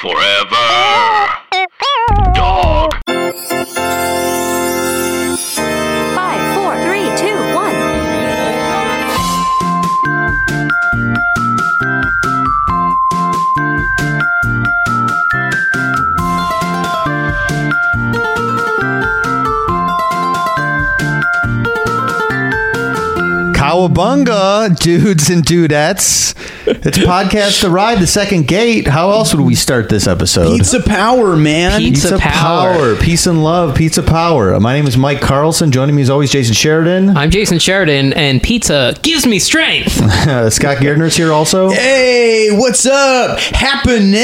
Forever. Dog. Five, four, three, two, one. Cowabunga, dudes and dudettes. It's podcast to ride the second gate. How else would we start this episode? Pizza power, man. Pizza power. peace and love, pizza power. My name is Mike Carlsen. Joining me as always, Jason Sheridan. I'm Jason Sheridan, and pizza gives me strength. Uh, Scott Gairdner's here also. Hey, what's up? Happening.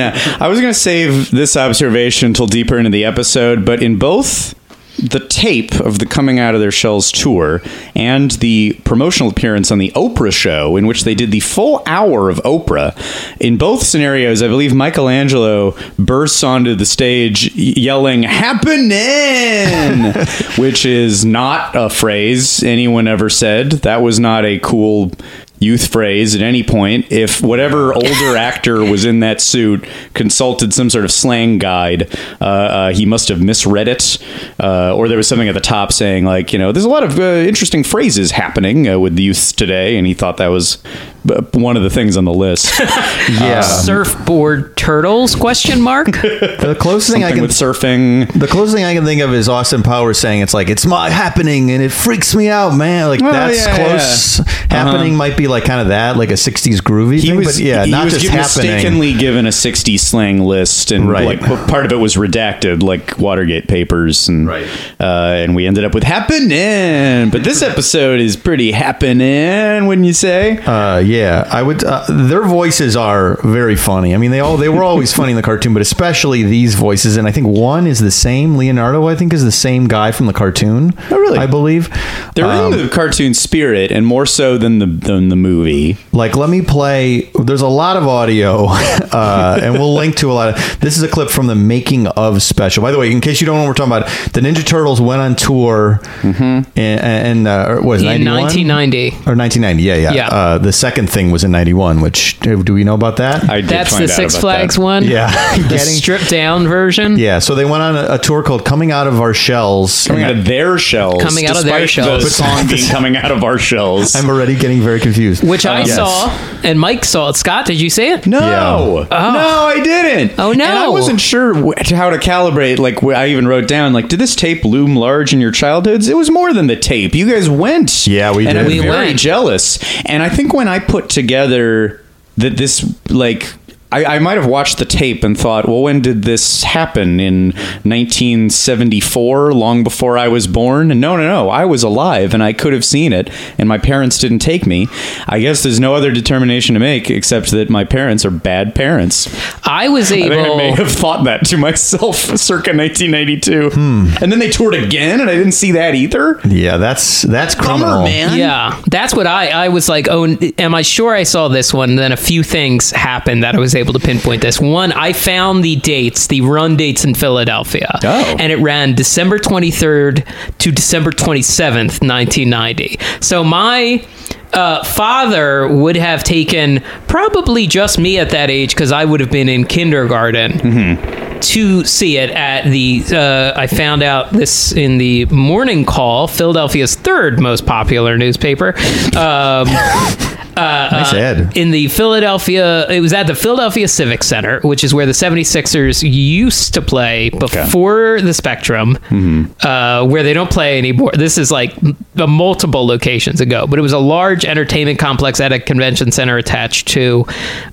I was going to save this observation until deeper into the episode, but in both the tape of the Coming Out of Their Shells tour and the promotional appearance on the Oprah show, in which they did the full hour of Oprah, in both scenarios, I believe Michelangelo bursts onto the stage yelling, Happening! which is not a phrase anyone ever said. That was not a cool youth phrase at any point if whatever older actor was in that suit consulted some sort of slang guide uh, uh, he must have misread it uh, or there was something at the top saying like you know there's a lot of uh, interesting phrases happening uh, with the youth today and he thought that was uh, one of the things on the list Yeah. Surfboard turtles? Question mark. the closest thing I can with surfing the closest thing I can think of is Austin Powers saying it's like it's my happening and it freaks me out, man. Like Oh, that's yeah, close. yeah. Happening Uh-huh. might be like kind of that, like a '60s groovy he thing. was but yeah, he not was just happening. mistakenly given a '60s slang list and Right. like part of it was redacted like Watergate papers and Right. uh, and we ended up with happening but this episode is pretty happening wouldn't you say Uh, yeah, I would. Uh, their voices are very funny. I mean, they all they were always funny in the cartoon, but especially these voices. And I think one is the same. Leonardo, I think, is the same guy from the cartoon. Oh, really? I believe. they're Um, in the cartoon spirit and more so than the than the movie like, let me play. There's a lot of audio, uh, and we'll link to a lot of. This is a clip from the making of special. By the way, in case you don't know what we're talking about, the Ninja Turtles went on tour, Mm-hmm. and, and uh, what was it, In 91? 1990. or 1990. Yeah, yeah. Yeah. Uh, the second thing was in 91. Which do we know about that? I did That's find the out Six about Flags that. one. yeah, The getting stripped down version. Yeah, so they went on a, a tour called "Coming Out of Our Shells." coming out of their shells Coming out of their shells. the song being coming out of our shells I'm already getting very confused. Which I Um, yes. saw, and Mike saw it. Scott, did you see it? No, Yeah. no, I didn't. Oh, no. And I wasn't sure wh- how to calibrate. Like I even wrote down, like, did this tape loom large in your childhoods? It was more than the tape. You guys went. Yeah, we and did. I'm We very went. jealous. And I think when I put together that this, like. I, I might have watched the tape and thought, well, when did this happen? In 1974, long before I was born? And no, no, no. I was alive and I could have seen it, and my parents didn't take me. I guess there's no other determination to make except that my parents are bad parents. I was I think I may have thought that to myself circa 1992. Hmm. And then they toured again, and I didn't see that either. Yeah, that's that's criminal. Yeah, that's what I I was like. Oh, am I sure I saw this one? And then a few things happened that I was able to pinpoint this. One, I found the dates, the run dates in Philadelphia, Oh. and it ran December 23rd to December 27th, 1990. So my uh, father would have taken probably just me at that age because I would have been in kindergarten to see it at the uh, I found out this in the morning call Philadelphia's third most popular newspaper um, Nice ad. in the Philadelphia it was at the Philadelphia Civic Center which is where the 76ers used to play before the Spectrum uh, where they don't play anymore. This is like multiple locations ago but it was a large entertainment complex at a convention center attached to.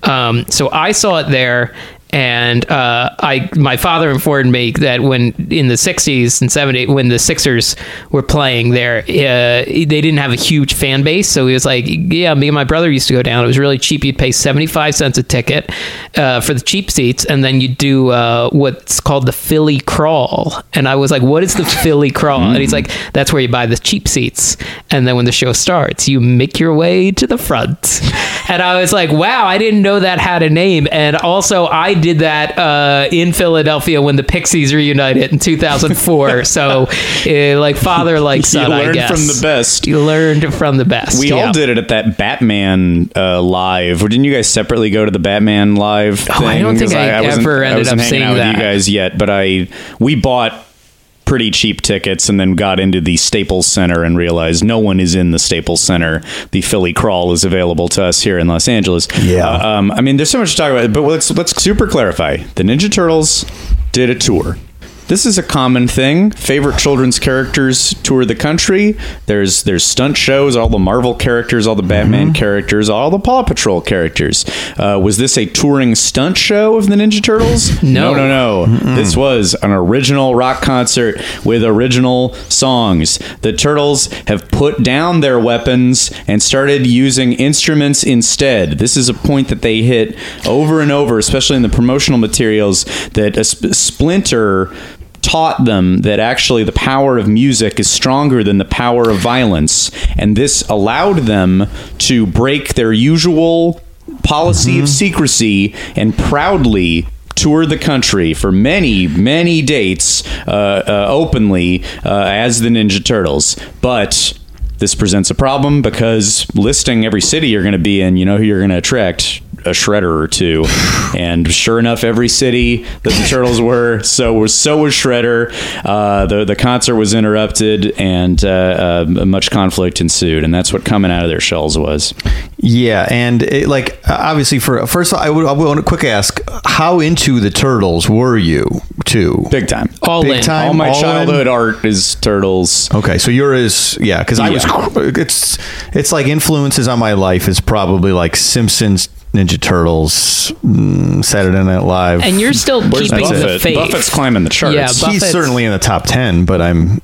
Um, so I saw it there and uh, I my father informed me that when in the 60s and 70s when the Sixers were playing there uh, they didn't have a huge fan base. So he was like yeah me and my brother used to go down. It was really cheap. You'd pay 75 cents a ticket uh, for the cheap seats and then you'd do uh, what's called the Philly crawl. And I was like what is the Philly crawl? And he's like that's where you buy the cheap seats. And then when the show starts you make your way to the front. And I was like wow I didn't know that had a name. And also I did that uh, in Philadelphia when the Pixies reunited in 2004. so, uh, like father, like son, I learned guess. from the best. You learned from the best. We yeah. all did it at that Batman uh, live. Or didn't you guys separately go to the Batman live? Thing? Oh, I don't think I wasn't- ever I ended up seeing out with that. you guys yet, but I we bought pretty cheap tickets and then got into the Staples Center and realized no one is in the Staples Center. The Philly Crawl is available to us here in Los Angeles. Yeah. Uh, um, I mean, there's so much to talk about, but let's let's super clarify. The Ninja Turtles did a tour. This is a common thing. Favorite children's characters tour the country. There's there's stunt shows, all the Marvel characters, all the Batman characters, all the Paw Patrol characters. Uh, was this a touring stunt show of the Ninja Turtles? No. no, no, no. This was an original rock concert with original songs. The Turtles have put down their weapons and started using instruments instead. This is a point that they hit over and over, especially in the promotional materials, that a sp- Splinter taught them that actually the power of music is stronger than the power of violence. And this allowed them to break their usual policy of secrecy and proudly tour the country for many many dates uh, uh, openly uh, as the ninja turtles. But this presents a problem because listing every city you're going to be in you know who you're going to attract a shredder or two and sure enough every city that the turtles were so was so was shredder uh, the, the concert was interrupted and uh, uh, much conflict ensued and that's what coming out of their shells was Yeah, and it, like obviously, for first, of all, I would I want to quick ask, how into the turtles were you too? big time all Big in. time. all my all in? childhood art is turtles Okay, so you're as yeah, because I was it's it's like influences on my life is probably like Simpsons, Ninja Turtles, mm, Saturday Night Live. And you're still Where's keeping the faith. Buffett's climbing the charts. Yeah, he's certainly in the top ten, but I'm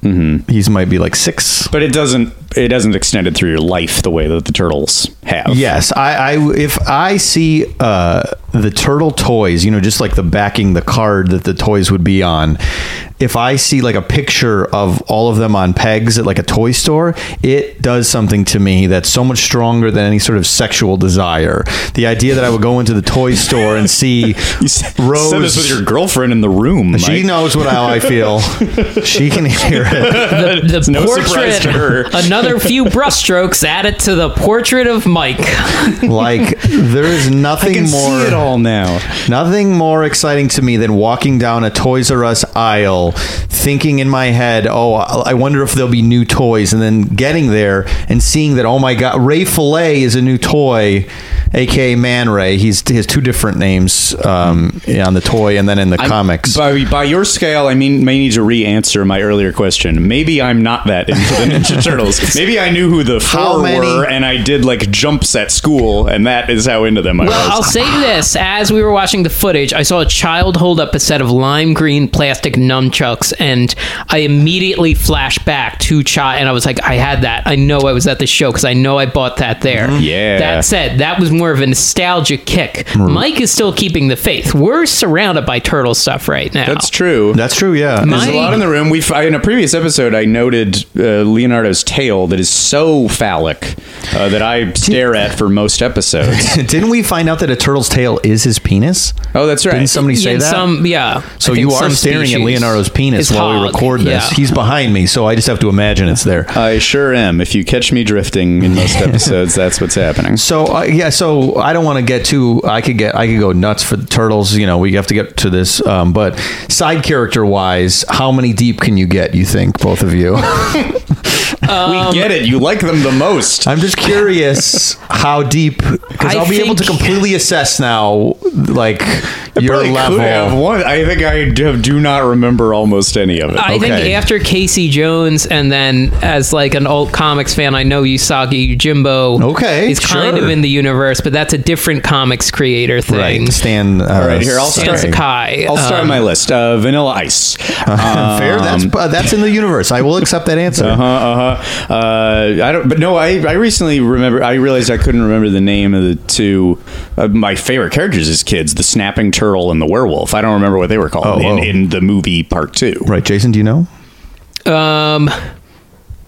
he's might be like six. but it doesn't it hasn't extended through your life the way that the turtles have Yes, I, I if I see uh, the turtle toys, you know, just like the backing the card that the toys would be on. If I see like a picture of all of them on pegs at like a toy store, it does something to me that's so much stronger than any sort of sexual desire. The idea that I would go into the toy store and see you s- Rose. said this with your girlfriend in the room she Mike. knows what how I feel. she can hear it. the, the no surprise portrait, to her. another few brushstrokes added to the portrait of Mike. Like there is nothing I can more. see it all now Nothing more exciting to me than walking down a Toys R Us aisle, thinking in my head, "Oh, I wonder if there'll be new toys," and then getting there and seeing that, "Oh my God, Ray Fillet is a new toy." aka Man Ray. He's he has two different names um, on the toy and then in the I'm- comics. By, by your scale, I mean may need to re-answer my earlier question. Maybe I'm not that into the Ninja Turtles. Maybe I knew who the How four many- were, and I did like jumps at school, and that is how into them I Well, I'll was. say this: as we were watching the footage, I saw a child hold up a set of lime green plastic nunchucks, and I immediately flashed back to child, and I was like, "I had that. I know I was at the show because I know I bought that there." Yeah. That said, that was more of a nostalgia kick. Mike is still keeping the faith. We're surrounded by turtle stuff right now. That's true. That's true. Yeah. My- There's a lot in the room. We have in a previous episode, I noted uh, Leonardo's tail that is so phallic uh, that I stare at for most episodes. Didn't we find out that a turtle's tail is his penis? Oh, that's right. Didn't somebody say In that? Some, yeah. So I think you are some staring at species Leonardo's penis is while we hog. record this. Yeah. He's behind me, so I just have to imagine it's there. I sure am. If you catch me drifting in most episodes, that's what's happening. So uh, yeah, so I don't want to get too. I could get. I could go nuts for the turtles. You know, we have to get to this. Um, but side character wise, how many deep can you get? You think both of you? we get it. You like them the most. I'm just curious how deep because I I'll be able to completely assess now, like your Probably level. could have one. I think I do do not remember almost any of it. I think after Casey Jones, and then as like an old comics fan, I know Usagi Yojimbo. Okay, is kind of in the universe, but that's a different comics creator thing. Right, Stan. Uh, All right, here I'll Stan start. Sakai. I'll start um, my list. Uh, Vanilla Ice. Fair. That's uh, that's in the universe. I will accept that answer. Uh-huh, uh-huh. Uh, I don't, but no, I, I recently remember, I realized I couldn't remember the name of the two, uh, my favorite characters as kids, the snapping turtle and the werewolf. I don't remember what they were called Oh, in, oh. in the movie part two. Right, Jason. Do you know? Um,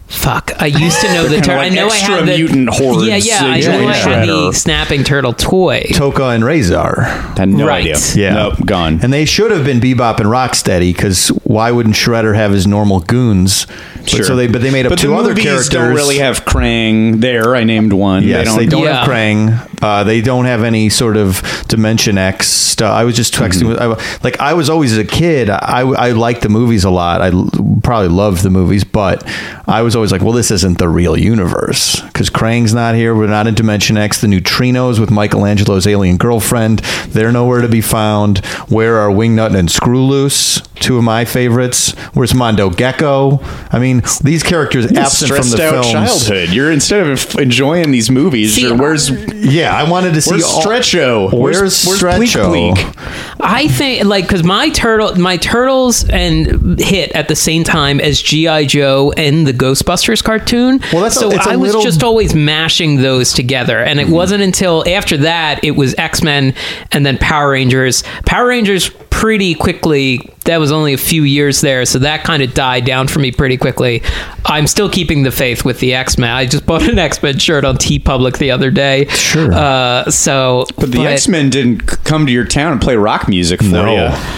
Fuck! I used to know the kinda turtle. like I know I extra had the mutant hordes Yeah, yeah. I know I had the Shredder. snapping turtle toy. Tokka and Rahzar. Had no Right. idea. Yeah. Nope, gone. And they should have been Bebop and Rocksteady because why wouldn't Shredder have his normal goons? But Sure. so they but they made up but two the other characters. don't really have Krang there. I named one. Yes, they don't, Yeah. have Krang. Uh, they don't have any sort of Dimension X stuff. I was just texting Mm-hmm. with, I, like I was always as a kid. I I liked the movies a lot. I l- probably loved the movies, but I was always like, well, this isn't the real universe because Krang's not here. We're not in Dimension X. The neutrinos with Michelangelo's alien girlfriend, they're nowhere to be found. Where are Wingnut and Screwloose? Two of my favorites. Where's Mondo Gecko? I mean, these characters absent from the out films. childhood. You're instead of enjoying these movies, See, you're, where's Yeah, I wanted to see where's all- Stretcho? Where's, where's Stretcho? Pleek Pleek? I think like because my turtle, my turtles, and hit at the same time as GI Joe and the Ghostbusters cartoon. Well, that's a- so it's a I was little- just always mashing those together, and it mm-hmm. wasn't until after that it was X Men and then Power Rangers. Power Rangers pretty quickly. That was only a few years there, so that kind of died down for me pretty quickly. I'm still keeping the faith with the X Men. I just bought an X Men shirt on TeePublic the other day. Sure. Uh, so, But the X Men didn't come to your town and play rock music for No.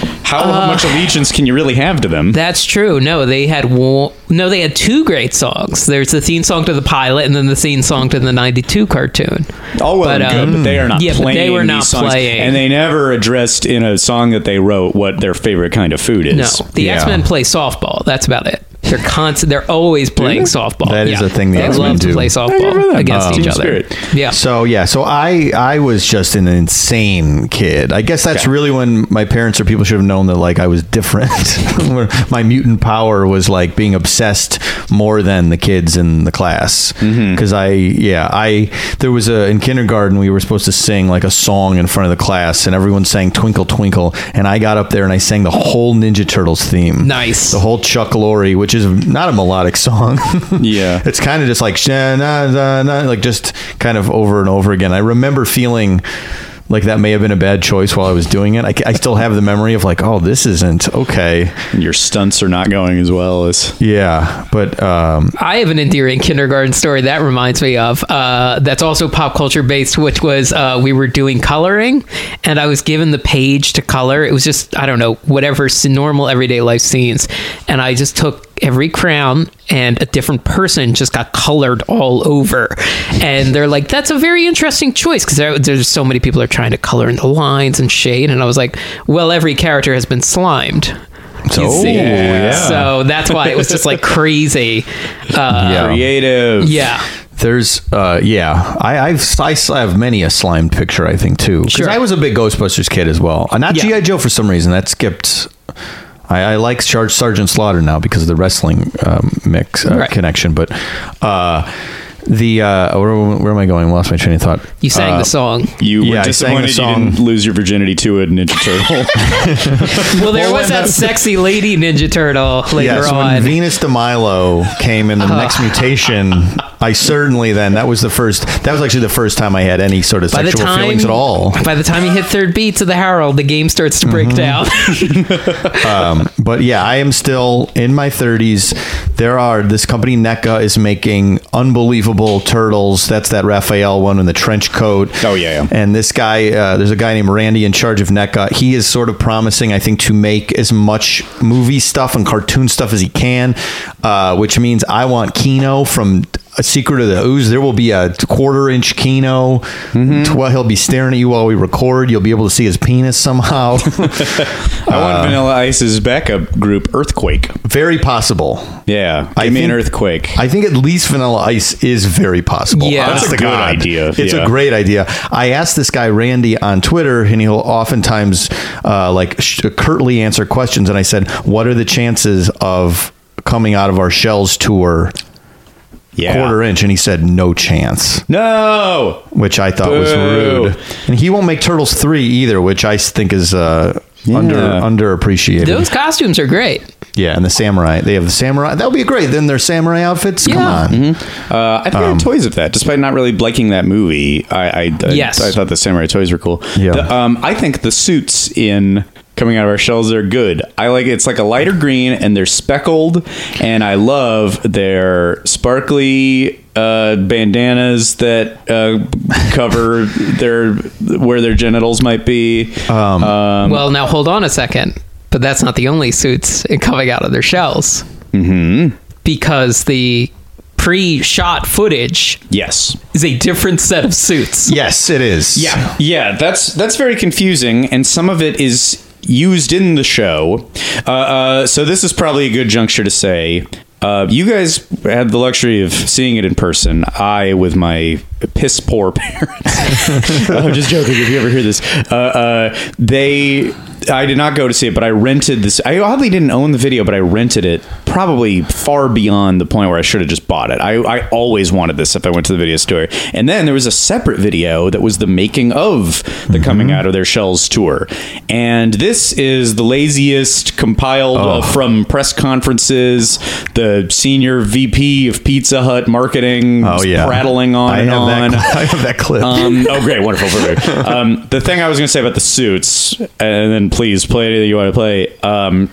you. How Uh, much allegiance can you really have to them? That's true. No, they had no, they had two great songs. There's the theme song to the pilot, and then the theme song to the '92 cartoon. All well but, and good, um, but they are not yeah, playing they were these not songs, playing. and they never addressed in a song that they wrote what their favorite kind of food is. No, the Yeah. X Men play softball. That's about it. They're constant. They're always playing softball. That is yeah. a thing the they love to do. play softball against Um, each other. spirit. Yeah. So yeah, so I I was just an insane kid. I guess that's Okay. really when my parents or people should have known that like I was different. My mutant power was like being obsessed more than the kids in the class. Mm-hmm. Because I yeah I there was a in kindergarten we were supposed to sing like a song in front of the class and everyone sang Twinkle Twinkle and I got up there and I sang the whole Ninja Turtles theme. Nice. The whole Chuck Lorre, which is not a melodic song. Yeah. it's kind of just like "Sha, na, na, na," like just kind of over and over again. I remember feeling like that may have been a bad choice while I was doing it. I, I still have the memory of like, oh, this isn't okay. And your stunts are not going as well as. Yeah, but um, I have an endearing kindergarten story that reminds me of uh, that's also pop culture based, which was uh, we were doing coloring, and I was given the page to color. It was just I don't know whatever normal everyday life scenes, and I just took every crown and a different person just got colored all over, and they're like, "That's a very interesting choice," because there, there's so many people are trying to color in the lines and shade, and I was like, "Well, every character has been slimed." so You yeah. So that's why it was just like crazy. Uh, Yeah. Creative. yeah. There's, uh, yeah, I, I've I have many a slimed picture. I think too, because Sure. I was a big Ghostbusters kid as well. Uh, not Yeah. GI Joe for some reason. That skipped. I, I like Charge Sergeant Slaughter now because of the wrestling um, mix uh, Right. connection. But uh, the uh, where, where am I going? Lost my train of thought. You sang Uh, the song. You Yeah, were I sang the disappointed you song. didn't lose your virginity to a Ninja Turtle. Well, there Well, was that sexy lady Ninja Turtle later Yes, when on. Venus de Milo came in the next mutation, I certainly then that was the first. That was actually the first time I had any sort of by sexual time, feelings at all. By the time you hit third beat to the Harold, the game starts to break Mm-hmm. down. But yeah, I am still in my 30s. There are this company NECA is making unbelievable turtles. That's that Raphael one in the trench coat. Oh, yeah, yeah. And this guy, uh, there's a guy named Randy in charge of NECA. He is sort of promising, I think, to make as much movie stuff and cartoon stuff as he can, uh, which means I want Keno from. A Secret of the Ooze. There will be a quarter inch Keno. Mm-hmm. Tw- he'll be staring at you while we record. You'll be able to see his penis somehow. I Uh, want Vanilla Ice's backup group, Earthquake. Very possible. Yeah, give I me an Earthquake. I think at least Vanilla Ice is very possible. Yeah. Honest That's a good God. idea, It's yeah. a great idea. I asked this guy Randy on Twitter, and he'll oftentimes uh, like sh- curtly answer questions. And I said, "What are the chances of coming out of our shells tour yeah. quarter inch?" And he said, "No chance," No. which I thought was rude. And he won't make Turtles three either, which I think is uh, under underappreciated. Those costumes are great. yeah, and the samurai. They have the samurai. That would be great. Then their samurai outfits. Come Yeah. on. Uh, I think I Um, had toys of that, despite not really liking that movie. I, I, I Yes. I thought the samurai toys were cool. Yeah. The, um, I think the suits in coming out of our shells They're good. I like it's like a lighter green and they're speckled, and I love their sparkly uh, bandanas that uh, cover their where their genitals might be. Um, well, now hold on a second. But that's not the only suits coming out of their shells. Mm-hmm. Because the pre-shot footage yes. is a different set of suits. Yes, it is. Yeah, yeah, that's that's very confusing, and some of it is used in the show. Uh, uh, so this is probably a good juncture to say. Uh, you guys had the luxury of seeing it in person. I, with my piss poor parents, I'm just joking. If you ever hear this, uh, uh, they. I did not go to see it, but I rented this. I oddly didn't own the video, but I rented it probably far beyond the point where I should have just bought it. I, I always wanted this if I went to the video store. And then there was a separate video that was the making of the coming out of their shells tour. And this is the laziest compiled uh, from press conferences, the senior VP of Pizza Hut marketing Oh yeah. prattling on I and have on. That, I have that clip. Um, oh, great, wonderful, perfect. Um, the thing I was going to say about the suits, and then please play anything you want to play. Um,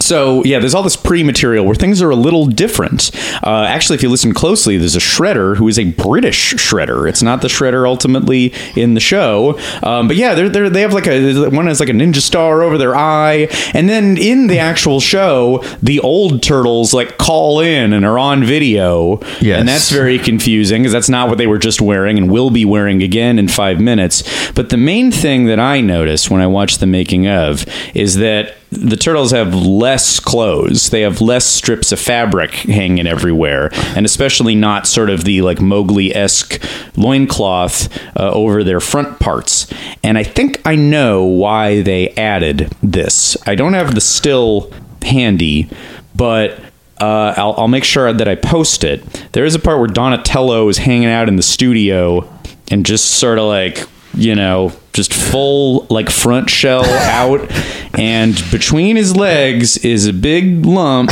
so yeah, there's all this pre-material where things are a little different. Uh, actually, if you listen closely, there's a shredder who is a British shredder. It's not the shredder ultimately in the show, um, but yeah, they're, they're, they have like a one has like a ninja star over their eye, and then in the actual show, the old turtles like call in and are on video, Yes. and that's very confusing because that's not what they were just wearing and will be wearing again in five minutes. But the main thing that I noticed when I watched the making of is that the turtles have less clothes. They have less strips of fabric hanging everywhere, and especially not sort of the like Mowgli esque loincloth uh, over their front parts. And I think I know why they added this. I don't have the still handy, but uh, I'll, I'll make sure that I post it. There is a part where Donatello is hanging out in the studio and just sort of like, you know, just full like front shell out. And between his legs is a big lump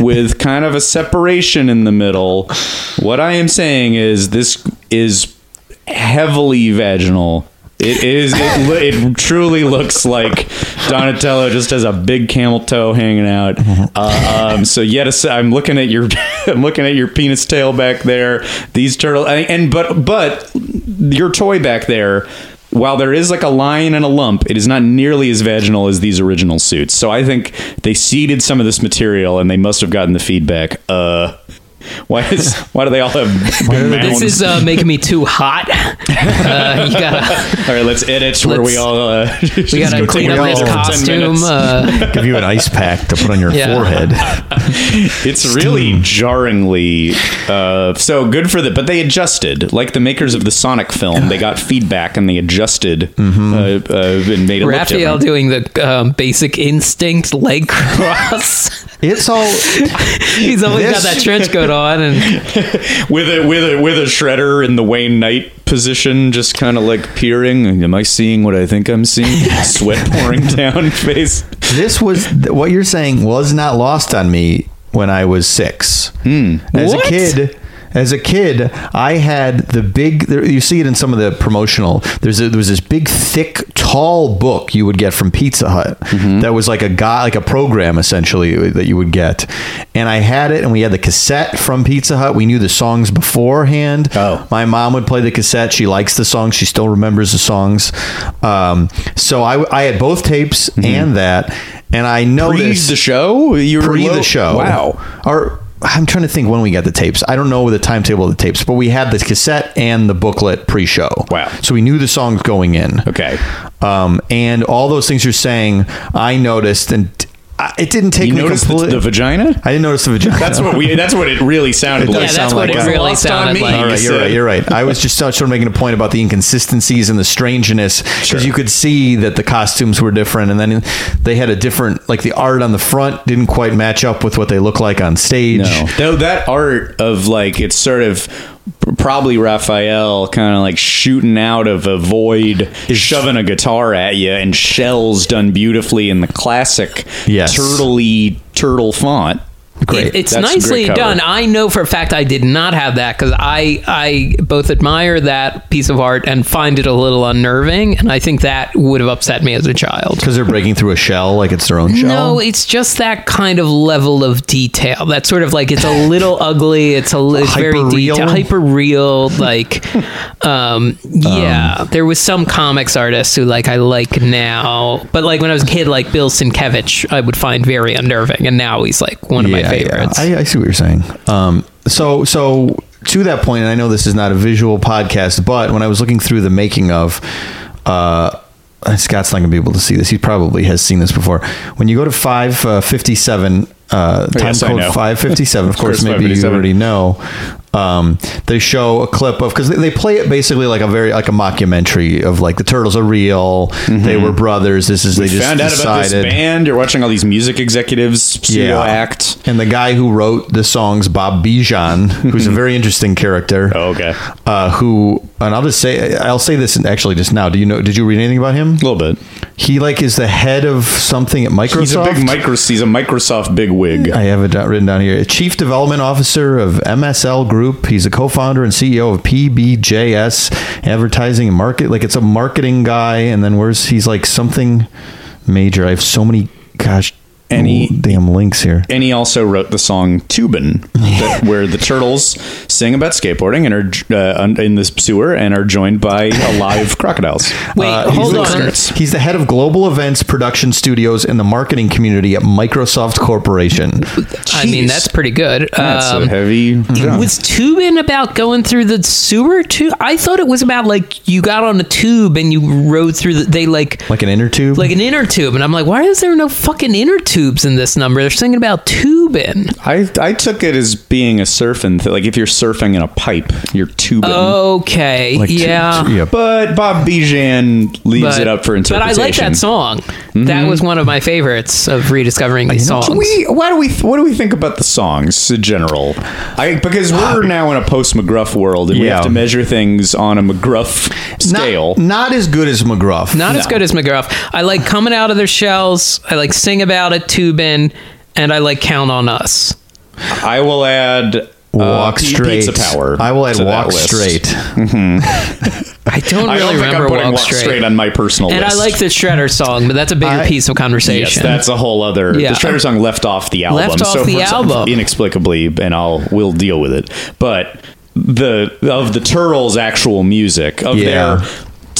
with kind of a separation in the middle. What I am saying is this is heavily vaginal. It is. It, it truly looks like Donatello just has a big camel toe hanging out. Uh, um, so yet, I'm looking at your, I'm looking at your penis tail back there. These turtle and, and but but your toy back there. While there is like a line and a lump, it is not nearly as vaginal as these original suits. So I think they seeded some of this material, and they must have gotten the feedback. Uh, why is why do they all have big This is uh, making me too hot. Uh, you gotta, All right, let's edit where we all. Uh, we gotta go clean take up this break for 10 costume. Uh, Give you an ice pack to put on your Yeah. forehead. It's really jarringly uh, so good for the, but they adjusted like the makers of the Sonic film. They got feedback and they adjusted Mm-hmm. uh, uh, and made it Raphael look different. doing the um, basic instinct leg cross. It's all He's always This- got that trench coat on, and with a with a with a shredder in the Wayne Knight position, just kind of like peering. Am I seeing what I think I'm seeing? Sweat pouring down face. this was what you're saying was not lost on me when I was six. Hmm. As What? a kid, as a kid, I had the big. You see it in some of the promotional. There's a, there was this big, thick, tall book you would get from Pizza Hut Mm-hmm. that was like a guy, like a program essentially that you would get. And I had it, and we had the cassette from Pizza Hut. We knew the songs beforehand. Oh. my mom would play the cassette. She likes the songs. She still remembers the songs. Um, so I, I had both tapes and that, and I Pre noticed the show, you were pre low- the show. Wow. Or I'm trying to think when we got the tapes. I don't know the timetable of the tapes, but we had the cassette and the booklet pre-show. Wow. So we knew the songs going in. Okay. Um, and all those things you're saying, I noticed, and I- it didn't take You me noticed the, the vagina? I didn't notice the vagina. That's what we. That's what it really sounded It like. yeah, that's sound what like it really uh, sounded like. All right, you you're right. You're right. I was just sort of making a point about the inconsistencies and the strangeness because you could see that the costumes were different, and then they had a different, like the art on the front didn't quite match up with what they look like on stage. No, though that art of like it's sort of probably Raphael kind of like shooting out of a void, shoving a guitar at you, and shells done beautifully in the classic Yes. turtley turtle font. Great. It- it's That's nicely done. I know for a fact I did not have that because I I both admire that piece of art and find it a little unnerving, and I think that would have upset me as a child. Because they're breaking through a shell, like it's their own shell. No, it's just that kind of level of detail. That sort of like it's a little ugly. It's a it's very Hyper-real? detailed, hyper real. Like, um, yeah, there was some comics artists who like I like now, but like when I was a kid, like Bill Sienkiewicz, I would find very unnerving, and now he's like one of my favorites. I, I see what you're saying. Um, so so to that point, and I know this is not a visual podcast, but when I was looking through the making of, uh, Scott's not gonna be able to see this. He probably has seen this before. When you go to five uh, fifty seven. Uh, time yes, code 557 of course course, maybe you already know um, they show a clip of because they, they play it basically like a very like a mockumentary of like the turtles are real they were brothers this is they just Found out about this decided band. You're watching all these music executives studio act. and the guy who wrote the songs, Bob Bejan, who's a very interesting character. Oh, okay. Uh, who, and I'll just say, I'll say this actually just now. Do you know? Did you read anything about him? A little bit. He like is the head of something at Microsoft. He's a big micro. He's a Microsoft big wig. I have it written down here. Chief Development Officer of MSL Group. He's a co-founder and CEO of PBJS Advertising and Market. Like it's a marketing guy. And then where's he's like something major. I have so many. Gosh, And he- damn links here. And he also wrote the song "Tubin," that, where the turtles sing about skateboarding and are uh, in the sewer and are joined by alive crocodiles. Wait, Uh, he's hold the- on. He's the head of global events, production studios, and the marketing community at Microsoft Corporation. I mean, that's pretty good. That's Um, a heavy. job. was Tubin about going through the sewer too? I thought it was about like you got on a tube and you rode through the. They like Like an inner tube? like an inner tube, and I'm like, why is there no fucking inner tubes in this number? They're singing about tubing. I I took it as being a surfing thing. Like if you're surfing in a pipe, you're tubing. Okay, Like tu- yeah. tu- yeah. But Bob Bejan leaves it up for interpretation. But. I like that song. That mm-hmm. was one of my favorites of rediscovering these songs. Do we, why do we? What do we think about the songs in general? I because we're now in a post McGruff world, and we have to measure things on a McGruff scale. Not, not as good as McGruff. Not as good as McGruff. I like coming out of their shells. I like sing about it, tubing, and I like count on us. I will add Walk uh, straight. Pizza Power. I will add to that walk list. straight. I don't I really don't think remember I'm putting Walk, Walk Straight. Straight. on my personal and list. I like the Shredder song, but that's a bigger I- piece of Yes, conversation. that's a whole other. Yeah. The Shredder song left off the album. Left off so the album. inexplicably, and I'll we'll deal with it. But the of the Turtles' actual music of Yeah. their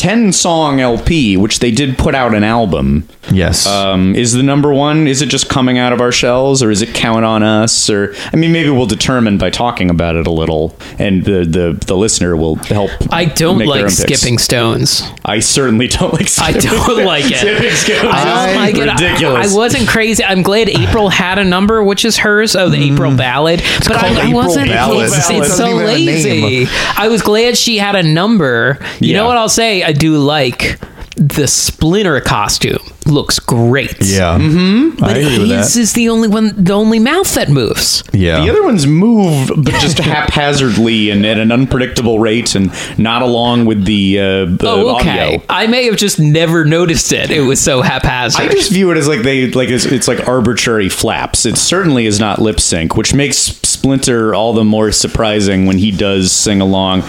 ten song LP, which they did put out an album. Yes. Um, is the number one? Is it just coming out of our shells, or is it count on us? Or I mean, maybe we'll determine by talking about it a little, and the the, the listener will help. I don't make like skipping stones. I certainly don't like. Skipping I don't like it. Skipping stones I is don't like it. ridiculous. I, I wasn't crazy. I'm glad April had a number, which is hers. Oh, the April Ballad. but called I, I wasn't. Ballad. It's, it's so even have a name. lazy. I was glad she had a number. You Yeah. know what I'll say? Do like the Splinter costume. Looks great. yeah. Mm-hmm. I But agree with his that. is the only one, the only mouth that moves. Yeah. The other ones move, but just haphazardly and at an unpredictable rate, and not along with the, uh, the Oh, okay. audio. I may have just never noticed it. It was so haphazard. I just view it as like they like it's, it's like arbitrary flaps. It certainly is not lip sync, which makes Splinter all the more surprising when he does sing along.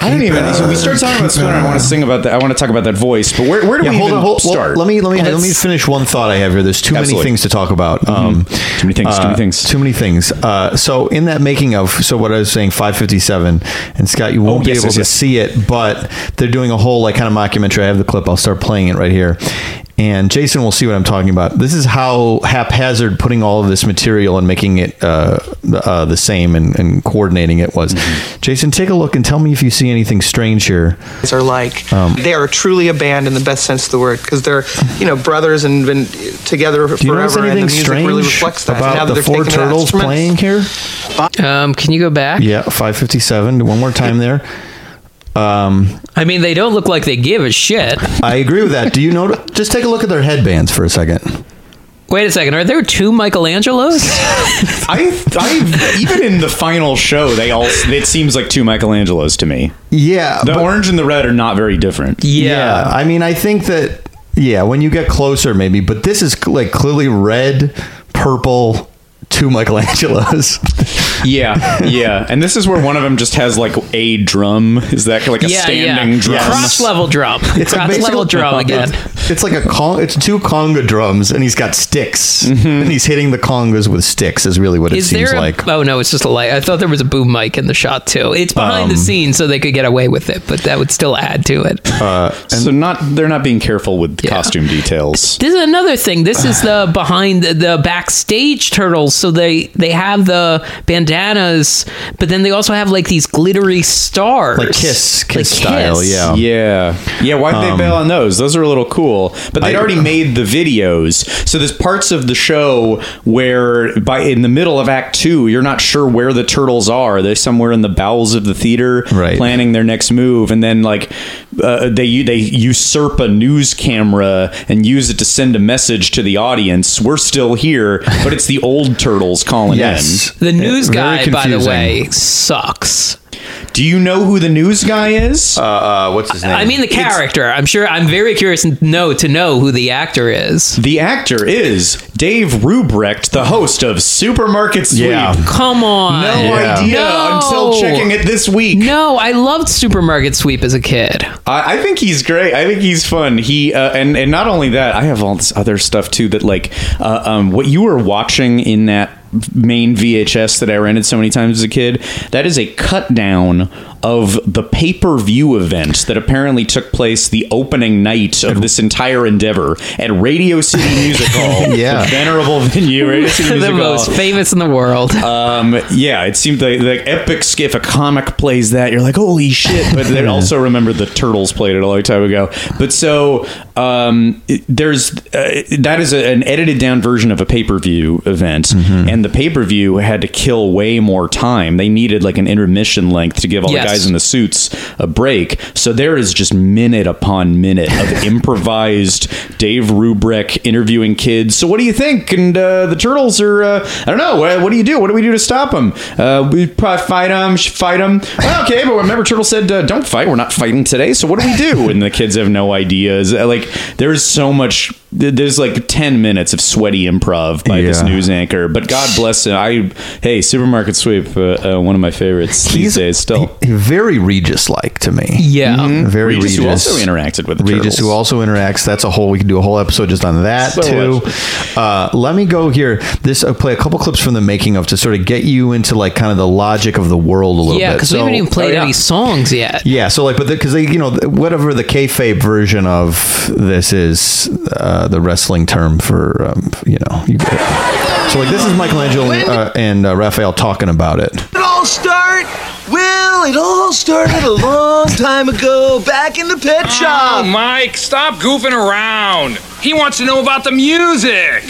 I don't even. So we start talking about Splinter. I want to sing about that. I want to talk about that voice. But where, where do Yeah, we hold even on. Hold, well, start? let me let me let me finish one thought I have here. There's too Absolutely. many things to talk about. Um, Too many things, too many uh, things. Too many things. Uh, so in that making of, so what I was saying, 557, and Scott, you won't Oh, be yes, able yes, to yes. see it, but they're doing a whole like kind of mockumentary. I have the clip. I'll start playing it right here. And Jason will see what I'm talking about. This is how haphazard putting all of this material and making it uh, uh, the same and, and coordinating it was. Mm-hmm. Jason, take a look and tell me if you see anything strange here. are like. Um, they are truly a band in the best sense of the word because they're, you know, brothers and been together Do you notice forever, and the anything music strange really reflects that. about now the they're four turtles playing here? um, can you go back? Yeah, 557. One more time there. Um, I mean, they don't look like they give a shit. I agree with that. Do you know? Just take a look at their headbands for a second. Wait a second. Are there two Michelangelos? I, I even in the final show, they all it seems like two Michelangelos to me. Yeah, The but- orange and the red are not very different. yeah. I mean, I think that yeah, when you get closer, maybe, but this is like clearly red, purple, two Michelangelos. Yeah, yeah. And this is where one of them just has like a drum. Is that like a yeah, standing yeah. drum? Cross level drum. It's like Cross level drum again. It's, it's like a con- it's two conga drums, and he's got sticks, Mm-hmm. and he's hitting the congas with sticks. Is really what it Is seems a, like. Oh no, it's just a light. I thought there was a boom mic in the shot too. It's behind Um, the scenes, so they could get away with it, but that would still add to it. so not they're not being careful with Yeah. costume details. This is another thing. This is the behind the, the backstage turtles. So they they have the bandanas, but then they also have like these glittery stars, Like Kiss- Like Kiss style, yeah. Yeah, yeah. Why did they um, bail on those? Those are a little cool, but they'd I- already made the videos. So there's parts of the show where, by in the middle of Act Two, you're not sure where the turtles are. They're somewhere in the bowels of the theater, Right. planning their next move, and then like uh, they they usurp a news camera and use it to send a message to the audience. We're still here, but it's the old turtles calling Yes, The news Very guy, by the way, sucks. In. Do you know who the news guy is? Uh, uh, what's his name? I mean, the character. I'm sure. I'm very curious to know to know who the actor is. the actor is Dave Ruprecht, the host of Supermarket Sweep. Yeah. Come on. No Yeah. idea No. until checking it this week. No, I loved Supermarket Sweep as a kid. I, I think he's great. I think he's fun. He uh, and and not only that, I have all this other stuff too. That like uh, um, what you were watching in that main VHS that I rented so many times as a kid. That is a cut down of the pay per view event that apparently took place the opening night of this entire endeavor at Radio City Music Hall. Yeah. the venerable venue, Radio City the Music Hall. most famous in the world. Um, yeah, it seemed like, like epic. If a comic plays that, you're like, holy shit! But then also remember the Turtles played it a long time ago. But so um, there's uh, that is a, an edited down version of a pay per view event, and the pay per view had to kill way more time. They needed like an intermission length to give all Yes. the guys in the suits a break. So there is just minute upon minute of improvised Dave Ruprecht interviewing kids. So what do you think? And uh, the turtles are uh, I don't know. What, what do you do? What do we do to stop them? Uh, we probably fight them. Fight them. okay, but remember, Turtle said, uh, "Don't fight. We're not fighting today. So what do we do?" And the kids have no ideas. Uh, Like there's so much. There's like ten minutes of sweaty improv by this news anchor. But God bless him. I hey, supermarket sweep. Uh, uh, one of my favorites these days. Still. he- he- very Regis like to me. yeah. Very Regis, Regis, who also interacted with the Regis, turtles. who also interacts. That's a whole. We can do a whole episode just on that So too. Uh, let me go here. This I'll play a couple clips from the making of to sort of get you into like kind of the logic of the world a little Yeah, bit. because we haven't even played oh, yeah. any songs yet. Yeah, so like, but because they, you know, whatever the kayfabe version of this is, uh, the wrestling term for, um, you know, you get it. So like, this is Michelangelo uh, and uh, Raphael talking about it. it all start? Well, it all started a long time ago back in the pet Oh, shop. Mike, stop goofing around. He wants to know about the music.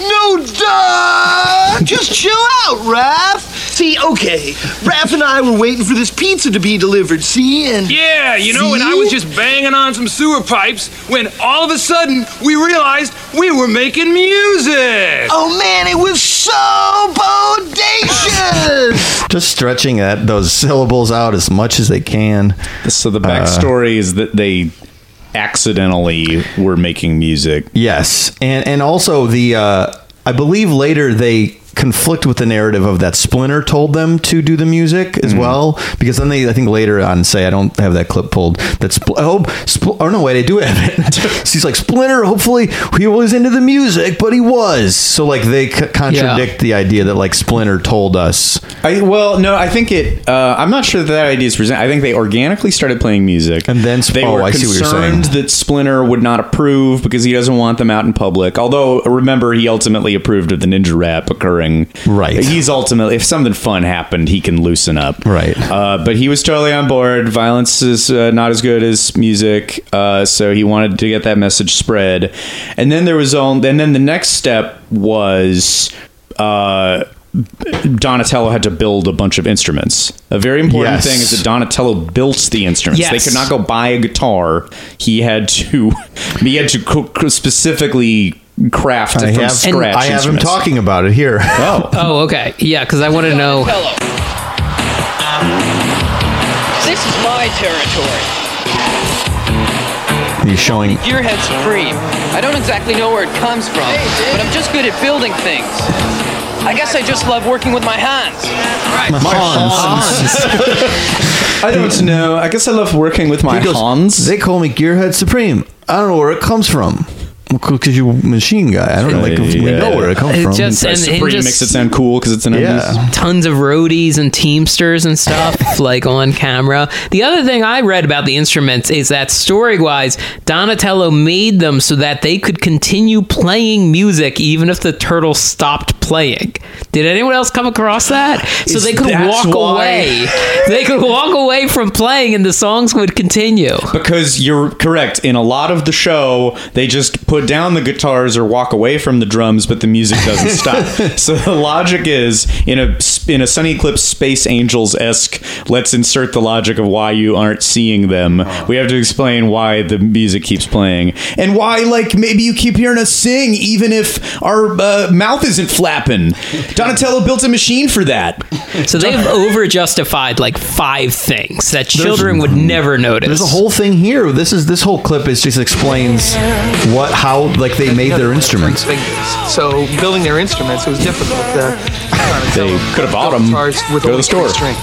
No, duh! Just chill out, Raph. See, okay, Raph and I were waiting for this pizza to be delivered, see? And Yeah, you know, and I was just banging on some sewer pipes when all of a sudden we realized we were making music. Oh man, it was so bodacious! Just stretching that those syllables out as much as they can. So the backstory uh, is that they accidentally were making music. Yes, and and also the, uh, I believe later they conflict with the narrative of that Splinter told them to do the music as well because then they I think later on say I don't have that clip pulled that Spl- I hope Spl- oh no wait I do have it so he's like Splinter hopefully he was into the music but he was so like they c- contradict the idea that like Splinter told us I well, no, I think it. Uh, I'm not sure that that idea is present. I think they organically started playing music, And then- they oh, were I see what you're concerned saying. that Splinter would not approve because he doesn't want them out in public. Although, remember, he ultimately approved of the ninja rap occurring. Right. He's ultimately, if something fun happened, he can loosen up. Right. Uh, but he was totally on board. Violence is uh, not as good as music, uh, so he wanted to get that message spread. And then there was all. And then the next step was. Uh, Donatello had to build a bunch of instruments. A very important Yes. thing is that Donatello built the instruments. Yes. They could not go buy a guitar. He had to he had to specifically craft I from have scratch. I have him talking about it here Oh, Oh, okay. Yeah, because I want to know. This is my territory. he's showing Gearhead Supreme. I don't exactly know where it comes from, but I'm just good at building things. I guess I just love working with my hands. I don't know. I guess I love working with my He goes, Hans. They call me Gearhead Supreme. I don't know where it comes from. Because you machine guy. I don't know. Like, we know where it comes from. just- Sorry, and- and Supreme just- makes it sound cool because it's an yeah. tons of roadies and teamsters and stuff like on camera. The other thing I read about the instruments is that story wise, Donatello made them so that they could continue playing music even if the turtle stopped playing. Did anyone else come across that? So Is they could walk why- away. They could walk away from playing and the songs would continue. Because you're correct. In a lot of the show, they just put down the guitars or walk away from the drums, but the music doesn't stop. So the logic is in a in a Sonny Eclipse Space Angels esque. Let's insert the logic of why you aren't seeing them. We have to explain why the music keeps playing and why, like, maybe you keep hearing us sing even if our uh, mouth isn't flapping. Donatello built a machine for that. So they've over justified like five things that children would never notice. There's a whole thing here. This is this whole clip is just explains what how like they made their instruments. So building their instruments, it was difficult. Uh, They could have bought them. with Go to the store. string.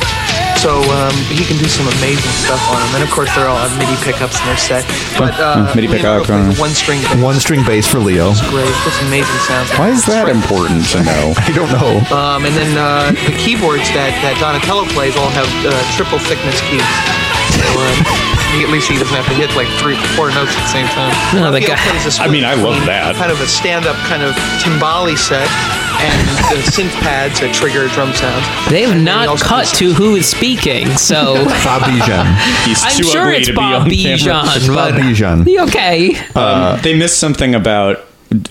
So um, he can do some amazing stuff on them, and of course they're all on MIDI pickups in their set. But uh, MIDI pickup, uh, one string, One string bass for Leo. great, just amazing sounds. Why is that important to know? I don't know. Um, and then uh, the keyboards that, that Donatello plays all have uh, triple thickness keys. So, at least he doesn't have to hit like three, four notes at the same time. No, the guy- plays a I mean, I love that. Kind of a stand-up kind of timbali set and the synth pads that trigger drum sounds. They have And then he not cut to who is speaking, so Bob Bejan. He's I'm too sure ugly it's to be Bob on camera. Bejan, Bob Bejan. okay. Um, they missed something about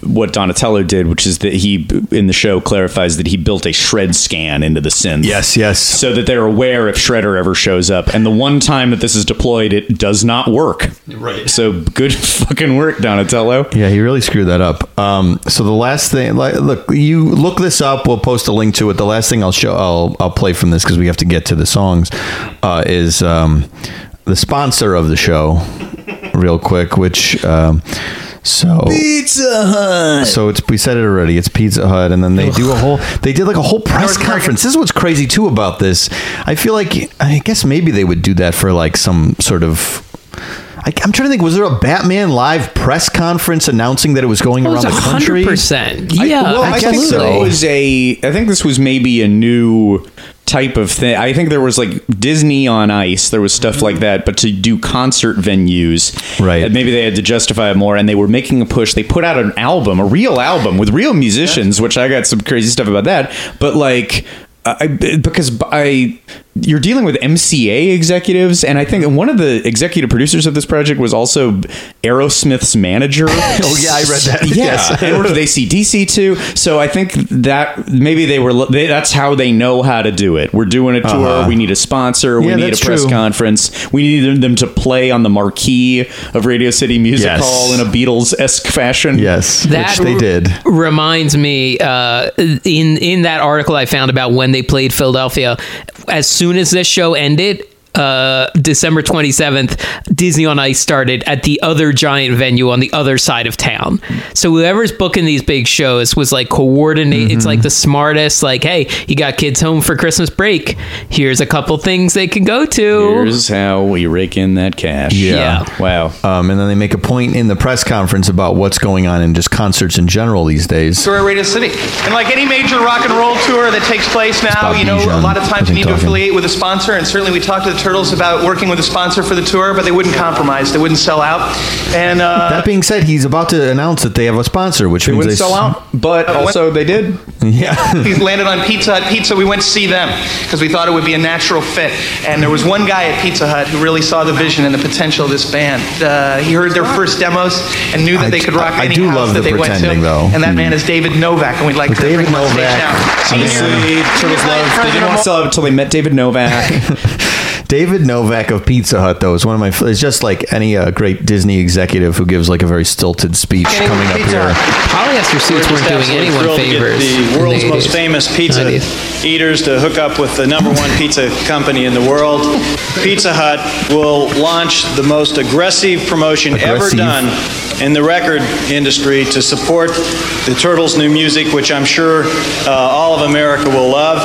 what Donatello did, which is that he in the show clarifies that he built a shred scan into the synth. Yes, yes. So that they're aware if Shredder ever shows up. And the one time that this is deployed, it does not work. Right. So good fucking work, Donatello. Yeah, he really screwed that up. Um, so the last thing, like, look, you look this up. We'll post a link to it. The last thing I'll show, I'll, I'll play from this because we have to get to the songs. Uh, is um, the sponsor of the show, real quick. Which um, so Pizza Hut. so it's we said it already. It's Pizza Hut, and then they do a whole. They did like a whole press North American- conference. This is what's crazy too about this. I feel like I guess maybe they would do that for like some sort of. I, I'm trying to think. Was there a Batman live press conference announcing that it was going oh, It was around the country? 100%. I- Yeah, well, I, think so. there was a. I think this was maybe a new type of thing. I think there was like Disney on Ice. There was stuff like that, but to do concert venues, Right. maybe they had to justify it more. And they were making a push. They put out an album, a real album with real musicians, which I got some crazy stuff about that. But like. I, because I, you're dealing with MCA executives, and I think one of the executive producers of this project was also Aerosmith's manager. Oh, yeah, I read that. Yeah, Yes. and worked with ACDC too. So I think that maybe they were. They, that's how they know how to do it. We're doing a tour. Uh-huh. We need a sponsor. We Yeah, need a press true. conference. We need them to play on the marquee of Radio City Music Yes. Hall in a Beatles esque fashion. Yes, that which they did. reminds me uh, in in that article I found about when they played Philadelphia. As soon soon as this show ended. Uh, December 27th, Disney on Ice started at the other giant venue on the other side of town. So whoever's booking these big shows was like coordinate. It's Mm-hmm. like the smartest. Like, hey, you got kids home for Christmas break. Here's a couple things they can go to. Here's how we rake in that cash. Yeah. Wow. Um, and then they make a point in the press conference about what's going on in just concerts in general these days. Tour at Radio City. And like any major rock and roll tour that takes place now, you know, Bejan, a lot of times you think, need to affiliate with a sponsor, and certainly we talked to the Turtles about working with a sponsor for the tour, but they wouldn't compromise. They wouldn't sell out. And uh, That being said, he's about to announce that they have a sponsor, which They means wouldn't they sell out, but Uh, also they did. Yeah, he landed on Pizza Hut Pizza. We went to see them because we thought it would be a natural fit. And there was one guy at Pizza Hut who really saw the vision and the potential of this band. Uh, he heard their first demos and knew that I they could rock I any do house love that the they went to. pretending, though. And that man is David Novak, and we'd like But to David bring him on stage Novak, now. Senior- Honestly, Turtles love. They didn't want to sell out until they met David Novak. David Novak of Pizza Hut, though, is one of my. It's just like any uh, great Disney executive who gives like a very stilted speech coming up here. Polyester suits weren't doing absolutely anyone thrilled to get favors. The world's the most famous pizza 90s. eaters to hook up with the number one pizza company in the world. Pizza Hut will launch the most aggressive promotion ever done in the record industry to support the Turtles' new music, which I'm sure uh, all of America will love.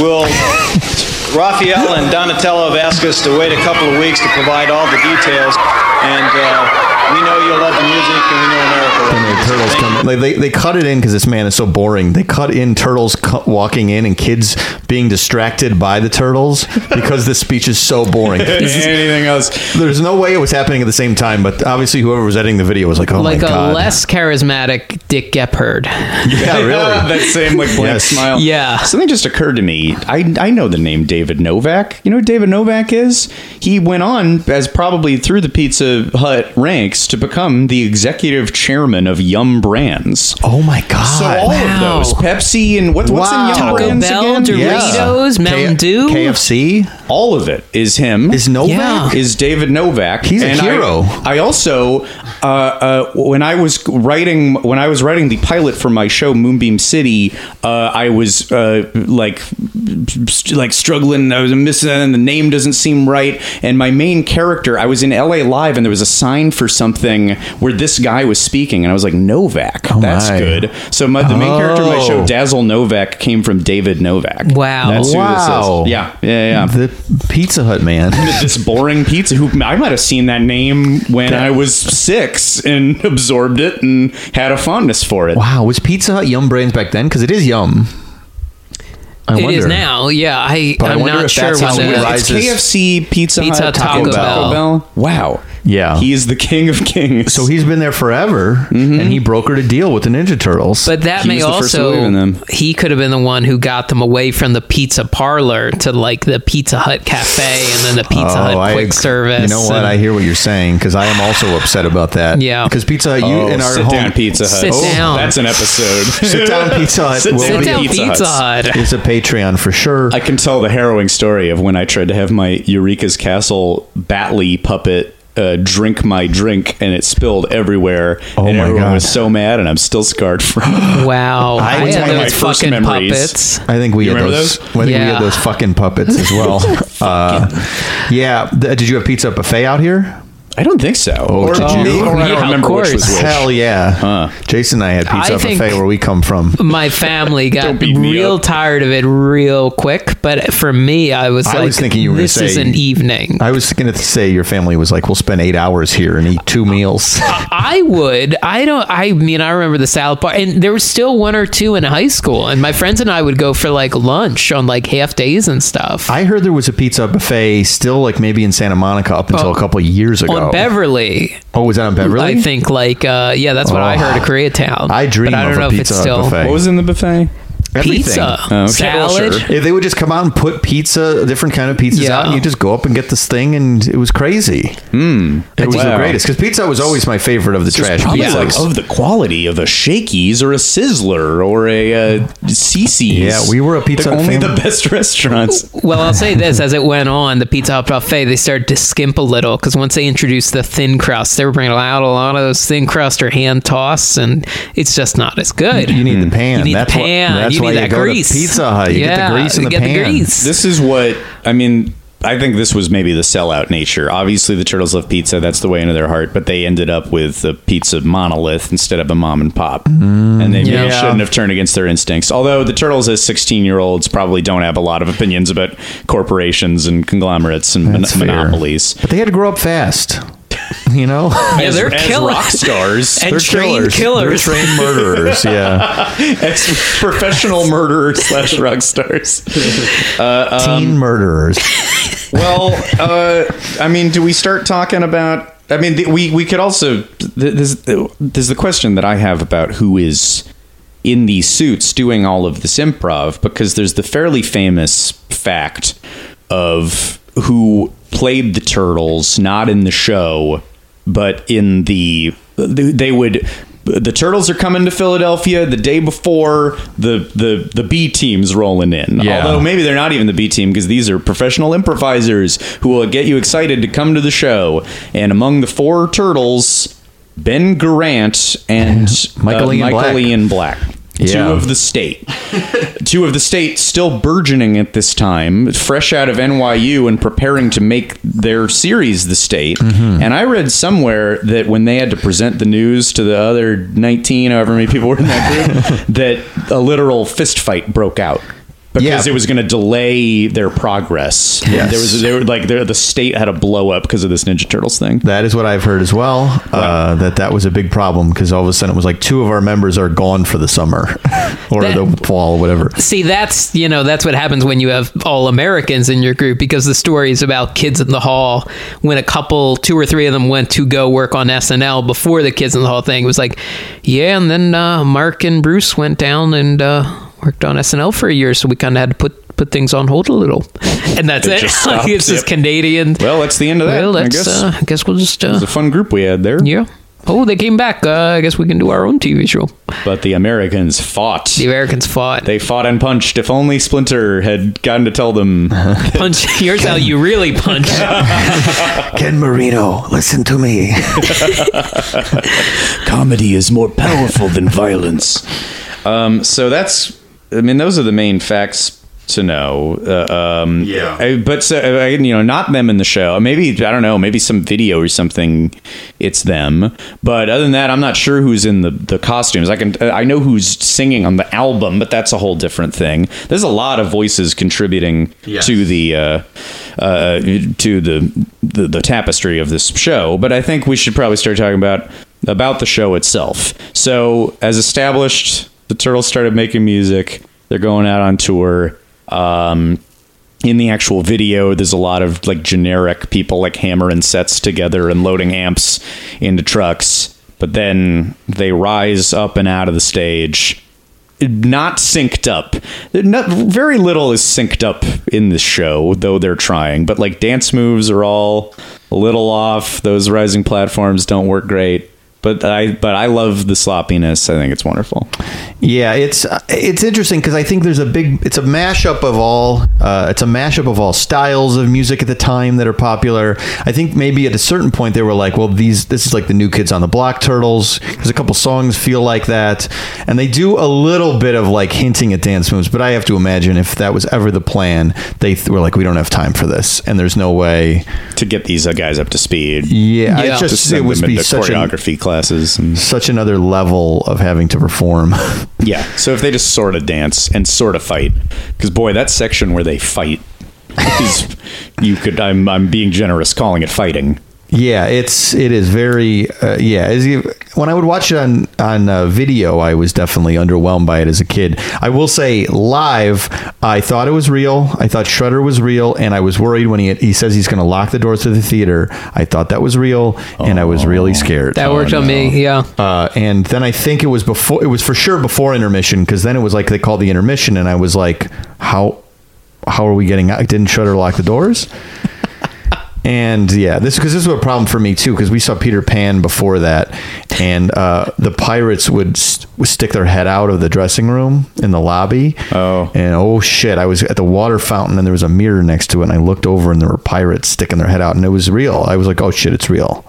Will Raphael and Donatello have asked us to wait a couple of weeks to provide all the details, and uh, we know you'll love the music, and we know America will. And love the turtles come. you. Like they, they cut it in because this man is so boring. They cut in turtles cu- walking in and kids being distracted by the turtles because this speech is so boring. Anything else? There's no way it was happening at the same time, but obviously whoever was editing the video was like, "Oh like my god!" Like a less charismatic Dick Gephardt. yeah, really. that same like blank Yes. smile. Yeah. Something just occurred to me. I I know the name David Novak. You know who David Novak is? He went on as probably through the Pizza Hut ranks to become the executive chairman of Yum Brands. oh my god! So all Wow. of those Pepsi and what, what's Wow. in Yum Taco Brands Bell, again? Doritos, Mountain Dew. KFC All of it is him. is Novak. Yeah. is David Novak. He's a And I- hero. I, also, uh, uh, when I was writing, when I was writing the pilot for my show Moonbeam City, uh, I was uh, like, st- like struggling. I was missing, and the name doesn't seem right. And my main character, I was in LA Live, and there was a sign for something where this guy was speaking, and I was like, Novak. Oh that's my. good. So my, the main character of my show, Oh. Dazzle Novak, came from David Novak. Wow. That's who Wow. this is. Yeah, yeah, yeah the Pizza Hut man. this boring pizza who I might have seen that name when I was six and absorbed it and had a fondness for it. wow, was Pizza Hut Yum Brands back then? Because it is Yum. I It wonder. is now. Yeah, I, But I I'm wonder not if sure that's how we the, rise- It's rises- KFC, Pizza, Pizza Hut, Hut, Taco, Taco Bell. Bell. Wow. Yeah. He's the king of kings. So he's been there forever, mm-hmm. and he brokered a deal with the Ninja Turtles. But that He may was the first to believe also in them. he could have been the one who got them away from the pizza parlor to like the Pizza Hut cafe and then the Pizza oh, Hut Oh, I quick ag- service. You know what? and- I hear what you're saying because I am also upset about that. Yeah. Because Pizza Hut, you oh, in our sit home, down Pizza Hut. Sit Oh, down. That's an episode. sit down Pizza Hut Sit Sit down Pizza Pizza, Hut. is a Patreon for sure. I can tell the harrowing story of when I tried to have my Eureka's Castle Batly puppet uh, drink my drink and it spilled everywhere. Oh and my everyone God. was so mad, and I'm still scarred from it. Wow. I, It's had one of my those first fucking memories. puppets. I think we You had those. those? I think we had those fucking puppets as well. uh, yeah. Did you have pizza buffet out here? I don't think so. Oh, or, did you? or oh, I don't of remember which course. was which. Hell yeah. Huh. Jason and I had pizza I buffet where we come from. My family got Don't beat me real up. tired of it real quick, but for me, I was I like, was thinking you were gonna "This is an evening." I was going to say your family was like, we'll spend eight hours here and eat two meals. I would. I don't. I mean, I remember the salad bar, and there was still one or two in high school, and my friends and I would go for like lunch on like half days and stuff. I heard there was a pizza buffet still like maybe in Santa Monica up until Oh, a couple of years ago. On Beverly, oh, was that on Beverly? I think like uh, yeah, that's what I Oh. heard at Koreatown. I dream but I don't of a know if it's Hut still buffet. What was in the buffet? Everything. pizza, Oh, okay. Well, salad. sure. If they would just come out and put pizza, different kind of pizzas Yeah. out, and you just go up and get this thing, and it was crazy. Mm. It was the greatest because pizza was always my favorite of the trash Probably pizzas. like of the quality of a Shakey's or a Sizzler or a uh, CiCi's. Yeah, we were a Pizza They're only family. the best restaurants. Well, I'll say this: as it went on, the Pizza Hut buffet they started to skimp a little because once they introduced the thin crust, they were bringing out a lot of those thin crust or hand toss, and it's just not as good. you need the pan. You need that's the why- pan. that's you why need you that go to grease. Pizza Hut. You get the Yeah, grease in you the get pan. The grease. This is what I mean. I think this was maybe the sellout nature. Obviously, the Turtles love pizza. That's the way into their heart. But they ended up with a pizza monolith instead of a mom and pop. Mm. and they maybe Yeah. shouldn't have turned against their instincts. Although the Turtles, as 16 year olds, probably don't have a lot of opinions about corporations and conglomerates and mon- That's fair. monopolies. But they had to grow up fast. You know, yeah, they're as killer- rock stars. and They're trained killers. killers. They're trained murderers. Yeah, as professional murderers slash rock stars. teen murderers. Well, uh, I mean, do we start talking about? I mean, th- we we could also. th- There's, there's the question that I have about who is in these suits doing all of this improv because there's the fairly famous fact of who played the turtles, not in the show, but in the they would the turtles are coming to Philadelphia the day before the the the B team's rolling in. Yeah. Although maybe they're not even the B team because these are professional improvisers who will get you excited to come to the show. And among the four turtles, Ben Garant and Michael uh, Ian Michael Black. Ian Black. Two of the state. Two of the state still burgeoning at this time, fresh out of NYU and preparing to make their series the state. Mm-hmm. And I read somewhere that when they had to present the news to the other 19, however many people were in that group, that a literal fist fight broke out. Because Yeah. it was going to delay their progress. Yes. There was, they were like, the state had a blow up because of this Ninja Turtles thing. That is what I've heard as well. Uh, that that was a big problem because all of a sudden it was like two of our members are gone for the summer or That- the fall, whatever. See, that's you know that's what happens when you have all Americans in your group because the stories about Kids in the Hall when a couple, two or three of them went to go work on SNL before the Kids in the Hall thing it was like, yeah, and then uh, Mark and Bruce went down and uh, worked on SNL for a year, so we kind of had to put put things on hold a little, and that's It it. just stopped, it's this yep. Canadian. Well, that's the end of that. Well, I guess. uh, I guess we'll just it uh, was a fun group we had there. yeah. Oh, they came back. Uh, I guess we can do our own TV show. But the Americans fought. The Americans fought. They fought and punched. If only Splinter had gotten to tell them. punch. Here's how you really punch. Ken Marino, listen to me. Comedy is more powerful than violence. Um, so that's, I mean, those are the main facts to know. Uh, um, Yeah. I- but so, uh, you know, not them in the show. Maybe I don't know. Maybe some video or something. It's them. But other than that, I'm not sure who's in the the costumes. I can I know who's singing on the album, but that's a whole different thing. There's a lot of voices contributing Yes. to the uh, uh, to the, the the tapestry of this show. But I think we should probably start talking about about the show itself. So, as established, the Turtles started making music. They're going out on tour. Um, in the actual video, there's a lot of like generic people like hammering sets together and loading amps into trucks. But then they rise up and out of the stage not synced up. Not, very little is synced up in this show, though they're trying. But like dance moves are all a little off. Those rising platforms don't work great. But I but I love the sloppiness. I think it's wonderful. Yeah, it's it's interesting because I think there's a big it's a mashup of all uh, it's a mashup of all styles of music at the time that are popular. I think maybe at a certain point they were like, well, these this is like the new kids on the block turtles. There's a couple songs feel like that, and they do a little bit of like hinting at dance moves. But I have to imagine if that was ever the plan, they th- were like, we don't have time for this, and there's no way. To get these uh, guys up to speed. Yeah, Yeah. it To just send it would them be into such a choreography classes. And, such another level of having to perform. yeah. So if they just sort of dance and sort of fight, because boy, that section where they fight is you could I'm I'm being generous calling it fighting. Yeah, it's it is very uh, yeah. As you, when I would watch it on on uh, video, I was definitely underwhelmed by it as a kid. I will say live, I thought it was real. I thought Shredder was real, and I was worried when he he says he's going to lock the doors to the theater. I thought that was real, and I was really scared. That worked on me. Yeah. Uh, and then I think it was before. It was for sure before intermission because then it was like they called the intermission, and I was like, how how are we getting out? Didn't Shredder lock the doors? And yeah, this because this was a problem for me too because we saw Peter Pan before that, and uh, the pirates would, st- would stick their head out of the dressing room in the lobby. Oh. and oh shit! I was at the water fountain and there was a mirror next to it, and I looked over and there were pirates sticking their head out, and it was real. I was like, oh shit, it's real.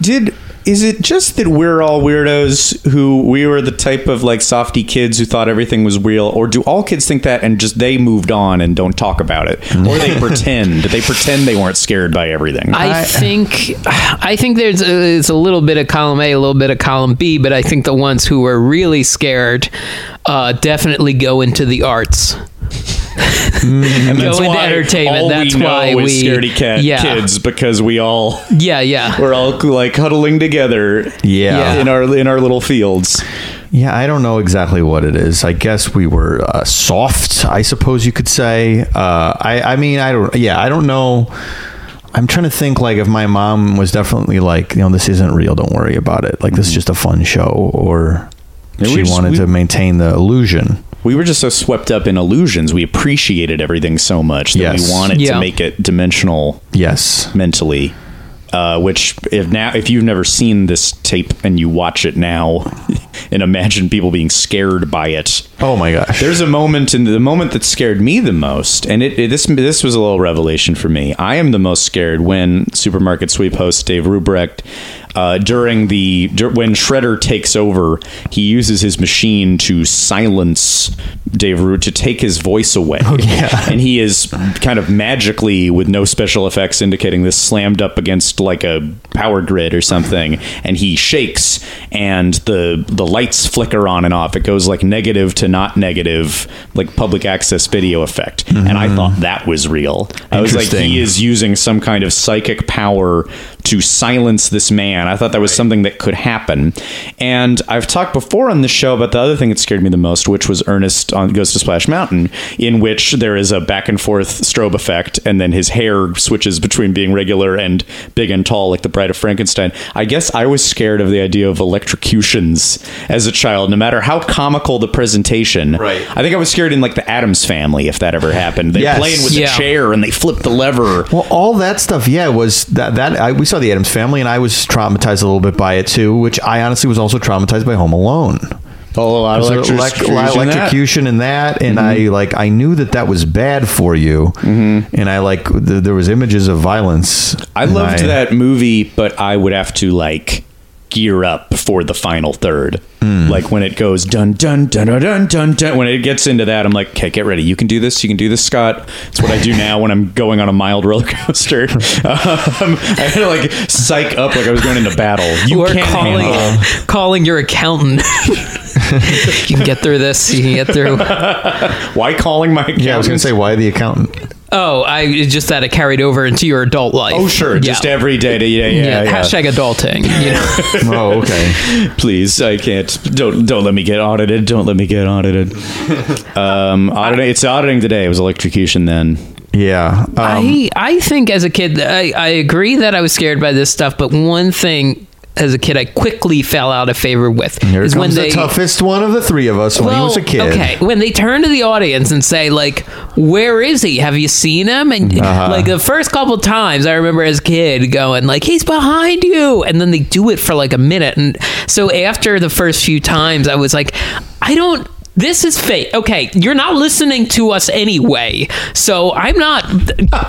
Did is it just that we're all weirdos who we were the type of like softy kids who thought everything was real, or do all kids think that and just they moved on and don't talk about it, or they pretend? They pretend they weren't scared by everything. I think I think there's a, it's a little bit of column A, a little bit of column B, but I think the ones who were really scared uh, definitely go into the arts. and go into entertainment. All That's we why is we- scaredy cat yeah. kids because we all Yeah, yeah. we're all like huddling together. Yeah. in our in our little fields. Yeah, I don't know exactly what it is. I guess we were uh, soft, I suppose you could say. Uh, I, I mean, I don't. Yeah, I don't know. I'm trying to think like if my mom was definitely like, you know, this isn't real. Don't worry about it. Like this is just a fun show, or Yeah, she just- wanted we- to maintain the illusion. We were just so swept up in illusions. We appreciated everything so much that Yes. we wanted Yeah. to make it dimensional Yes. mentally. Uh, which if now if you've never seen this tape and you watch it now and imagine people being scared by it Oh my gosh. there's a moment in the, the moment that scared me the most, and it, it- this this was a little revelation for me. I am the most scared when supermarket sweep host Dave Ruprecht. Uh, during the dur- when Shredder takes over, he uses his machine to silence Dave Ru to take his voice away. Oh yeah. and he is kind of magically, with no special effects indicating this, slammed up against like a power grid or something, and he shakes, and the the lights flicker on and off. It goes like negative to not negative, like public access video effect. And I thought that was real. I was like, he is using some kind of psychic power to silence this man. I thought that was something that could happen. And I've talked before on the show about the other thing that scared me the most, which was Ernest on Goes to Splash Mountain, in which there is a back and forth strobe effect, and then his hair switches between being regular and big and tall, like the Bride of Frankenstein. I guess I was scared of the idea of electrocutions as a child, no matter how comical the presentation. Right. I think I was scared in like the Addams family if that ever happened. They're Yes. playing with Yeah. the chair and they flip the lever. Well, all that stuff, yeah, was that that I, we saw the Addams Family, and I was traumatized a little bit by it too. Which I honestly was also traumatized by Home Alone. Oh, a lot of electrocution elec- in that. electrocution in that, and I mm-hmm. like I knew that that was bad for you, mm-hmm. and I like th- there was images of violence. I loved that movie, but I would have to like gear up for the final third. Like when it goes dun dun dun dun dun dun dun. When it gets into that, I'm like, okay, get ready. You can do this. You can do this, Scott. It's what I do now when I'm going on a mild roller coaster. um, I had to like psych up like I was going into battle. You or can't calling handle. calling your accountant. you can get through this. You can get through. Why calling my? Yeah, I was gonna say why the accountant. Oh, I just that it carried over into your adult life. Oh sure, just every day. To, yeah, yeah, yeah, yeah. Hashtag adulting. You know? Oh, okay. Please, I can't. Don't don't let me get audited. Don't let me get audited. Um, auditing. It's auditing today. It was electrocution then. Yeah. Um, I I think as a kid, I, I agree that I was scared by this stuff, but one thing as a kid I quickly fell out of favor with here is comes when the toughest one of the three of us when he was a kid. Okay, when they turn to the audience and say like, "Where is he? Have you seen him?" and Uh-huh. like the first couple times, I remember as a kid going like, "He's behind you," and then they do it for like a minute, and so after the first few times, I was like, "I don't." This is fake. Okay, you're not listening to us anyway, so I'm not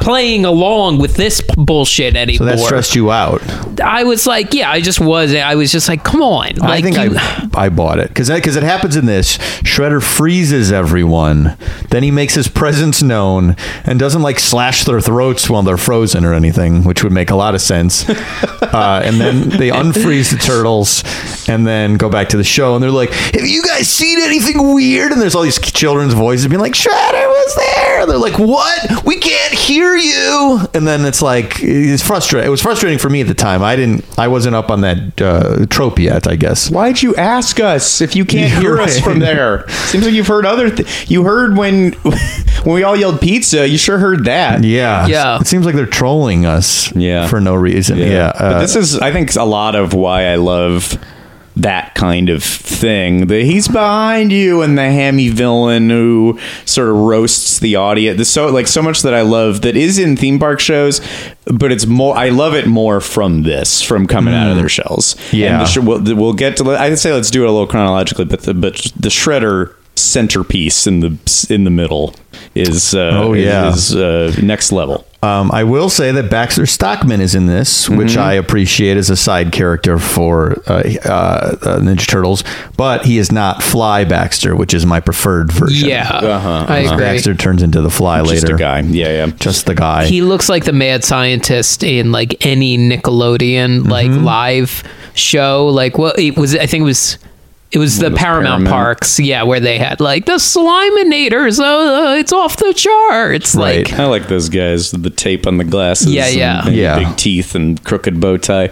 playing along with this bullshit anymore. So that stressed you out. I was like, yeah, I just was. I was just like, come on. Like, I think you- I I bought it because because it happens in this. Shredder freezes everyone, then he makes his presence known and doesn't like slash their throats while they're frozen or anything, which would make a lot of sense. uh, and then they unfreeze the turtles and then go back to the show and they're like, "Have you guys seen anything weird?" And there's all these children's voices being like, "Shredder was there." They're like, "What? We can't hear you." And then it's like it's frustrating. It was frustrating for me at the time. I didn't. I wasn't up on that uh, trope yet. I guess. Why'd you ask us if you can't You're hear us from there? Seems like you've heard other. Th- you heard when when we all yelled pizza. You sure heard that. Yeah. Yeah. It seems like they're trolling us. Yeah. For no reason. Yeah. but uh, this is, I think, a lot of why I love that kind of thing. The he's behind you and the hammy villain who sort of roasts the audience. There's so like so much that I love that is in theme park shows, but it's more. I love it more from this, from coming out of their shells. Yeah. and the sh- we'll, we'll get to. I'd say let's do it a little chronologically, but the but the shredder centerpiece in the in the middle is uh, Oh, yeah. is uh, next level. Um, I will say that Baxter Stockman is in this, which I appreciate as a side character for uh, uh, uh, Ninja Turtles, but he is not Fly Baxter, which is my preferred version. yeah, Uh-huh, I agree. Baxter turns into the Fly Just later. Just a guy. Yeah, yeah. Just the guy. He looks like the mad scientist in like any Nickelodeon like Mm-hmm. live show. Like what it was I think it was it was the Paramount, Paramount. Parks, yeah, where they had like the Sliminators. Uh, it's off the charts. Right. Like I like those guys, the tape on the glasses. Yeah, and- yeah. and Yeah. Big teeth and crooked bow tie.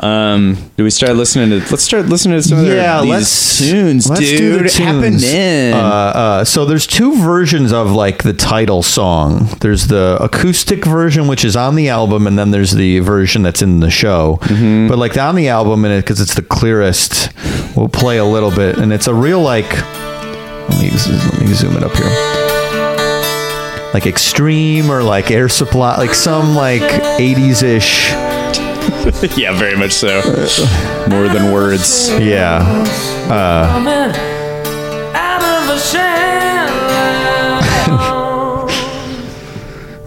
Um, do we start listening to? Let's start listening to some of their, yeah, these let's tunes, let's dude. do the tunes. Happening. Uh, uh, so there's two versions of like the title song. There's the acoustic version, which is on the album, and then there's the version that's in the show. Mm-hmm. But like on the album, and because it's the clearest, we'll play a little bit, and it's a real like. Let me let me zoom it up here. Like extreme or like air supply, like some like 80s ish. yeah, very much so. More than words. Yeah. Uh, out of a.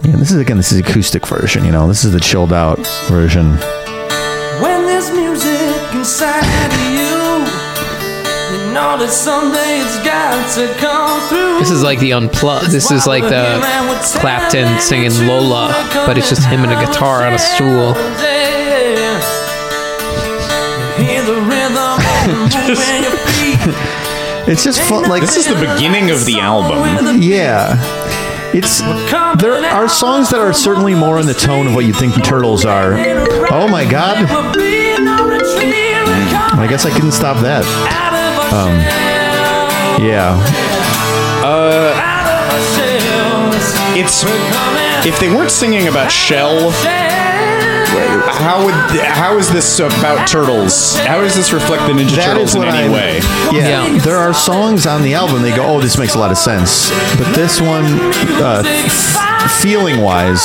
Yeah, this is again. This is acoustic version. You know, this is the chilled out version. when there's music inside you, you know that someday it's got to come through. This is like the unplugged. This is like the Clapton singing Lola, but it's just him and a guitar on a stool. Rhythm moving your feet. It's just fun. Like This is the beginning of the album. Yeah. It's there are songs that are certainly more in the tone of what you think the Turtles are. Oh my God! I guess I couldn't stop that. Um, yeah. Uh, it's if they weren't singing about Shell. How would how is this about turtles? How does this reflect the Ninja That Turtles is in what any I'm- way? Yeah, there are songs on the album. They go, "Oh, this makes a lot of sense," but this one, uh, feeling wise,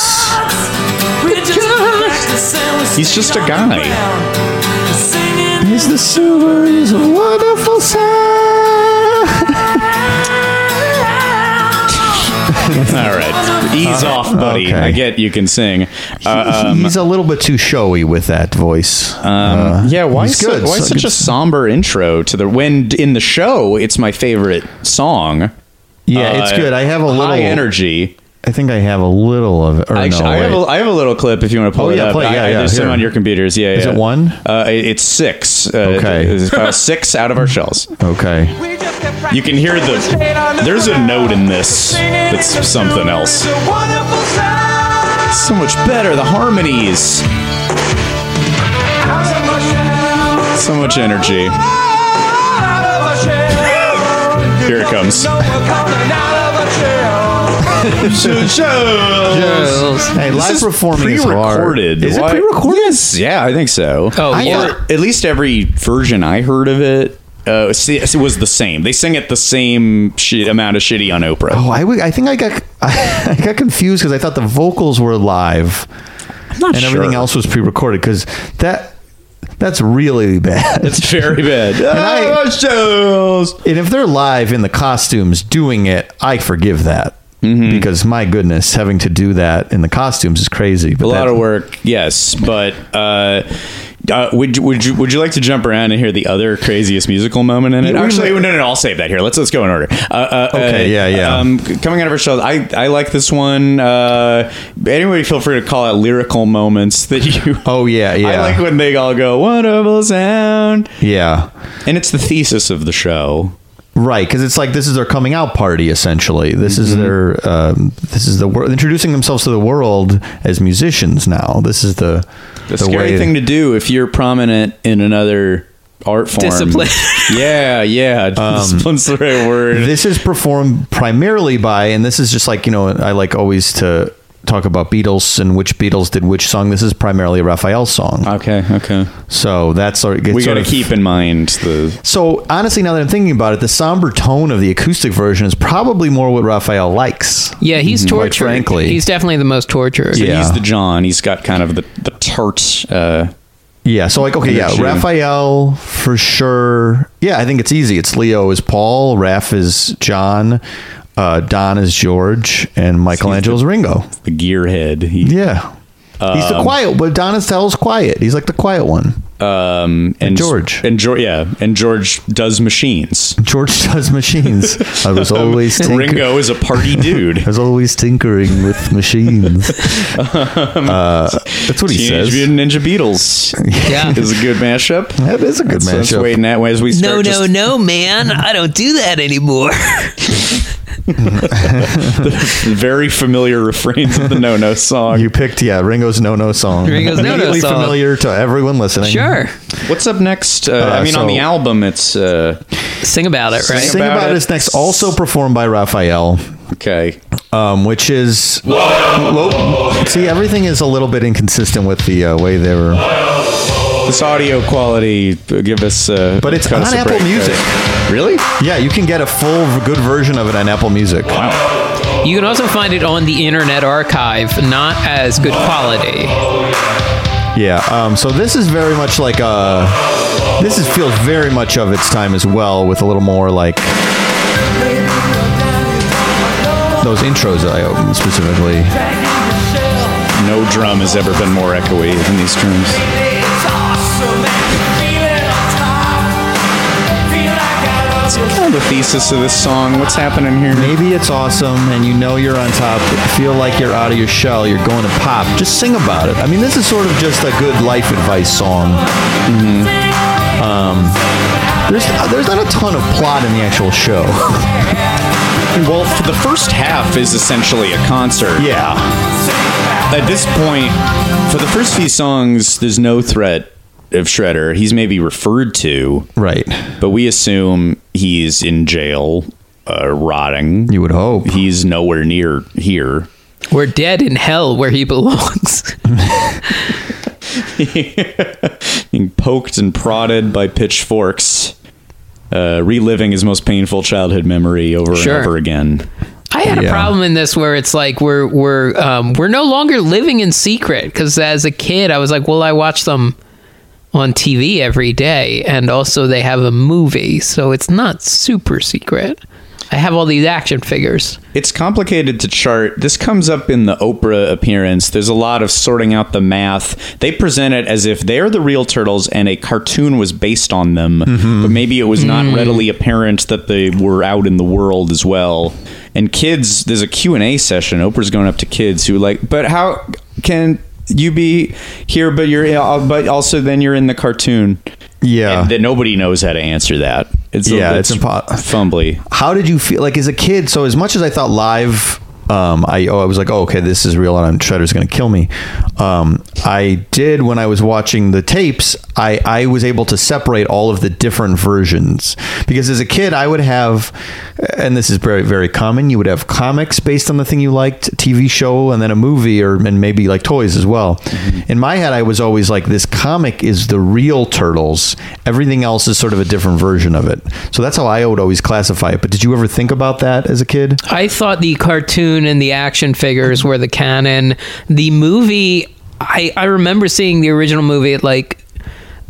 He's just a guy. is the silver is a wonderful All right, ease Uh, off, buddy. okay. I get you can sing. Uh, um, he's a little bit too showy with that voice. Um, yeah, why so, good. why So such good. a somber intro to the when in the show? It's my favorite song. Yeah, it's Uh, good. I have a high little energy. I think I have a little of it. Or Actually, no, I, have a, I have a little clip if you want to pull Oh, it yeah, up. play Yeah, I- yeah, There's some on your computers. Yeah, Is yeah. it one? Uh, it- it's six. Uh, Okay. It's about six out of our shells. Okay. You can hear the. There's a note in this that's something else. So much better. The harmonies. So much energy. Here it comes. Hey, This live is performing is pre-recorded. Is it Why- pre-recorded? Yes. Yeah, I think so. Oh, Or yeah. at least every version I heard of it uh, it was the same. They sing it the same shi amount of shitty on Oprah. Oh, I, w- I think I got I got confused because I thought the vocals were live I'm not and sure. everything else was pre-recorded because that that's really bad. It's very bad. And I- Oh, shows. and if they're live in the costumes doing it, I forgive that. Mm-hmm. Because my goodness, having to do that in the costumes is crazy. But a lot that- of work, yes, but uh, uh, would you, would you would you like to jump around and hear the other craziest musical moment in it? Actually, no, no, no. I'll save that here. Let's let's go in order. Uh, uh, Okay, uh, yeah, yeah. Um, coming out of our show, I I like this one. Uh, anybody, feel free to call out lyrical moments that you. Oh yeah, yeah, I like when they all go wonderful sound, yeah. and it's the thesis of the show. Right, because it's like this is their coming out party essentially. This Mm-hmm. is their um, this is the world introducing themselves to the world as musicians. Now, this is the The, scary thing to do if you're prominent in another art form. Discipline. yeah, yeah. Discipline's the right word. This is performed primarily by, and this is just like you know, I like always to talk about Beatles and which Beatles did which song. This is primarily a Raphael song. Okay, okay. So that's sort of, We got to keep in mind the. So honestly, now that I'm thinking about it, the somber tone of the acoustic version is probably more what Raphael likes. Yeah, he's Quite tortured. frankly. he's definitely the most tortured. Yeah. He's the John. He's got kind of the the tart. Uh, Yeah. So like, okay, yeah, Raphael for sure. Yeah, I think it's easy. It's Leo is Paul, Raph is John, uh, Don is George, and Michelangelo's Ringo. the gearhead. He, Yeah. He's the quiet, but Don Donatello's quiet. He's like the quiet one. um, and George. and George, yeah, and George does machines. George does machines. I was always tinker- Ringo is a party dude. I was always tinkering with machines. uh, that's what he Teenage says. Mutant Ninja Beatles. Yeah. is a good mashup. That is a good So let's mashup. waiting at as we start. No, no, just- no, man. I don't do that anymore. the very familiar refrains of the No No song. You picked, yeah, Ringo's No No song. Ringo's No No song. familiar to everyone listening. Sure. What's up next? Uh, I Uh, mean, on the album, it's uh, Sing about it, right? Sing About, It is next, also performed by Raphael. Okay. Um, which is. Whoa. See, everything is a little bit inconsistent with the uh, way they were. This audio quality, uh, give us. Uh, But it's cut on us a Apple break, Music. guys. Really? Yeah, you can get a full, good version of it on Apple Music. Wow. You can also find it on the Internet Archive, not as good quality. Yeah. Um, so this is very much like a. This is, feels very much of its time as well, with a little more like those intros. that I open specifically. No drum has ever been more echoey than these drums. What's kind of the thesis of this song? What's happening here? Maybe it's awesome, and you know you're on top. Feel like you're out of your shell. You're going to pop. Just sing about it. I mean, this is sort of just a good life advice song. Um, there's there's not a ton of plot in the actual show. Well, for the first half is essentially a concert. Yeah. At this point, for the first few songs, there's no threat of Shredder. He's maybe referred to, right? But we assume he's in jail, uh, rotting. You would hope he's nowhere near here. We're dead in hell where he belongs. being poked and prodded by pitchforks, uh, reliving his most painful childhood memory over Sure. and over again. I had a problem in this where it's like we're we're um, we're no longer living in secret because as a kid I was like, well, I watch them on TV every day, and also they have a movie, so it's not super secret. I have all these action figures. It's complicated to chart. This comes up in the Oprah appearance. There's a lot of sorting out the math. They present it as if they're the real turtles and a cartoon was based on them, but maybe it was not Mm. readily apparent that they were out in the world as well. And kids, there's a Q&A session. Oprah's going up to kids who like, "But how can you be here but you're uh, but also then you're in the cartoon?" Yeah. And that nobody knows how to answer that. It's a- Yeah, it's, it's impo- fumbly. How did you feel like as a kid? So as much as I thought live, um, I oh, I was like, oh, okay, this is real, and I'm, Shredder's going to kill me. Um, I did when I was watching the tapes. I I was able to separate all of the different versions because as a kid, I would have, and this is very very common. You would have comics based on the thing you liked, TV show, and then a movie, or and maybe like toys as well. In my head, I was always like, this comic is the real turtles. Everything else is sort of a different version of it. So that's how I would always classify it. But did you ever think about that as a kid? I thought the cartoon and the action figures were the canon. The movie, I, I remember seeing the original movie at like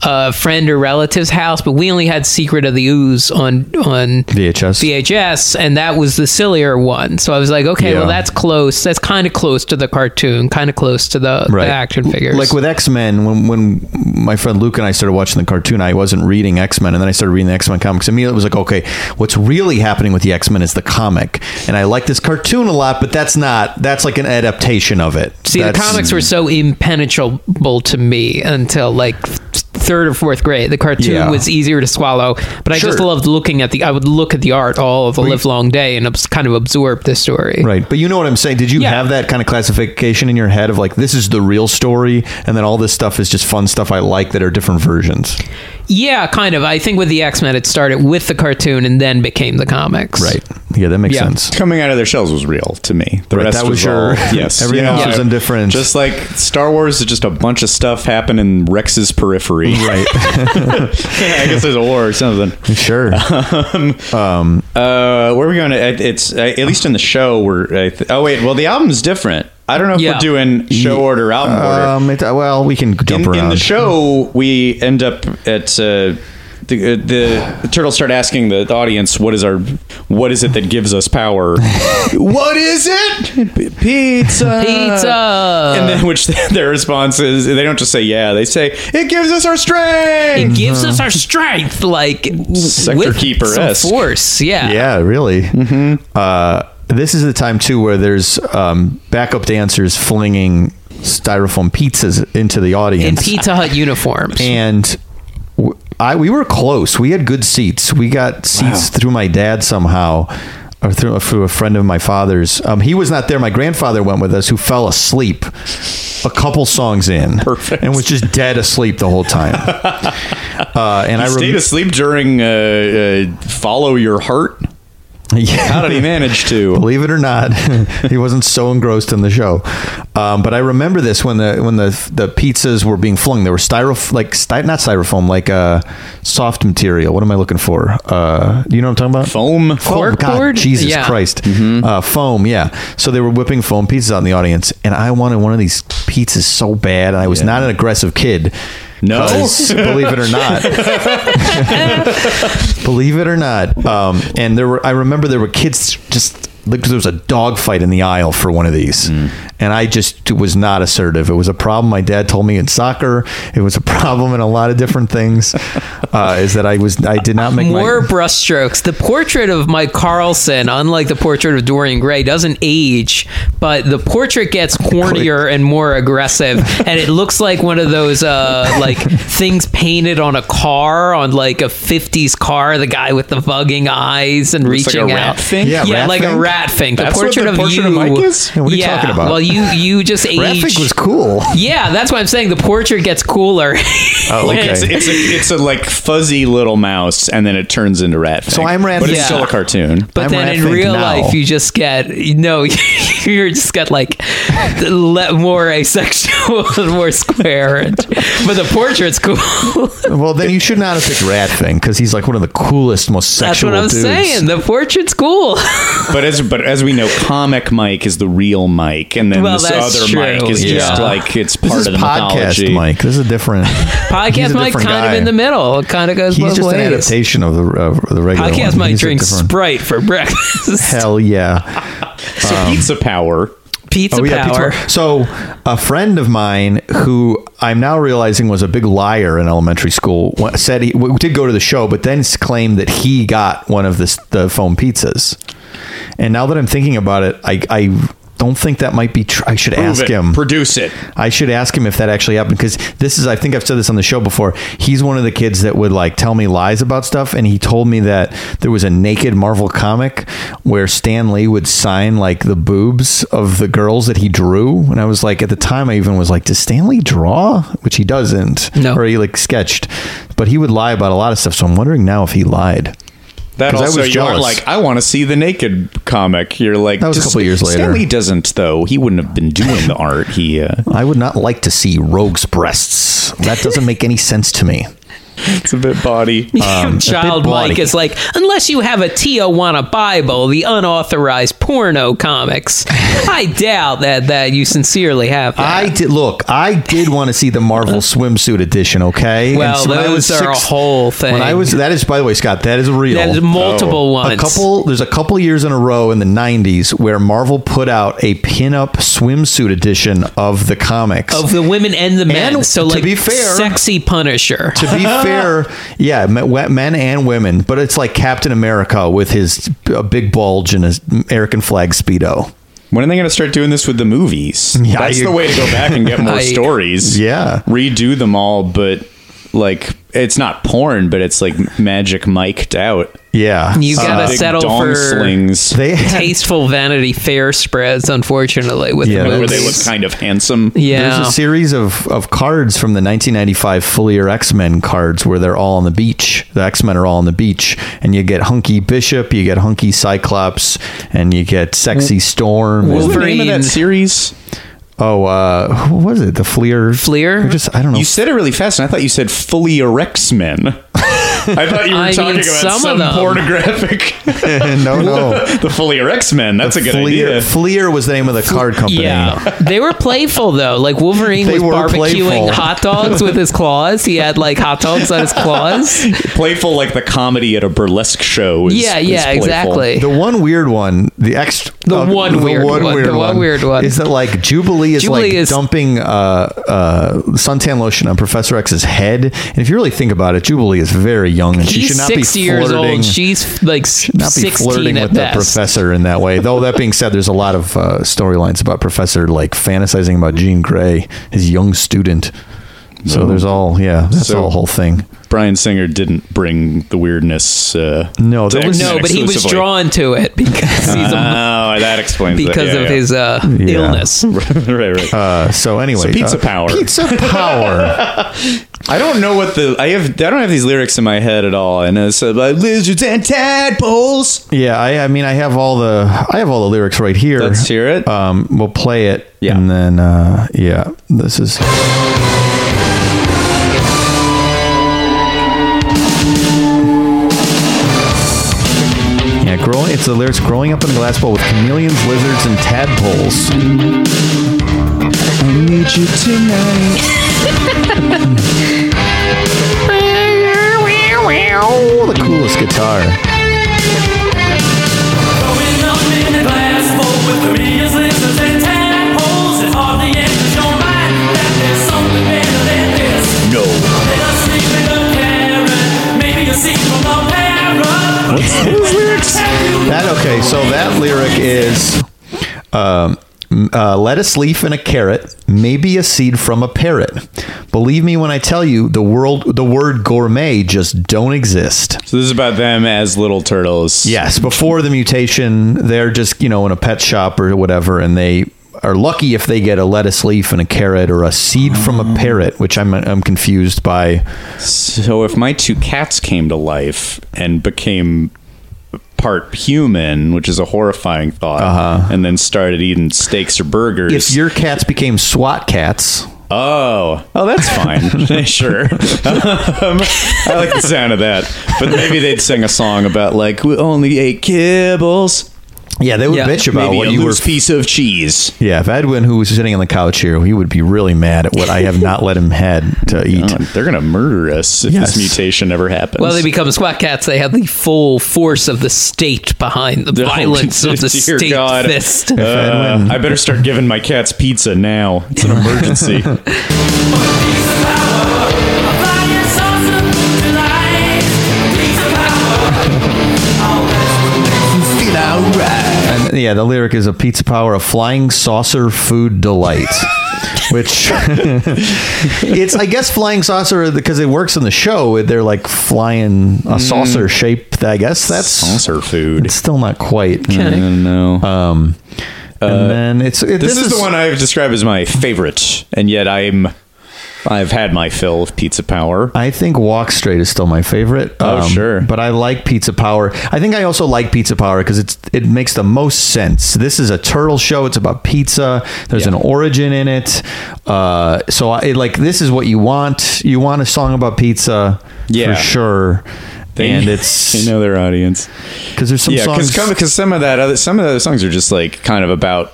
a friend or relative's house, but we only had Secret of the Ooze on on VHS. VHS, and that was the sillier one. So I was like, okay, Yeah. well that's close. That's kind of close to the cartoon, kind of close to the, the action figures. Like with X Men, when when my friend Luke and I started watching the cartoon, I wasn't reading X Men, and then I started reading the X Men comics. And Immediately, it was like, okay, what's really happening with the X Men is the comic, and I like this cartoon a lot, but that's not that's like an adaptation of it. See, That's- the comics were so impenetrable to me until like third or fourth grade. The cartoon Yeah. was easier to swallow, but I just loved looking at the. I would look at the art all of the live long day and abs- kind of absorb the story. Right, but you know what I'm saying. Did you have that kind of classification in your head of like this is the real story, and then all this stuff is just fun stuff I like that are different versions? Yeah, kind of. I think with the X Men, it started with the cartoon and then became the comics. Right. Yeah, that makes Yeah. sense. Coming out of their shells was real to me. The Right, rest that was was your- all, yes. everything else was indifferent. Just like Star Wars is just a bunch of stuff happen in Rex's periphery. Right. I guess there's a war or something. Sure. um, um, uh, where are we going to? It's uh, at least in the show. We're. I th- oh wait. Well, the album's different. I don't know if Yeah. we're doing show order, album order. Um, it, well, we can jump in, around. in the show, we end up at uh, the, uh, the the turtles start asking the, the audience, "What is our what is it that gives us power? what is it? P- Pizza, Pizza." And then, which their response is, they don't just say "yeah," they say, "It gives us our strength. It gives us our strength, like Sector Keeper-esque. some force. Yeah. Yeah, really. Uh, this is the time too where there's um, backup dancers flinging styrofoam pizzas into the audience In audience Pizza Hut uniforms. and. w- I, we were close. We had good seats. We got seats through my dad somehow. or through, through a friend of my father's. Um, he was not there. My grandfather went with us, who fell asleep a couple songs in, Perfect. and was just dead asleep the whole time. Uh, and He I stayed rem- asleep during uh, uh, "Follow Your Heart." Yeah. How did he manage to? Believe it or not, he wasn't so engrossed in the show. Um, but I remember this when the when the the pizzas were being flung. There were styrofoam, like sty- not styrofoam, like uh, soft material. What am I looking for? Uh, do you know what I'm talking about? Foam. Foam. God, Corkboard? Jesus Yeah. Christ. Uh, foam. Yeah. So they were whipping foam pizzas out in the audience, and I wanted one of these pizzas so bad. And I was not an aggressive kid. No. 'Cause, believe it or not, believe it or not. Um, and there were, I remember there were kids just like there was a dog fight in the aisle for one of these, and I just was not assertive. It was a problem my dad told me in soccer. It was a problem in a lot of different things. Uh, is that I was I did not make More my brushstrokes. The portrait of Mike Carlsen, unlike the portrait of Dorian Gray, doesn't age, but the portrait gets cornier and more aggressive, and it looks like one of those uh, like things painted on a car, on like a '50s car. The guy with the bugging eyes and Looks like a reaching rat out. fink? Yeah, yeah, rat like a fink. rat fink. The That's what portrait the of portrait you. of Mike is? What are you yeah, talking about? Well, you you just age. Graphic was cool. Yeah, that's what I'm saying. The portrait gets cooler. Oh, okay. It's, it's a it's a like fuzzy little mouse, and then it turns into rat. So I'm Rat but it's Fink. still a cartoon. But I'm then Rat in Fink real now. life, you just get no, you're just get like le- more asexual more square. And, but the portrait's cool. Well, then you should not have picked Rat Fink because he's like one of the coolest, most sexual. That's sexual what I'm dudes. saying. The portrait's cool. But as but as we know, comic Mike is the real Mike, and then Well, this other true, Mike is just like it's This part is of the podcast mythology. Mike. This is a different. Podcast a Mike different kind guy. of in the middle. It kind of goes He's both just ways. an adaptation of the of the regular Podcast one. Mike He's drinks different- Sprite for breakfast. Hell yeah. So um, pizza power. Pizza Oh, yeah, power. pizza. So, a friend of mine who I'm now realizing was a big liar in elementary school said he w- did go to the show, but then claimed that he got one of the, the foam pizzas. And now that I'm thinking about it, I, I don't think that might be true. I should Prove ask it. him. Produce it. I should ask him if that actually happened because this is I think I've said this on the show before. He's one of the kids that would like tell me lies about stuff and he told me that there was a naked Marvel comic where Stan Lee would sign like the boobs of the girls that he drew and I was like at the time I even was like does Stan Lee draw which he doesn't No. or he like sketched but he would lie about a lot of stuff so I'm wondering now if he lied. That 'Cause I also was you aren't like I want to see the naked comic. You're like That was a couple years later. Stan Lee doesn't though. He wouldn't have been doing the art. He uh, I would not like to see Rogue's breasts. That doesn't make any sense to me. It's a bit body. Um, a Child bit Mike bawdy. is like, unless you have a Tijuana Bible, the unauthorized porno comics. I doubt that that you sincerely have that. I did look. I did want to see the Marvel swimsuit edition. Okay. Well, so when I those are a whole thing. When I was that is by the way, Scott. That is real. There's multiple A ones. couple. There's a couple years in a row in the '90s where Marvel put out a pinup swimsuit edition of the comics. of the women and the men. And so to like, be fair- sexy Punisher. to be fair, yeah, me- men and women, but it's like Captain America with his a big bulge and his American flag speedo. When are they going to start doing this with the movies? Yeah, That's the way to go back and get more I- stories. Yeah. redo them all, but like it's not porn, but it's like magic mic'd out. Yeah, You uh, gotta Big settle for slings they had tasteful Vanity Fair spreads, unfortunately, with Yeah, the where where they look kind of handsome. Yeah. There's a series of, of cards from the 1995 Fleer X Men cards where they're all on the beach. The X Men are all on the beach, and you get Hunky Bishop, you get Hunky Cyclops, and you get Sexy Storm. What was the name of that series? Oh, uh, who was it? The Fleer. Fleer? Or Just I don't know. You said it really fast, and I thought you said fully erects men. I thought you were I mean, talking about some of some, them. pornographic. no, no. the fully X Men. That's a good Fleer, idea. Fleer was the name of the card company. Yeah, they were playful though. Like Wolverine They was barbecuing playful. hot dogs with his claws. He had like hot dogs on his claws. Playful, like the comedy at a burlesque show. Is, yeah, yeah, playful. exactly. The one weird one, the extra, The one weird one, the one weird one. is that like Jubilee is Jubilee like is- dumping uh, uh, suntan lotion on Professor X's head, and if you really think about it, Jubilee is very young and she He's should not be sixty years flirting. old. She's like not be flirting at with the professor in that way. Though that being said, there's a lot of uh, storylines about Professor like fantasizing about Jean Grey, his young student. So there's all yeah, that's So- all whole thing. Bryan Singer didn't bring the weirdness. Uh, No, to was- No, but he was drawn to it because he's a, Oh, that explains it. because Yeah, of yeah. his uh, Yeah. illness. right, right. Uh, so anyway, So pizza uh, power. Pizza power. I don't know what the I have. I don't have these lyrics in my head at all. And it's about lizards and tadpoles. yeah, I, I mean, I have all the I have all the lyrics right here. Let's hear it. Um, we'll play it, Yeah. and then uh, yeah, this is. Growing. It's the lyrics growing up in a glass bowl with chameleons, lizards, and tadpoles. I need you tonight. The coolest guitar. That okay? So that lyric is, um, uh, lettuce leaf and a carrot, maybe a seed from a parrot. Believe me when I tell you, the world, the word gourmet just don't exist. So this is about them as little turtles. Yes, before the mutation, they're just you know in a pet shop or whatever, and they are lucky if they get a lettuce leaf and a carrot or a seed from a parrot, which I'm I'm confused by. So if my two cats came to life and became part human, which is a horrifying thought, Uh-huh. and then started eating steaks or burgers. If your cats became SWAT Kats, Oh, oh, that's fine. sure. um, I like the sound of that. But maybe they'd sing a song about like we only ate kibbles. Yeah, they would Yeah. bitch about Maybe what a you were loose piece of cheese. Yeah, if Edwin, who was sitting on the couch here, he would be really mad at what I have not let him had to eat. Oh, they're gonna murder us if Yes. this mutation ever happens. Well, they become squat cats. They have the full force of the state behind the Oh, violence of the dear state God. fist. Uh, I better start giving my cats pizza now. It's an emergency. yeah, the lyric is a pizza power, a flying saucer food delight. Which it's, I guess, flying saucer because it works in the show. They're like flying a saucer shape. I guess that's Saucer food. It's still not quite. I don't know. Um, and then it's it, this, is, the one I've described as my favorite, and yet I'm I've had my fill of pizza power. I think Walk Straight is still my favorite. Um, Oh, sure. But I like Pizza Power. I think I also like Pizza Power because it's it makes the most sense. This is a turtle show. It's about pizza. There's Yeah. an origin in it. Uh, so I like this is what you want. You want a song about pizza Yeah. for sure. They, and it's they know their audience. because there's some yeah, songs. because some of that other some of the other songs are just like kind of about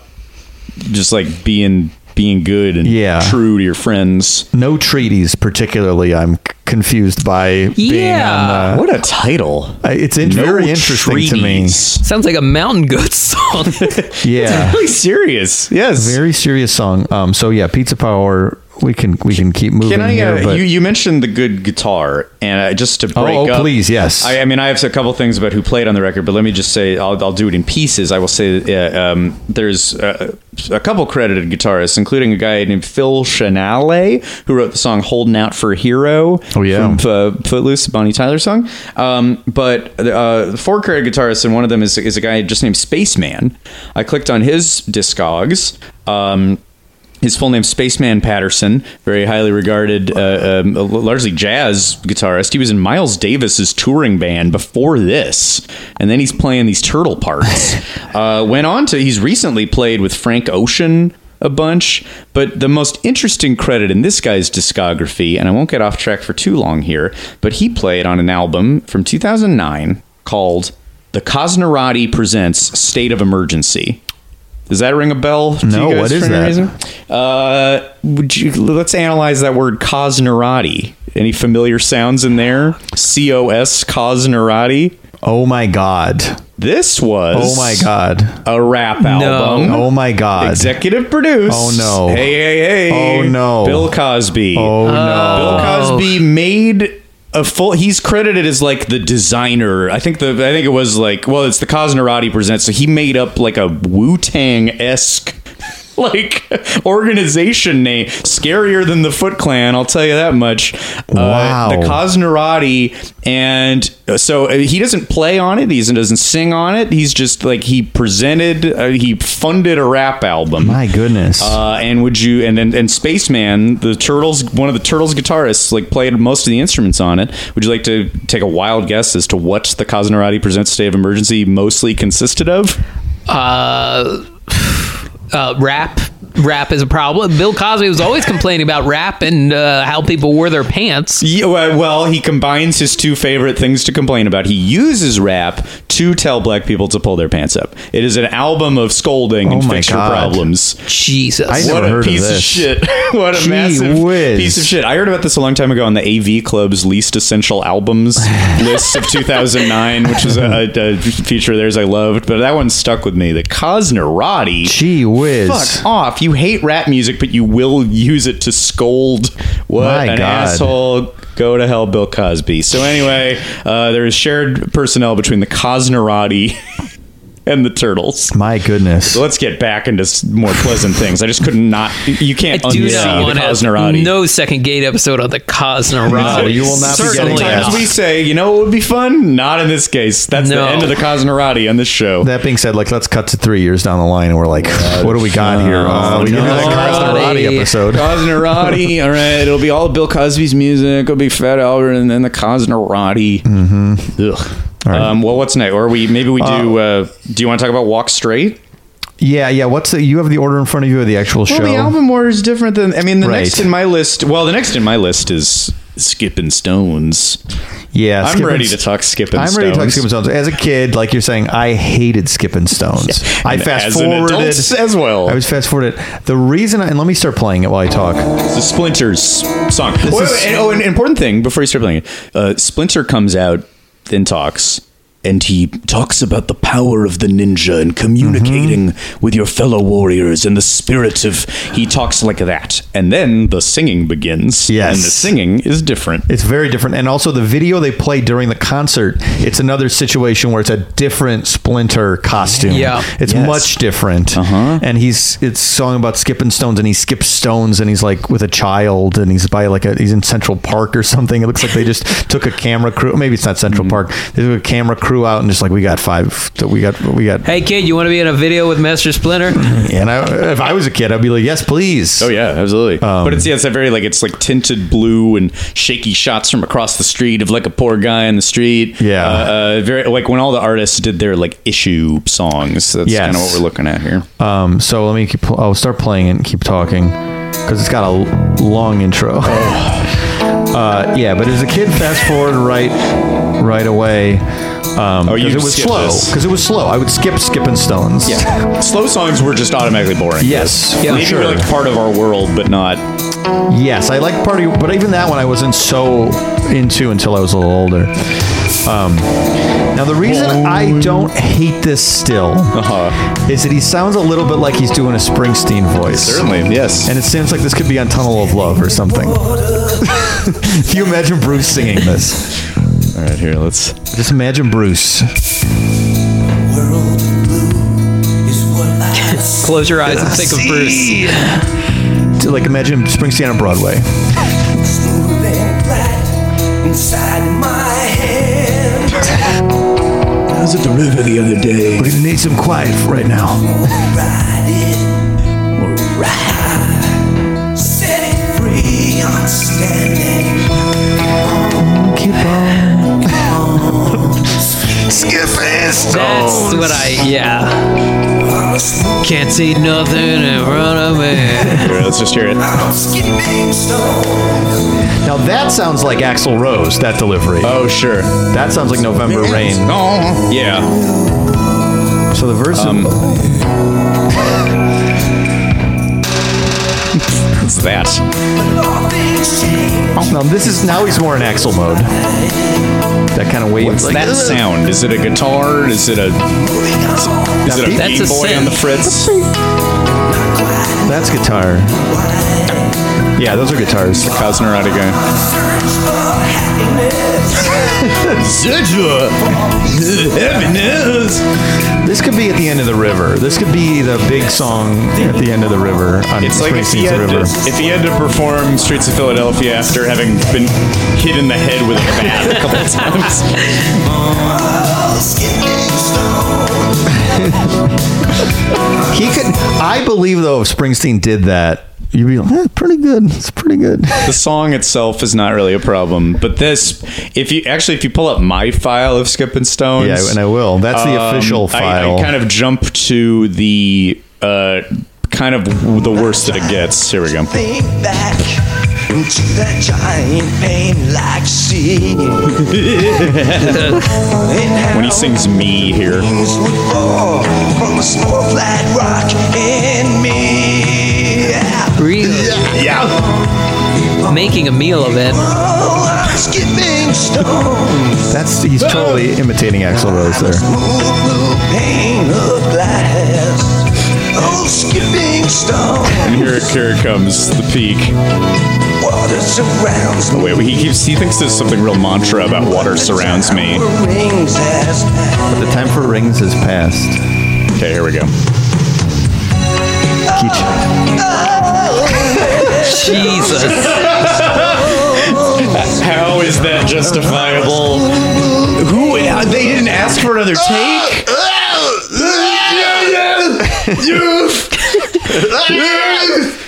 just like being being good and Yeah. true to your friends. no treaties, particularly. I'm confused by being Yeah. on. Uh, What a title! I- it's in, No very interesting to me. Sounds like a Mountain Goat song. Yeah. Really serious. Yes. very serious song. Um, so yeah, Pizza Power. We can we can keep moving Can I? here. Uh, but you, you mentioned the good guitar, and uh, just to Oh, break oh, up, please, yes. I, I mean, I have a couple things about who played on the record, but let me just say, I'll, I'll do it in pieces. I will say, uh, um, there's uh, a couple credited guitarists, including a guy named Phil Shenale, who wrote the song "Holding Out for a Hero." Oh, yeah. from uh, Footloose, Bonnie Tyler song. Um, but uh, four credited guitarists, and one of them is is a guy just named Spaceman. I clicked on his discogs. Um, his full name Spaceman Patterson, very highly regarded, uh, um, largely jazz guitarist. He was in Miles Davis's touring band before this, and then he's playing these turtle parts. uh, went on to he's recently played with Frank Ocean a bunch, but the most interesting credit in this guy's discography, and I won't get off track for too long here, but he played on an album from 2009 called "The Cosnarati Presents State of Emergency." Does that ring a bell? to No, you guys what is for that? reason? Uh, would you let's analyze that word Cosnarati. Any familiar sounds in there? C O S Cosnarati. oh my god. This was Oh my god. a rap album. Oh my god. Executive produced. Oh, no. Hey hey hey. Oh, no. Bill Cosby. Oh no. Bill Cosby made a full. He's credited as like the designer. I think the. I think it was like. Well, it's the Cosnarati presents. So he made up like a Wu Tang esque. like organization name. Scarier than the Foot Clan, I'll tell you that much. Wow. Uh, the Cosnarati, and uh, so uh, he doesn't play on it. He doesn't sing on it. He's just like he presented, uh, he funded a rap album. My goodness. Uh, and would you and, and and Spaceman, the Turtles, one of the Turtles guitarists, like played most of the instruments on it. Would you like to take a wild guess as to what the Cosnarati Presents State of Emergency mostly consisted of? Uh, uh, rap. Rap is a problem. Bill Cosby was always complaining about rap and uh, how people wore their pants. Yeah, well, well, he combines his two favorite things to complain about. He uses rap to tell black people to pull their pants up. It is an album of scolding and Oh my fix your problems. Jesus. I what never a heard piece of, this. shit! what a Gee massive whiz. piece of shit! I heard about this a long time ago on the AV Club's least essential albums list of 2009, which was a, a, a feature of theirs I loved. But that one stuck with me. The Cosnarati. Gee whiz. Fuck off! You hate rap music, but you will use it to scold. What My an God. asshole! Go to hell, Bill Cosby. So anyway, uh, there is shared personnel between the Cosnarati and the Turtles. My goodness. So let's get back into more pleasant things. I just could not. You can't I do unsee not the want Cosnarati. no second gate episode on the Cosnarati. No, you will not be getting that. Sometimes we say, you know what would be fun? Not in this case. That's No. the end of the Cosnarati on this show. That being said, like let's cut to three years down the line, and we're like, what do we got here? Oh, we can do that Cosnarati. Cosnarati episode. Cosnarati. all right, it'll be all Bill Cosby's music. It'll be Fat Albert and then the Cosnarati. Mm-hmm. Ugh. Um, well, what's next? Or we maybe we do. Uh, do you want to talk about Walk Straight? Yeah, yeah. What's the? You have the order in front of you of the actual show. Well, the album order is different than. I mean, the Right. next in my list. Well, the next in my list is Skipping Stones. yeah, I'm ready to talk Skipping I'm Stones. ready to talk Skipping Stones. As a kid, like you're saying, I hated Skipping Stones. I And fast as an adult forwarded as well. I was fast forwarded. The reason, I, and let me start playing it while I talk. It's the Splinters song. This Wait, is- wait, and, oh, an important thing before you start playing it. Uh, Splinter comes out and talks. And he talks about the power of the ninja and communicating Mm-hmm. with your fellow warriors and the spirit of. He talks like that. And then the singing begins. Yes. And the singing is different. It's very different, and also the video they play during the concert. It's another situation where it's a different Splinter costume. Yeah. it's Yes. much different. Uh-huh. And he's it's song about skipping stones, and he skips stones, and he's like with a child, and he's by like a he's in Central Park or something. It looks like they just took a camera crew. Maybe it's not Central Mm-hmm. Park. They took a camera crew out and just like we got five. We got we got. Hey kid, you want to be in a video with Master Splinter? And I, if I was a kid, I'd be like, yes, please. Oh yeah, absolutely. Um, but it's yeah, it's a very like it's like tinted blue and shaky shots from across the street of like a poor guy in the street. Yeah. uh, uh, very like when all the artists did their like issue songs. That's Yes. kind of what we're looking at here. Um, so let me keep. I'll start playing it and keep talking because it's got a long intro. uh, yeah, but as a kid, fast forward right, right away. Um, Oh, you it was skip slow this. because it was slow. I would skip skipping stones. Yeah, slow songs were just automatically boring. Yes, Yeah, maybe sure. like part of our world, but not. Yes, I like party, but even that one I wasn't so into until I was a little older. Um, now the reason I don't hate this still Uh-huh. is that he sounds a little bit like he's doing a Springsteen voice. Certainly, yes. And it seems like this could be on Tunnel of Love or something. Can you imagine Bruce singing this? All right, here let's. Just imagine Bruce. Close your eyes and think of Bruce. Like imagine Springsteen on Broadway. Inside my head. I was at the river the other day. We're gonna need some quiet right now. Set it free, understanding. Skipping That's what I yeah. Can't see nothing in front of me. Here, let's just hear it. Now that sounds like Axl Rose. That delivery. Oh sure. That sounds like November Rain. Oh yeah. So the verse. Um, What's that? Oh, now this is now he's more in Axl mode. That kind of wave. What's like, that "Ugh." sound? Is it a guitar? Is it a is it a That's Game a Boy synth. on the Fritz? That's guitar. Yeah, those are guitars. Cosnarati guy. Search for happiness. This This could be at the end of the river. This could be the big song at the end of the river. On It's like if he, Springsteen's had river. to, if he had to perform Streets of Philadelphia after having been hit in the head with a bat a couple times. He could. I believe though, if Springsteen did that, you'd be like, eh, pretty good. It's pretty good. The song itself is not really a problem, but this, if you actually, if you pull up my file of Skip and Stones, Yeah, and I will. That's the um, official file. I, kind of jump to the uh, kind of the worst that it gets. Here we go. Think back to that giant pain like sea. when he sings "Me" here. Oh, from a small flat rock in me. Really? Yeah. Making a meal of it. Oh, I'm skipping stones. That's he's totally imitating Axl Rose there. Smooth blue pane of glass. Oh, skipping stones. And here, here it comes, the peak. Water surrounds Oh, wait, he keeps he thinks there's something real mantra about water surrounds me. rings has passed. But the time for rings has passed. Okay, here we go. Jesus. How is that justifiable? Who? Uh, they didn't ask for another ah, take. Ah,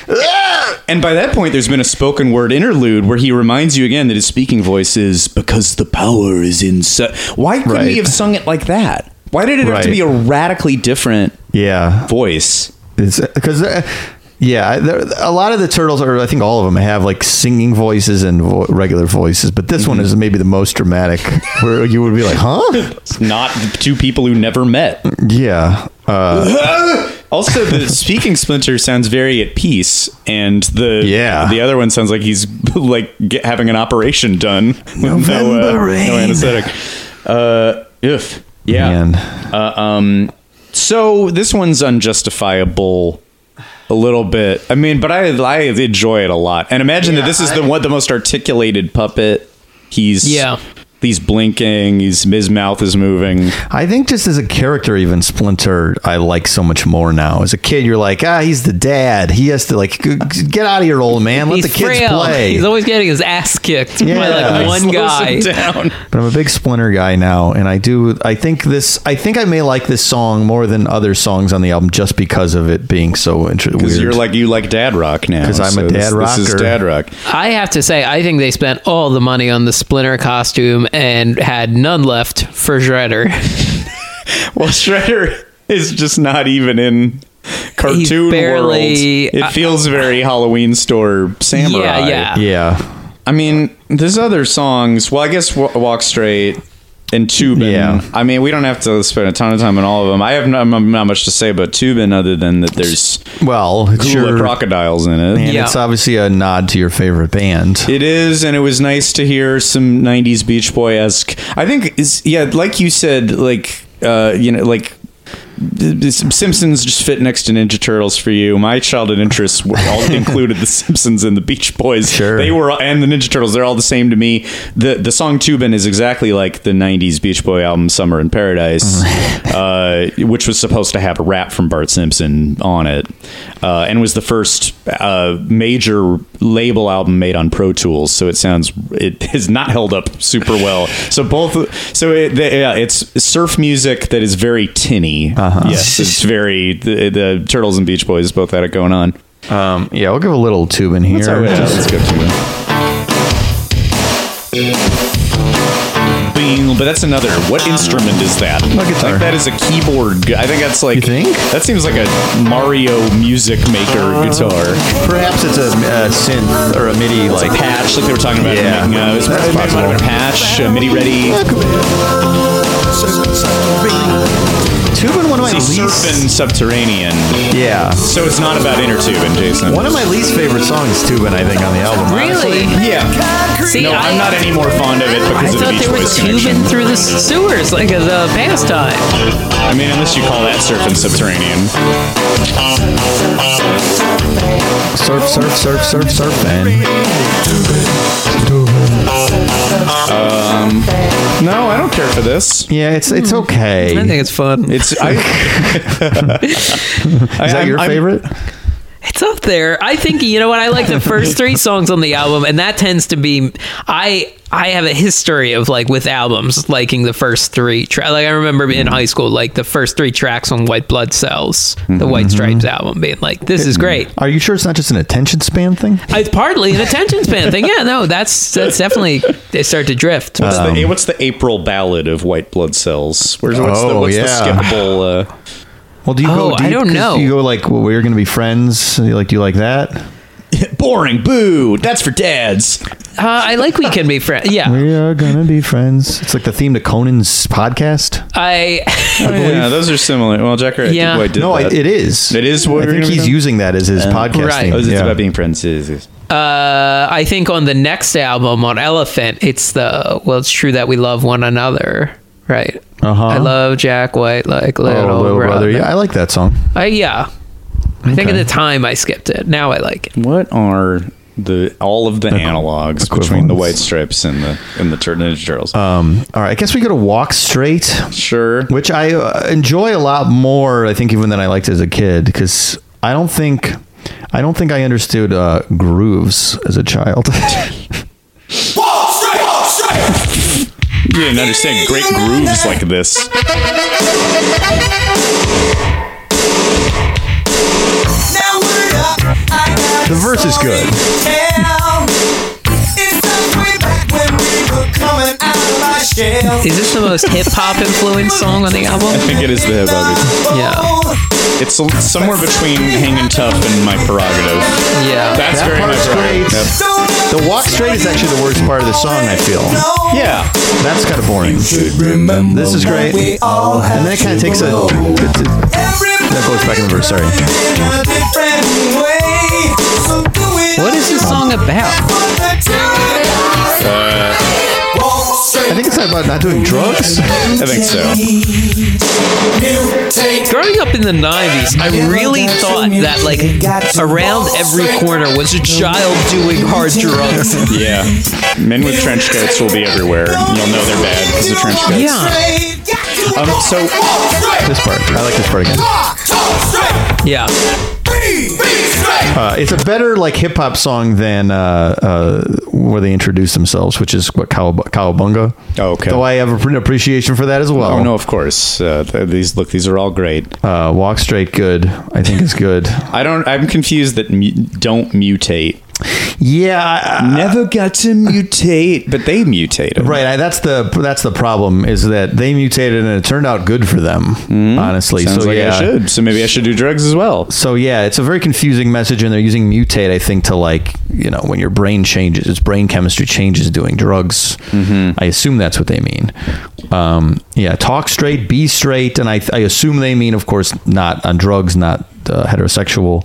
ah, and by that point, there's been a spoken word interlude where he reminds you again that his speaking voice is because the power is in. Su-. Why couldn't Right. he have sung it like that? Why did it have to Right. be a radically different Yeah, voice? it's because. Uh, Yeah, there, a lot of the turtles, or I think all of them, have like singing voices and vo- regular voices. But this one Mm-hmm. is maybe the most dramatic, where you would be like, "Huh?" It's not two people who never met. Yeah. Uh, Also, the speaking splinter sounds very at peace, and the Yeah. the other one sounds like he's like get, having an operation done with no, uh, November no anesthetic. Uh, if yeah. Man. Uh, um. So this one's unjustifiable. A little bit. I mean, but I I enjoy it a lot. And imagine that this is the one the most articulated puppet. He's Yeah. He's blinking. He's his mouth is moving. I think just as a character, even Splinter, I like so much more now. As a kid, you're like, ah, he's the dad. He has to like g- g- get out of here, old man. Let He's the kids frail. play. He's always getting his ass kicked by Yeah. like one guy. down. but I'm a big Splinter guy now, and I do. I think this. I think I may like this song more than other songs on the album just because of it being so interesting. Because you're like you like dad rock now. Because I'm a this- dad This is dad rock. I have to say, I think they spent all the money on the Splinter costume and had none left for Shredder. Well, Shredder is just not even in cartoon barely- world. It feels very Halloween store samurai. Yeah, yeah. yeah. I mean, there's other songs. Well, I guess Wa- Walk Straight and Tubin. Yeah. I mean, we don't have to spend a ton of time on all of them. I have not, not much to say about Tubin other than that there's Well, it's your, crocodiles in it. and Yeah. it's obviously a nod to your favorite band. It is, and it was nice to hear some '90s Beach Boy esque. I think is yeah, like you said, like uh, you know, like the- the Simpsons just fit next to Ninja Turtles for you. My childhood interests were all included the Simpsons and the Beach Boys. Sure. they were, and the Ninja Turtles. They're all the same to me. the The song "Tubin" is exactly like the '90s Beach Boy album "Summer in Paradise," uh, which was supposed to have a rap from Bart Simpson on it, uh, and was the first uh, major label album made on Pro Tools. So it sounds it has not held up super well. So both, so it, the, yeah, it's surf music that is very tinny. Yes, it's very the, the Turtles and Beach Boys both had it going on. Um, yeah, we'll give a little tube in here. Let's, yeah, let's go to it. Bing, but that's another. What instrument is that? A guitar. Like that is a keyboard. I think that's like. You think? That seems like a Mario music maker guitar. Perhaps it's a uh, synth or a MIDI Like like patch, like they were talking about. Yeah. making, uh, it was That's it might have been possible. patch, uh, MIDI ready. Tubin. One of my See, least. surfing subterranean. Yeah. So it's not about inner tubing, Jason. One of my least favorite songs is Tubin. I think on the album. Really? Yeah. See, no, I, I'm not any more fond of it I because of the thought Beach they were Boys connection. tubing through the sewers like as a pastime. I mean, unless you call that surfing subterranean. Surf, surf, surf, surf, surf, man. Um, no, I don't care for this. Yeah, it's it's Hmm. okay. I think it's fun. It's I, Is that your favorite? It's up there. I think you know what I like the first three songs on the album, and that tends to be I I have a history of like with albums liking the first three. Tra- like I remember in high school, like the first three tracks on White Blood Cells, the White Stripes album, being like, "This is great." Are you sure it's not just an attention span thing? It's partly an attention span thing. Yeah, no, that's that's definitely they start to drift. what's, Um, the, what's the April ballad of White Blood Cells? Where's what's, the, Oh, what's yeah. the skippable? Uh, Well, do you Oh, go? Do I you, don't 'cause know. Do you go like, well, we're going to be friends? You Like, do you like that? boring. Boo. That's for dads. Uh, I like we can be friends. Yeah, We are going to be friends. It's like the theme to Conan's podcast. I yeah, those are similar. Well, Jack Wright Yeah. White did no, I, that. it is. It is what I we're think gonna he's doing? using that as his podcast. Right. theme. Oh, it's Yeah. about being friends. It is, it is. Uh, I think on the next album on Elephant, it's the well, it's true that we love one another, right? Uh-huh. I love Jack White like Oh, little, little brother. brother. Yeah, I like that song. I, yeah. I think at the time I skipped it. Now I like it. What are the all of the analogs between the White Stripes and the and the Tur- Ninja Turtles? Um, all right, I guess we go to Walk Straight, sure. which I uh, enjoy a lot more. I think even than I liked as a kid because I don't think I don't think I understood uh, grooves as a child. You didn't understand great grooves like this. the verse is good. Is this the most hip hop influenced song on the album? I think it is the hip hop. Yeah. It's a- somewhere between Hanging Tough and My Prerogative. Yeah. That's That very My part's great. Yep. The Walk Straight is actually the worst part of the song. I feel Yeah. that's kind of boring. This is great, and then it kind of takes a. It, it, that goes back in the verse. Sorry. What is this song about? I think it's about not doing drugs. I think so. Growing up in the 90s, I really thought that, like, around every corner was a child doing hard drugs. Yeah. Men with trench coats will be everywhere. You'll know they're bad because of trench coats. Yeah. Um, so This part, I like this part again. Yeah. Uh, it's a better like hip hop song than uh, uh, where they introduce themselves, which is what Cow- Cowabunga. Oh, okay. Though I have an appreciation for that as well. Oh no, of course. Uh, th- these look, these are all great. Uh, Walk Straight, good. I think is good. I don't. I'm confused that mu- don't mutate. Yeah, I- Never got to mutate, but they mutated. Right, I, that's the that's the problem is that they mutated and it turned out good for them. Honestly, Sounds so like yeah, I should. So maybe I should do drugs as well. So yeah, it's a very confusing message, and they're using mutate. I think to like you know when your brain changes, its brain chemistry changes doing drugs. I assume that's what they mean. Um, yeah, talk straight, be straight, and I I assume they mean, of course, not on drugs, not uh, heterosexual.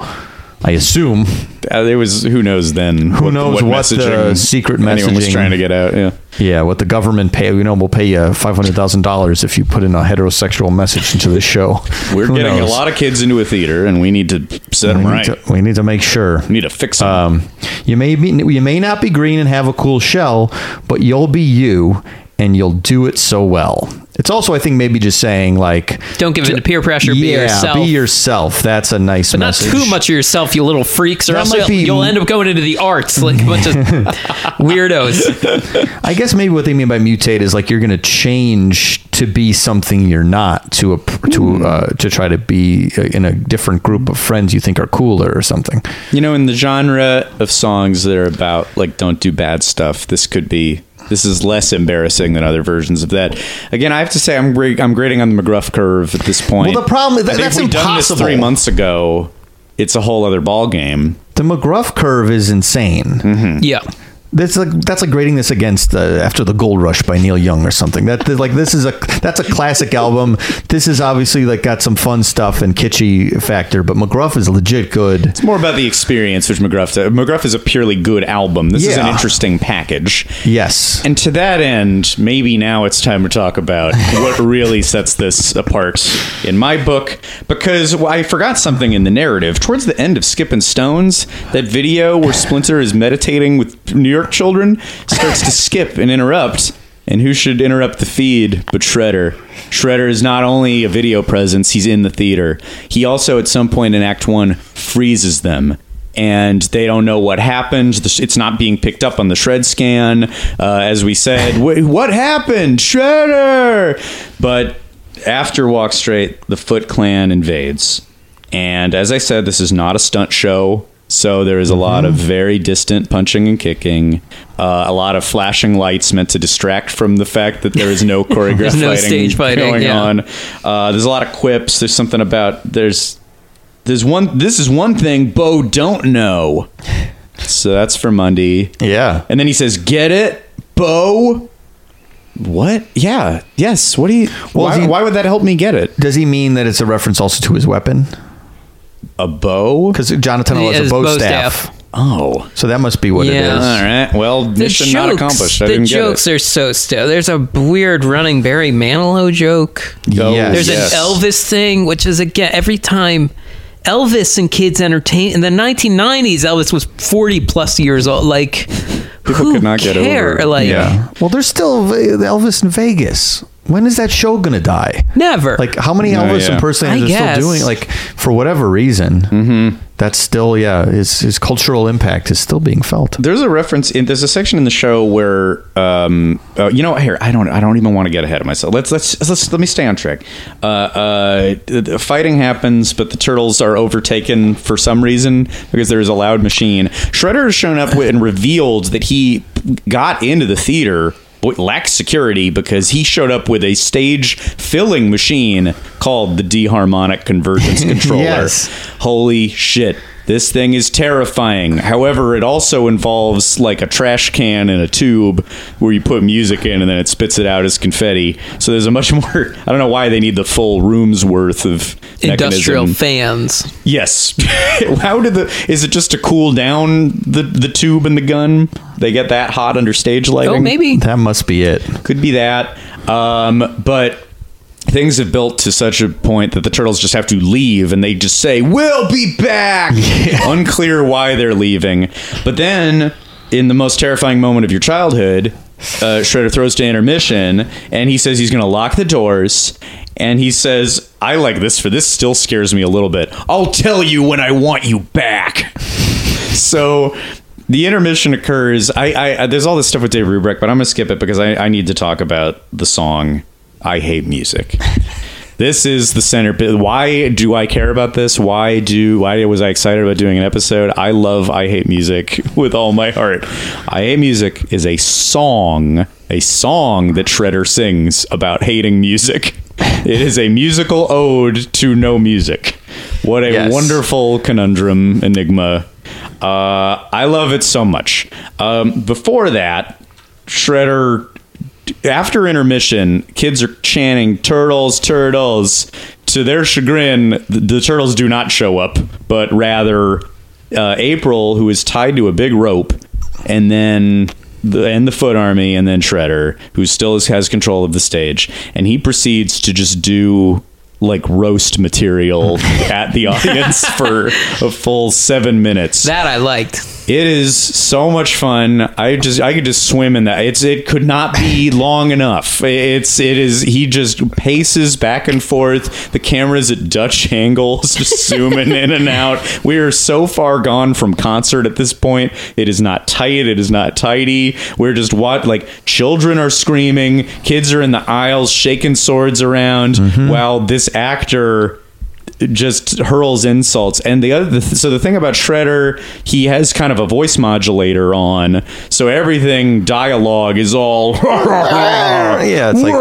I assume. Uh, there was who knows then. Who knows what the messaging secret anyone was messaging- trying to get out. Yeah. Yeah, what the government pay, you know, we'll pay you five hundred thousand dollars if you put in a heterosexual message into the show. We're Who getting knows? a lot of kids into a theater, and we need to set them right. To, we need to make sure. We need to fix them. Um, you may be, you may not be green and have a cool shell, but you'll be you, and you'll do it so well. It's also, I think, maybe just saying like, Don't give in to peer pressure. Be yeah, yourself. be yourself. That's a nice but not message. too much of yourself, you little freaks, or That else might you'll, be- you'll end up going into the arts like a bunch of weirdos. I guess maybe what they mean by mutate is like you're going to change to be something you're not to a to uh, to try to be uh, in a different group of friends you think are cooler or something. You know, in the genre of songs that are about like don't do bad stuff, this could be. This is less embarrassing than other versions of that. Again, I have to say I'm gra- I'm grading on the McGruff curve at this point. Well, the problem- I think that's if we'd done this impossible. three months ago, it's a whole other ball game. The McGruff curve is insane. Mm-hmm. yeah. That's like that's like grading this against uh, after the Gold Rush by Neil Young or something. That like this is a that's a classic album. This is obviously like got some fun stuff and kitschy factor, but McGruff is legit good. It's more about the experience, which McGruff does. McGruff is a purely good album. This is an Yeah. interesting package. Yes, And to that end, maybe now it's time to talk about what really sets this apart in my book. Because well, I forgot something in the narrative. Towards the end of Skippin' Stones, that video where Splinter is meditating with New York children, starts to skip and interrupt. And who should interrupt the feed but Shredder? Shredder is not only a video presence, he's in the theater. He also, at some point in Act One, freezes them. And they don't know what happened. It's not being picked up on the shred scan. Uh, as we said, what happened? Shredder! But after Walk Straight, the Foot Clan invades. And as I said, this is not a stunt show. So there is a lot of very distant punching and kicking, uh, a lot of flashing lights meant to distract from the fact that there is no choreographed no fighting stage fighting, going yeah. on. Uh, there's a lot of quips. There's something about there's there's one. This is one thing Bo don't know. So that's for Monday. Yeah. And then he says, "Get it, Bo." What? Yeah. Yes. What do you? Well, why, he- why would that help me get it? Does he mean that it's a reference also to his weapon? A bow? Because Jonathan Yeah, has a bow, bow staff. staff. Oh. So that must be what Yeah. it is. All right. Well, The mission not accomplished. I the didn't get jokes it. are so still. There's a weird running Barry Manilow joke. Oh, Yes. There's yes. an Elvis thing, which is again every time Elvis and kids entertain in the 1990s. Elvis was 40 plus years old. Like People who could not get care? over it. Like Yeah. Well, there's still Elvis in Vegas. When is that show gonna die? never. Like, how many No, Elvis yeah. impersonators I are guess. still doing? Like, for whatever reason, mm-hmm. that's still yeah. His his cultural impact is still being felt. There's a reference in there's a section in the show where um uh, you know what, here I don't I don't even want to get ahead of myself. Let's let's let's let me stay on track. Uh, uh, the- the fighting happens, but the turtles are overtaken for some reason because there's a loud machine. Shredder has shown up with, and revealed that he got into the theater. Lacked security because he showed up with a stage filling machine called the D-harmonic convergence controller. Yes. Holy shit. This thing is terrifying. However, it also involves like a trash can and a tube where you put music in and then it spits it out as confetti. So there's a much more. I don't know why they need the full room's worth of industrial mechanism. fans. Yes. How did the? Is it just to cool down the the tube and the gun? They get that hot under stage lighting. Oh, maybe. That must be it. Could be that. Um, but things have built to such a point that the turtles just have to leave and they just say, We'll be back. Unclear why they're leaving. But then, in the most terrifying moment of your childhood, uh, Shredder throws to intermission and he says he's going to lock the doors. And he says, I like this for this still scares me a little bit. I'll tell you when I want you back. So the intermission occurs. I, I there's all this stuff with Dave Ruprecht, but I'm gonna skip it because I, I need to talk about the song "I Hate Music." this is the center. Why do I care about this? Why do why was I excited about doing an episode? I love "I Hate Music" with all my heart. "I Hate Music" is a song, a song that Shredder sings about hating music. It is a musical ode to no music. What a Yes. wonderful conundrum enigma. Uh, I love it so much. Um, before that, Shredder, after intermission, kids are chanting "Turtles, Turtles." To their chagrin, the, the turtles do not show up, but rather uh, April, who is tied to a big rope, and then the, and the Foot Army, and then Shredder, who still is, has control of the stage, and he proceeds to just do like roast material at the audience for a full seven minutes. That I liked. It is so much fun. I just I could just swim in that. It's it could not be long enough. It's it is he just paces back and forth. The camera's at Dutch angles, just zooming in and out. We are so far gone from concert at this point. It is not tight. It is not tidy. We're just what like children are screaming, kids are in the aisles shaking swords around, mm-hmm. while this actor just hurls insults and the other so the thing about shredder he has kind of a voice modulator on so everything dialogue is all Yeah, it's like-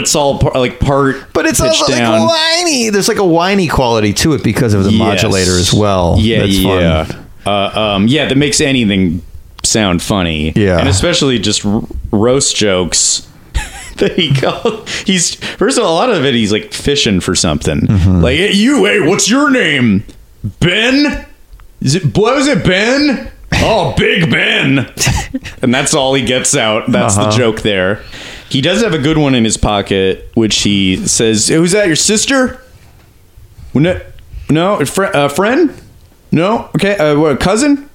it's all par, like part But it's also down like whiny. There's like a whiny quality to it because of the Yes. modulator as well. yeah That's fun. yeah uh, um, yeah that makes anything sound funny Yeah. and especially just r- roast jokes that he called he's first of all a lot of it he's like fishing for something. Mm-hmm. like hey, you hey what's your name? Ben? Is it what was it ben? Oh big ben. And that's all he gets out. That's Uh-huh. the joke there. He does have a good one in his pocket which he says "Hey, was that your sister? No no a a friend? No? Okay uh, what, cousin?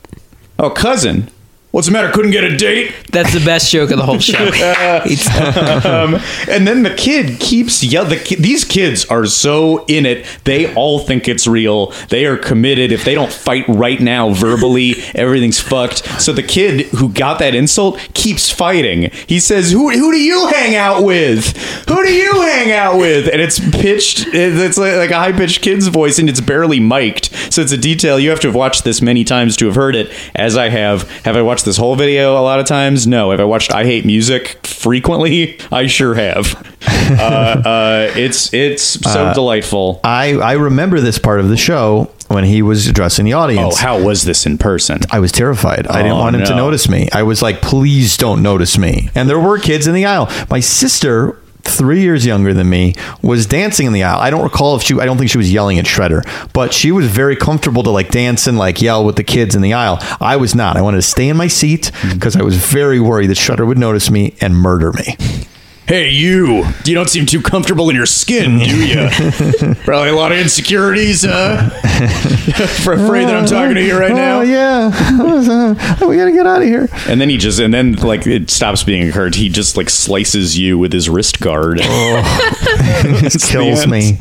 Oh cousin What's the matter? Couldn't get a date? That's the best joke of the whole show. Um, and then the kid keeps yelling. The ki- these kids are so in it. They all think it's real. They are committed. If they don't fight right now verbally, everything's fucked. So the kid who got that insult keeps fighting. He says, "Who who do you hang out with? Who do you hang out with?" And it's pitched. It's like, like a high pitched kid's voice, and it's barely mic'd. So it's a detail you have to have watched this many times to have heard it. As I have. Have I watched this whole video a lot of times? No. Have I watched I Hate Music frequently? I sure have. Uh, uh, it's it's so Uh, delightful. I, I remember this part of the show when he was addressing the audience. Oh, how was this in person? I was terrified. I didn't Oh, want him to notice me. I was like, please don't notice me. And there were kids in the aisle. My sister, three years younger than me, was dancing in the aisle. I don't recall if she, I don't think she was yelling at Shredder, but she was very comfortable to like dance and like yell with the kids in the aisle. I was not. I wanted to stay in my seat mm-hmm. because I was very worried that Shredder would notice me and murder me. Hey, you! You don't seem too comfortable in your skin, do you? Probably a lot of insecurities, huh? Afraid that I'm talking to you right now. Oh, yeah. we got to get out of here. And then he just, and then like it stops being hurt. He just like slices you with his wrist guard. It kills me.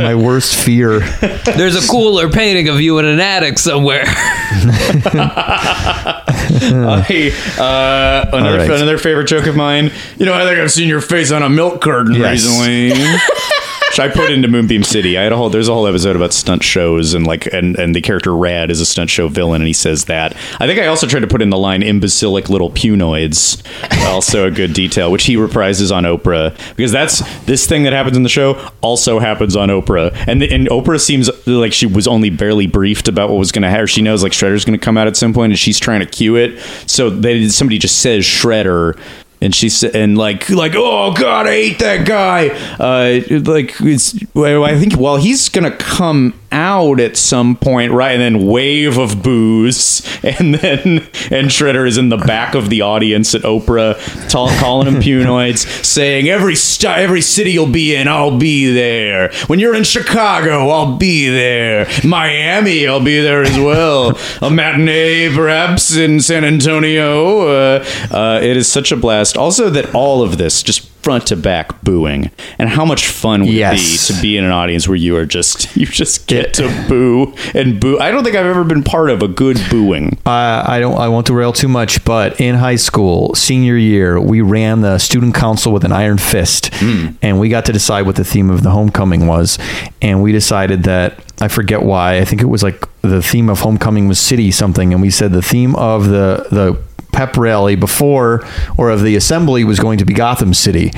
My worst fear. There's a cooler painting of you in an attic somewhere. I, uh, another, All right. another favorite joke of mine. You know, I think I've seen your face on a milk carton Yes. recently. Which I put into Moonbeam City. I had a whole. There's a whole episode about stunt shows and like and and the character Rad is a stunt show villain and he says that. I think I also tried to put in the line imbecilic little punoids. also a good detail, which he reprises on Oprah because that's this thing that happens in the show also happens on Oprah. And and Oprah seems like she was only barely briefed about what was going to happen. She knows like Shredder's going to come out at some point and she's trying to cue it. So they somebody just says Shredder and she said, and like, like, oh god, I hate that guy. Uh, like, it's, well, I think, well, he's gonna come out at some point, right? And then wave of booze, and then and Shredder is in the back of the audience at Oprah, calling him punoids, saying every st- every city you'll be in, I'll be there. When you're in Chicago, I'll be there. Miami, I'll be there as well. A matinee, perhaps in San Antonio. Uh, uh, it is such a blast. Also, that all of this just front to back booing, and how much fun would Yes. it be to be in an audience where you are just you just get to boo and boo. I don't think I've ever been part of a good booing. Uh, I don't. I won't derail too much, but in high school, senior year, we ran the student council with an iron fist, and we got to decide what the theme of the homecoming was, and we decided that I forget why. I think it was like the theme of homecoming was city something, and we said the theme of the the pep rally before or of the assembly was going to be Gotham City.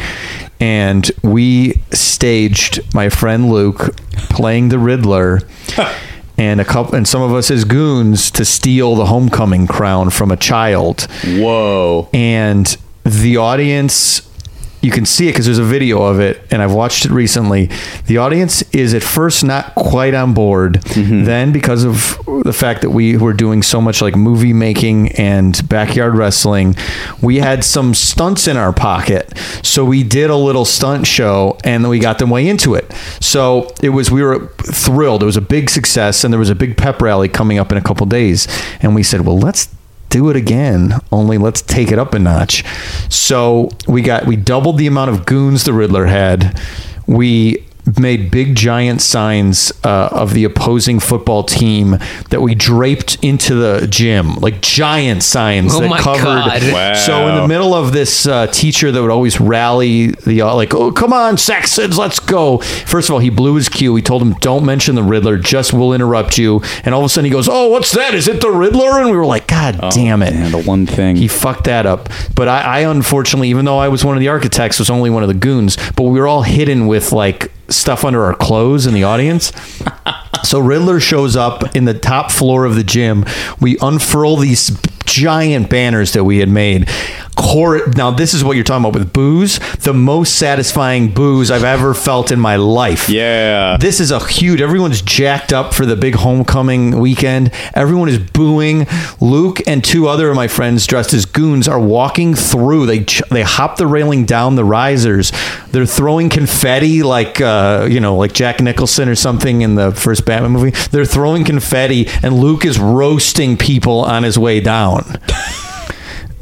And we staged my friend Luke playing the Riddler and a couple and some of us as goons to steal the homecoming crown from a child. Whoa. And the audience you can see it because there's a video of it and I've watched it recently. The audience is at first not quite on board. Mm-hmm. Then because of the fact that we were doing so much like movie making and backyard wrestling, we had some stunts in our pocket. So we did a little stunt show and then we got them way into it. So it was we were thrilled. It was a big success and there was a big pep rally coming up in a couple days and we said, "Well, let's do it again only let's take it up a notch. So we got we doubled the amount of goons the riddler had. We made big giant signs uh, of the opposing football team that we draped into the gym like giant signs Oh that my covered God. Wow. so in the middle of this uh, teacher that would always rally the uh, like oh come on Saxons let's go first of all he blew his cue he told him don't mention the riddler just we'll interrupt you and all of a sudden he goes oh what's that is it the riddler and we were like god damn it Man, the one thing. he fucked that up. But I, I unfortunately, even though I was one of the architects, was only one of the goons. But we were all hidden with like stuff under our clothes in the audience. so Riddler shows up in the top floor of the gym. We unfurl these giant banners that we had made. core. Now, this is what you're talking about with booze. The most satisfying booze I've ever felt in my life. Yeah. This is a huge. Everyone's jacked up for the big homecoming weekend. Everyone is booing. Luke and two other of my friends dressed as goons are walking through. They ch- they hop the railing down the risers. They're throwing confetti like uh, you know like Jack Nicholson or something in the first Batman movie. They're throwing confetti, and Luke is roasting people on his way down.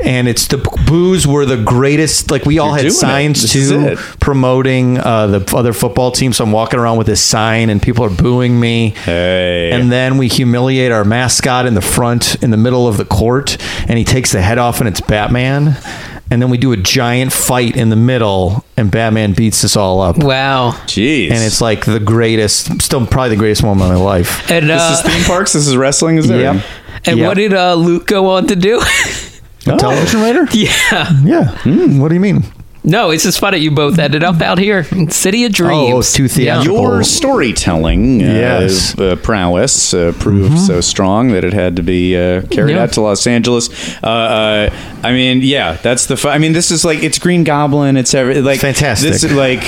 And it's the booze were the greatest. Like we all You're had signs This is too promoting uh, the other football team. So I'm walking around with this sign, and people are booing me. Hey. And then we humiliate our mascot in the front, in the middle of the court, and he takes the head off, and it's Batman. And then we do a giant fight in the middle, and Batman beats us all up. Wow. Jeez. And it's like the greatest, still probably the greatest moment of my life. And this uh, is theme parks. This is wrestling. Is it? Yep. And Yep. what did uh, Luke go on to do? A television writer? yeah. Yeah. Hmm, what do you mean? No, it's just funny you both ended up out here, City of Dreams. Oh, too theatrical. Your storytelling uh, Yes. uh, prowess uh, proved so strong that it had to be uh, carried Yeah. out to Los Angeles. Uh, uh, I mean, yeah, that's the. Fu- I mean, this is like it's Green Goblin. It's every like Fantastic. This is like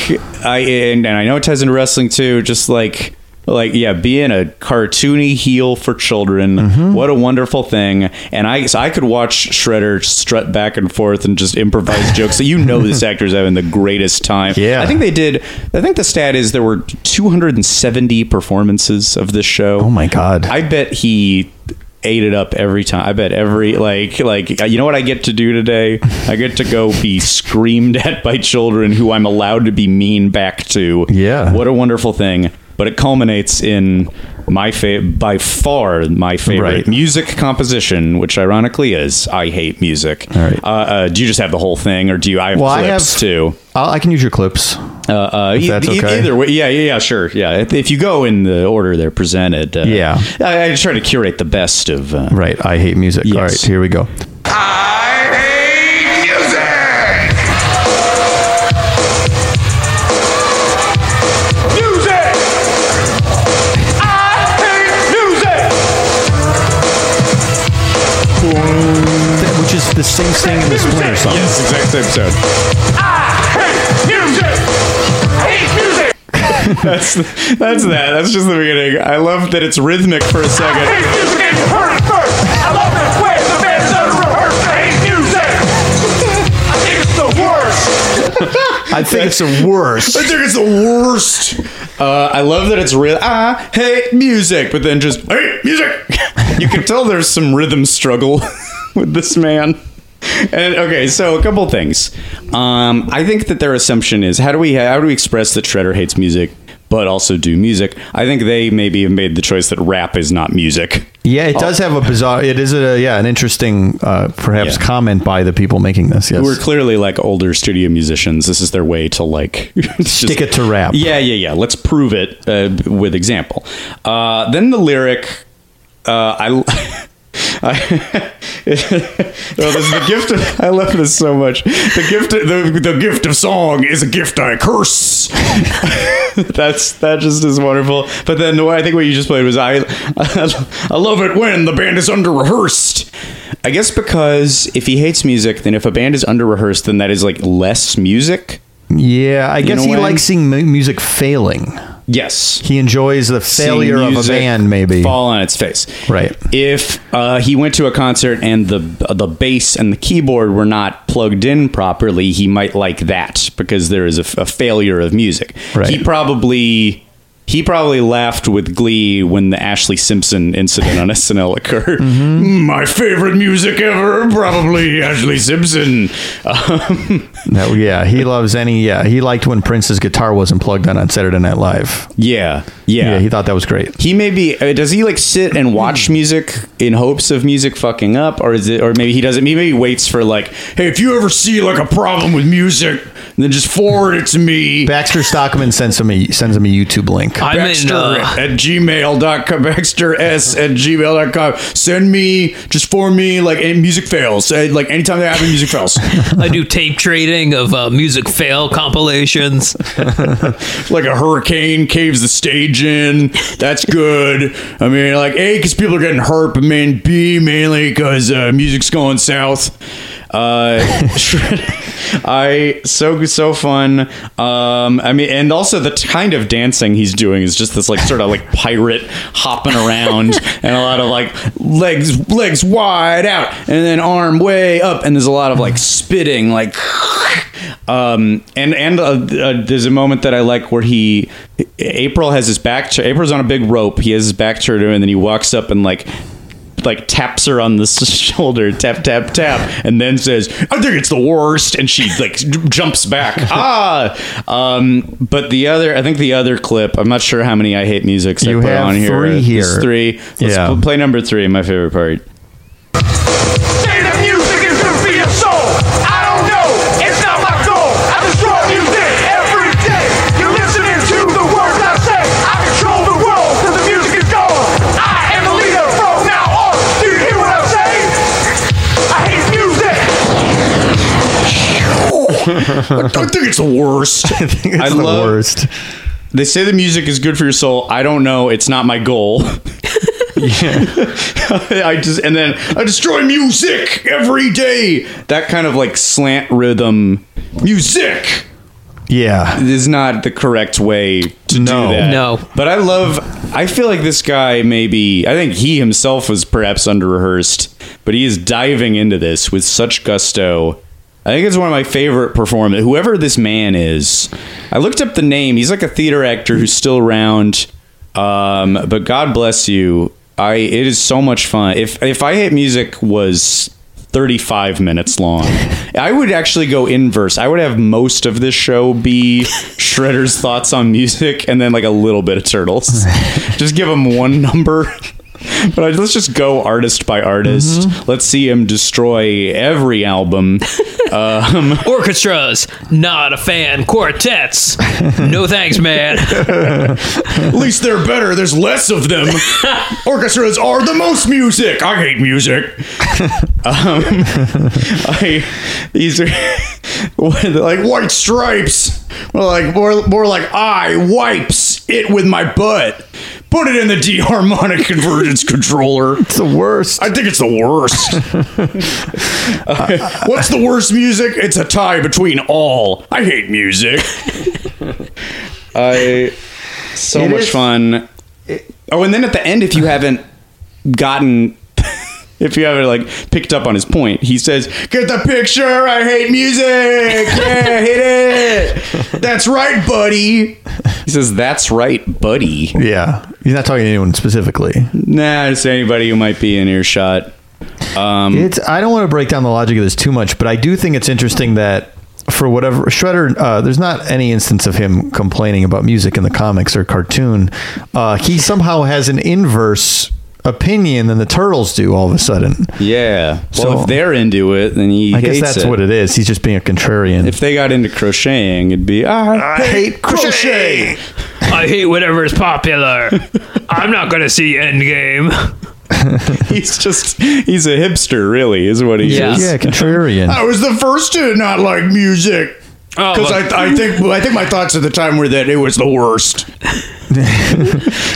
I and, and I know it ties into wrestling too. Just like. Like yeah, being a cartoony heel for children, Mm-hmm. what a wonderful thing! And I, so I could watch Shredder strut back and forth and just improvise jokes. So you know this actor's having the greatest time. Yeah. I think they did. I think the stat is there were 270 performances of this show. Oh my God. I bet he ate it up every time. I bet every like like you know what I get to do today? I get to go be screamed at by children who I'm allowed to be mean back to. Yeah. What a wonderful thing. But it culminates in my fa- by far my favorite Right. music composition, which ironically is I hate music. All right. Uh, uh, do you just have the whole thing, or do you? I have Well, I clips have- too. I'll, I can use your clips. Uh, uh, If e- that's e- okay. Either way, yeah, yeah, yeah, sure, yeah. If, if you go in the order they're presented, uh, Yeah. I, I try to curate the best of. Uh, Right. I hate music. All Yes. right. Here we go. Which the same thing in the Splinter song. Yes, exact same sound. that's that's that. That's just the beginning. I love that it's rhythmic for a second. I think it's the worst. I think it's the worst. I think it's the worst. Uh, I love that it's real. I hate music, but then just hate music. you can tell there's some rhythm struggle with this man. And okay, so a couple things. Um, I think that their assumption is how do we how do we express that Shredder hates music, but also do music? I think they maybe have made the choice that rap is not music. Yeah, it does have a bizarre. It is a yeah, an interesting, uh, perhaps Yeah. comment by the people making this. Yes, Who are clearly like older studio musicians. This is their way to like stick it to rap. Yeah, yeah, yeah. Let's prove it uh, with example. Uh, then the lyric, uh, I. I, well, this is the gift of, I love this so much. The gift, of, the, the gift of song is a gift I curse. That's that just is wonderful. But then the way I think what you just played was I, I love it when the band is under rehearsed. I guess because if he hates music, then if a band is under rehearsed, then that is like less music. Yeah, I guess he likes seeing mu- music failing. Yes, He enjoys the failure of a music band, maybe. fall on its face. Right. If uh, he went to a concert and the the bass and the keyboard were not plugged in properly, he might like that because there is a, a failure of music. Right. He probably. He probably laughed with glee when the Ashlee Simpson incident on SNL occurred. Mm-hmm. My favorite music ever, probably Ashlee Simpson. Um, No, yeah, he loves any. Yeah, he liked when Prince's guitar wasn't plugged in on Saturday Night Live. yeah, yeah. Yeah, he thought that was great. He maybe uh, does he like sit and watch music in hopes of music fucking up, or is it, or maybe he doesn't. Maybe he waits for like, hey, if you ever see like a problem with music, then just forward it to me. Baxter Stockman sends him a sends him a YouTube link. I'm Baxter in. Uh, at gmail.com, Baxter S at gmail.com. Send me, just for me, like music fails. Like anytime they have music fails. I do tape trading of uh, music fail compilations. like a hurricane caves the stage in. That's good. I mean, like A, because people are getting hurt, but man, B, mainly because uh, music's going south. Uh, I so so fun. Um, I mean, and also the kind of dancing he's doing is just this like sort of like pirate hopping around, and a lot of like legs legs wide out, and then arm way up, and there's a lot of like spitting, like. Um, and and uh, uh, there's a moment that I like where he April has his back. To, April's on a big rope. He has his back turned to and then he walks up and like like taps her on the shoulder, tap tap tap, and then says, "I think it's the worst," and she like j- jumps back. ah, um, but the other, I think the other clip. I'm not sure how many I hate musics I put have on here. three here. three. Let's Yeah. play number three. My favorite part. I think it's the worst. I think it's the worst. They say the music is good for your soul. I don't know. It's not my goal. I just and then I destroy music every day. That kind of like slant rhythm music Yeah. is not the correct way to No. do that. No. But I love I feel like this guy maybe I think he himself was perhaps under rehearsed, but he is diving into this with such gusto. I think it's one of my favorite performances. Whoever this man is, I looked up the name. He's like a theater actor who's still around. Um, but God bless you. I it is so much fun. If if I hate music was 35 minutes long. I would actually go inverse. I would have most of this show be Shredder's thoughts on music and then like a little bit of Turtles. just give him one number. But let's just go artist by artist. Let's see him destroy every album. Um, Orchestras, not a fan. Quartets, no thanks, man. At least they're better. There's less of them. Orchestras are the most music. I hate music. Um, I these are like white stripes. Well, like more more like I wipes it with my butt. Put it in the D harmonic convergence controller. It's the worst. I think it's the worst. Uh, what's the worst music? It's a tie between all. I hate music. I so It much is- fun. oh, and then at the end, if you haven't gotten, if you haven't like picked up on his point, he says, "Get the picture. I hate music. Yeah, hit it. That's right, buddy." He says, "That's right, buddy." Yeah. He's not talking to anyone specifically. Nah, just anybody who might be in earshot. Um, It's I don't want to break down the logic of this too much, but I do think it's interesting that for whatever Shredder, uh, there's not any instance of him complaining about music in the comics or cartoon. Uh, he somehow has an inverse opinion than the turtles do all of a sudden. Yeah. Well, So- if they're into it, then he I guess that's it. what it is. He's just being a contrarian. If they got into crocheting, it'd be I, hate crochet. I hate whatever is popular. I'm not going to see Endgame. he's just he's a hipster, really, is what he Yeah. is. yeah, contrarian. I was the first to not like music because look. I, I think I think my thoughts at the time were that it was the worst.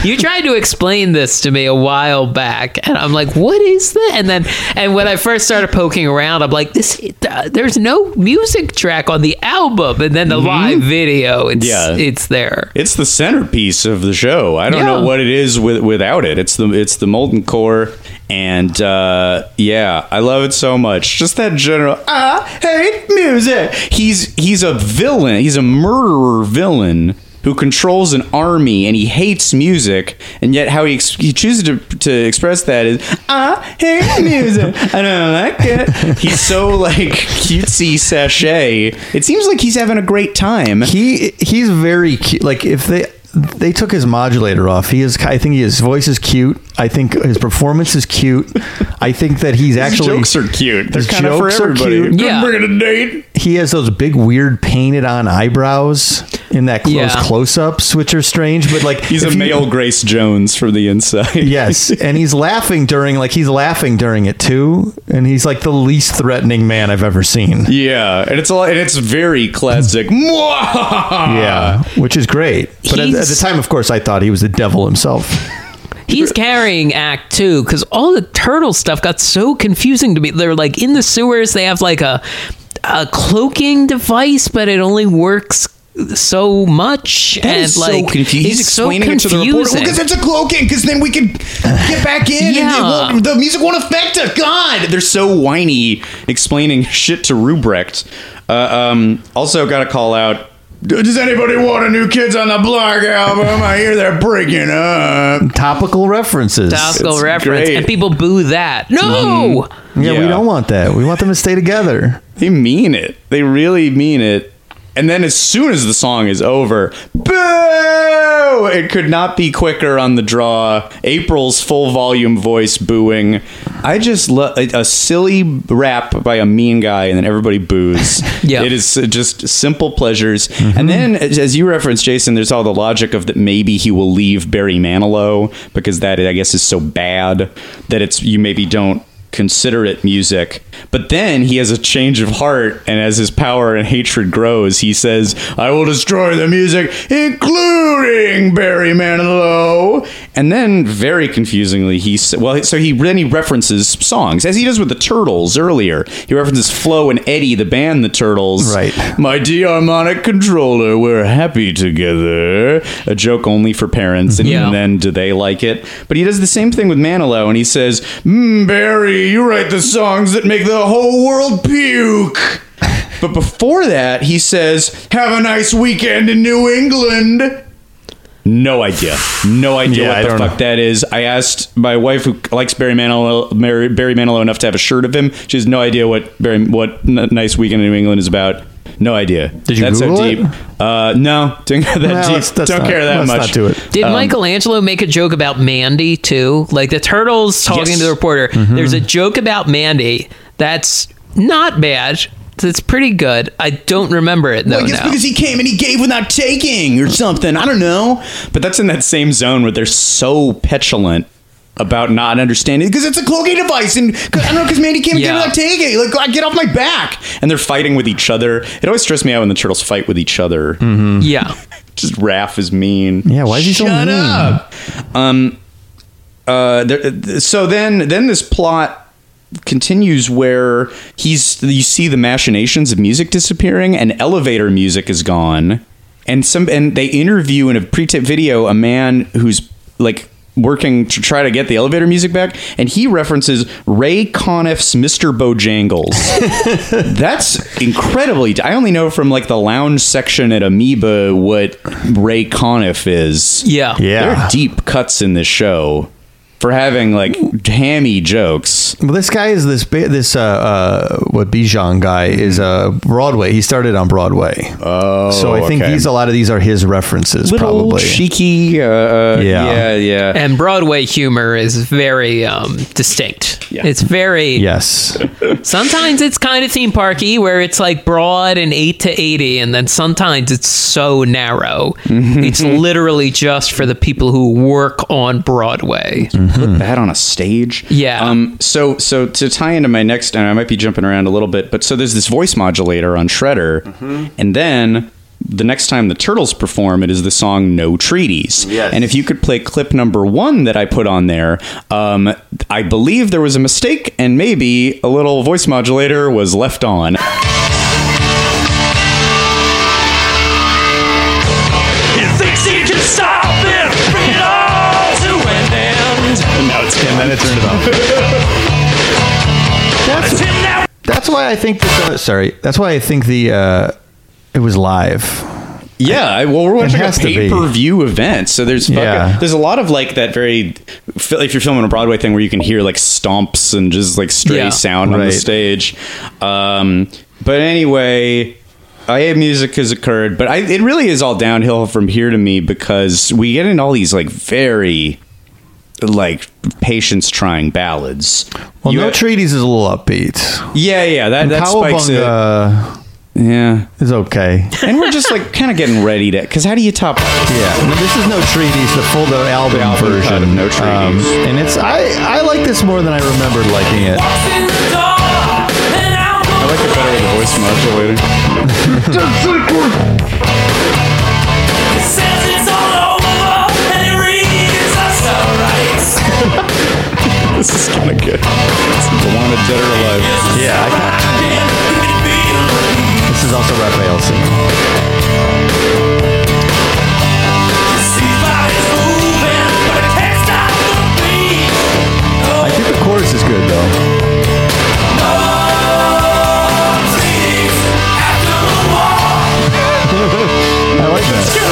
You tried to explain this to me a while back, and I'm like, "What is that?" And then, and when I first started poking around, I'm like, "This, uh, there's no music track on the album." And then the live video, it's Yeah. it's there. It's the centerpiece of the show. I don't Yeah. know what it is with, without it. It's the it's the molten core, and uh, yeah, I love it so much. Just that general. I hate music. He's he's a villain. He's a murderer villain who controls an army, and he hates music. And yet, how he ex- he chooses to to express that is I hate music. I don't like it. He's so like cutesy sachet. It seems like he's having a great time. he he's very cute. Like if they they took his modulator off, he is. I think his voice is cute. I think his performance is cute. I think that he's His actually jokes are cute. They're His kind of for jokes are everybody. cute. Yeah. Bring it a date. he has those big weird painted on eyebrows in that close Yeah. close ups, which are strange. But like He's if a you- male Grace Jones from the inside. Yes, and he's laughing during like he's laughing during it too, and he's like the least threatening man I've ever seen. Yeah, and it's a lot, and it's very classic. Yeah, which is great. But at, at the time, of course, I thought he was the devil himself. He's carrying Act Two because all the turtle stuff got so confusing to me. They're like in the sewers. They have like a a cloaking device, but it only works so much. That and is like so confusing. He's it's so explaining it to the reporter confusing. because it's a cloaking. Because then we can get back in, and it Yeah. won't, the music won't affect us. God, they're so whiny explaining shit to Ruprecht. Uh, um, also, got to call out. Does anybody want a new Kids on the Block album? I hear they're breaking up. Topical references. Topical It's reference, great. and people boo that. No, mm-hmm. Yeah, we Yeah. don't want that. We want them to stay together. They mean it. They really mean it. And then as soon as the song is over, boo! It could not be quicker on the draw. April's full volume voice booing. I just love a silly rap by a mean guy, and then everybody boos. Yeah. it is just simple pleasures. Mm-hmm. And then, as as you referenced, Jason, there's all the logic of that maybe he will leave Barry Manilow because that I guess is so bad that it's you maybe don't consider it music. But then he has a change of heart, and as his power and hatred grows, he says, I will destroy the music, including Barry Manilow. And then, very confusingly, he well, so he then he references songs, as he does with the Turtles earlier. He references Flo and Eddie, the band The Turtles. Right. My D-harmonic controller, we're happy together. A joke only for parents, and Yeah. then, do they like it? But he does the same thing with Manilow, and he says, mm, Barry, you write the songs that make the whole world puke. But before that, he says, Have a nice weekend in New England. No idea. No idea Yeah, I what the fuck know. that is. I asked my wife, who likes Barry Manilow, Mary- Barry Manilow enough to have a shirt of him. She has no idea what Barry, what N- Nice Weekend in New England is about. No idea. Did you That's Google so it? deep. Uh, no, didn't go that Well, deep. let's- let's don't not- care that let's much. not do it. Did Michelangelo make a joke about Mandy too? Like the turtles talking Yes. to the reporter. Mm-hmm. There's a joke about Mandy that's not bad. It's pretty good. I don't remember it though. Well, I guess now. because he came and he gave without taking or something. I don't know. But that's in that same zone where they're so petulant about not understanding because it's a cloaking device and 'cause- I don't know because Mandy came and Yeah. gave without taking. Like, God, get off my back! And they're fighting with each other. It always stressed me out when the turtles fight with each other. yeah. Just Raph is mean. Mm-hmm. Yeah, why is he so Shut mean? up. Um. Uh. There, so then, then this plot continues where he's you see the machinations of music disappearing and elevator music is gone and some and they interview in a pre-tape video a man who's like working to try to get the elevator music back and he references Ray Conniff's Mr. Bojangles. That's incredibly I only know from like the lounge section at Amoeba what Ray Conniff is. Yeah. Yeah. There are deep cuts in this show for having like hammy jokes. Well, this guy is this this uh, uh what Bejan guy is uh Broadway. He started on Broadway. Oh, so I think okay. these a lot of these are his references Little probably. cheeky. Uh, uh, Yeah. yeah, yeah. And Broadway humor is very um, distinct. Yeah. It's very yes. Sometimes it's kind of theme parky where it's like broad and 8 to 80 and then sometimes it's so narrow. Mm-hmm. it's literally just for the people who work on Broadway. Mm-hmm. Put that on a stage. Yeah. Um. So so to tie into my next, and I might be jumping around a little bit, but so there's this voice modulator on Shredder, mm-hmm. and then. The next time the Turtles perform, it is the song "No Treaties." Yes. And if you could play clip number one that I put on there, um, I believe there was a mistake, and maybe a little voice modulator was left on. He thinks he can stop it, bring it all to an end. and it turned it off. It's him now. That's why I think the, sorry. That's why I think the uh it was live. Yeah, I- well, we're watching a has to pay per view event, so there's fucking, Yeah. there's a lot of like that very if you're filming a Broadway thing where you can hear like stomps and just like stray Yeah. sound on the stage. Um, but anyway, IA music has occurred, but I, it really is all downhill from here to me because we get into all these like very like patience trying ballads. Well, You no have- treaties is a little upbeat. yeah, yeah, that that spikes it. Yeah, it's okay. And we're just like kind of getting ready to. Because how do you top? yeah, I mean, this is no treaties. The full the album, The album of version, No Treaties. Um, and it's I I like this more than I remembered liking it. I like it better with the voice modulator. This is kind of good. It's the one that's better alive. Yeah, I, also Raphael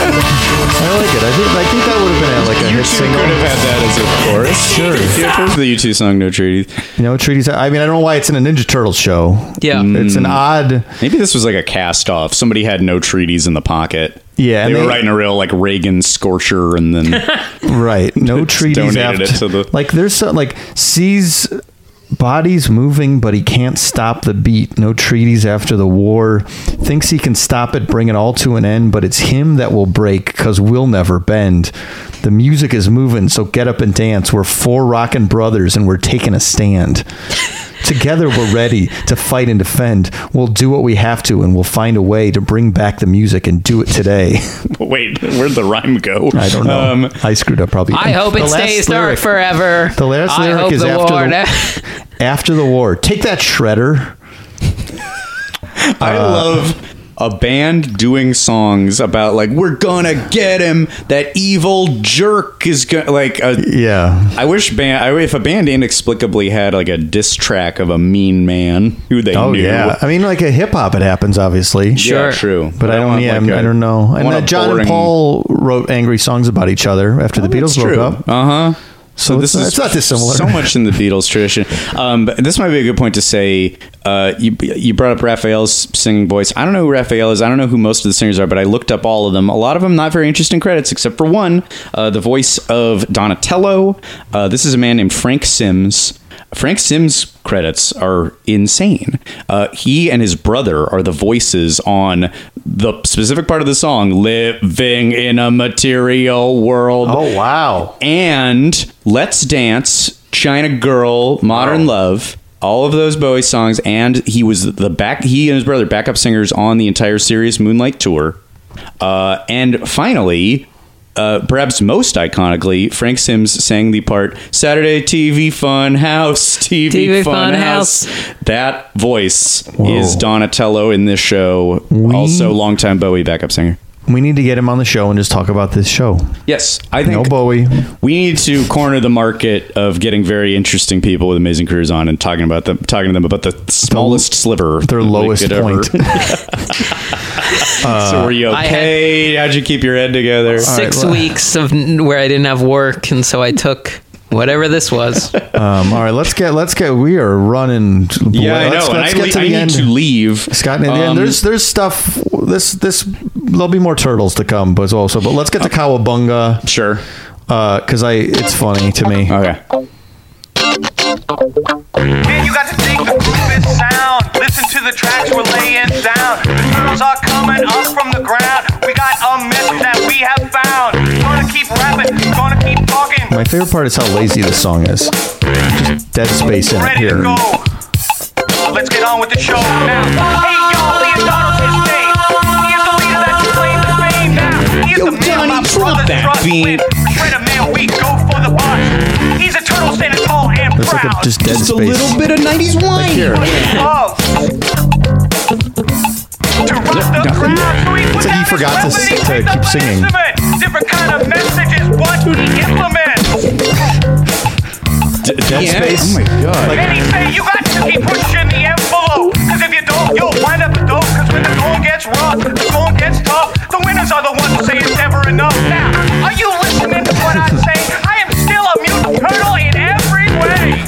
I like it. I think I think that would have been at like a hit single. Could have had that as a chorus. Sure. The U2 song "No Treaties." No treaties. I mean, I don't know why it's in a Ninja Turtles show. Yeah, mm. it's an mm. odd. Maybe this was like a cast off. Somebody had no treaties in the pocket. Yeah, they were writing a real like Reagan scorcher, and then right, no treaties. donated after, it to the like. There's some, like sees bodies moving, but he can't stop the beat. No treaties after the war. Thinks he can stop it, bring it all to an end, but it's him that will break because we'll never bend. The music is moving, so get up and dance. We're four rockin' brothers, and we're taking a stand. Together, we're ready to fight and defend. We'll do what we have to, and we'll find a way to bring back the music and do it today. wait, where'd the rhyme go? I don't know. Um, I screwed up probably. I hope it The last stays dark forever. The last I lyric hope is the after war the, after the war. Take that shredder. I Uh, love a band doing songs about like we're gonna get him. That evil jerk is gonna like. A, Yeah. I wish band. I, if a band inexplicably had like a diss track of a mean man who they Oh knew. yeah. I mean, like a hip hop, it happens obviously. Yeah, Sure. true. But I don't. want, Yeah, like, I a- don't know. I And want uh, John boring- and Paul wrote angry songs about each other after the Beatles broke up. Uh huh. So it's, it's not dissimilar. So much in the Beatles tradition. Um, but this might be a good point to say. Uh, you you brought up Raphael's singing voice. I don't know who Raphael is. I don't know who most of the singers are, but I looked up all of them. A lot of them not very interesting credits, except for one, uh, the voice of Donatello. Uh, this is a man named Frank Simms. Frank Simms credits are insane. Uh, he and his brother are the voices on the specific part of the song "Living in a Material World." Oh wow! and Let's Dance, China Girl, Modern Love, all of those Bowie songs, and he was the back. He and his brother backup singers on the entire Serious Moonlight tour. Uh, and finally, uh, perhaps most iconically, Frank Simms sang the part "Saturday TV Fun House, TV, TV Fun, Fun House." House. That voice is Donatello in this show. Also, longtime Bowie backup singer. We need to get him on the show and just talk about this show. Yes, I think No Bowie. we need to corner the market of getting very interesting people with amazing careers on and talking about them, talking to them about the smallest sliver, Their lowest could ever- point. so were you I had- okay? How'd you keep your head together? Six well- weeks of where I didn't have work, and so I took whatever this was. Um, all right, let's get let's get. We are running. Boy, yeah, I let's, know. Let's I, get le- to I the need end. to leave. Scott, in the Um, end, there's there's stuff. This this there'll be more turtles to come, but also. But let's get to Cowabunga Sure. because I it's funny to me. Okay. Man, you got to dig the groove sound. Listen to the tracks we're laying down. The turtles are coming up from the ground. We got a message that we have found. Gonna keep rapping, gonna keep talking. My favorite part is how lazy this song is. Just dead space in it Ready here. to go. Let's get on with the show now. Hey, y'all, Leonardo's his name. He is the leader that you claim to fame now. He is Yo, the man Donnie, my drop that trust beat. with. Shredder man, we go for the bus. He's a turtle standing tall and There's like proud. a just dead Just a little bit of '90s wine. here. Oh. To rock the crowd, so he put he forgot to weapon, s- he to keep up an singing. Instrument. Different kind of messages, what he implements. D- dead Yeah. space. Oh my god. And he say you got to keep pushing the envelope. Cause if you don't, you'll wind up dope. Cause when the going gets rough, the going gets tough, the winners are the ones who say it's never enough. Now, are you listening to what I say? I am still a mutant turtle in every way.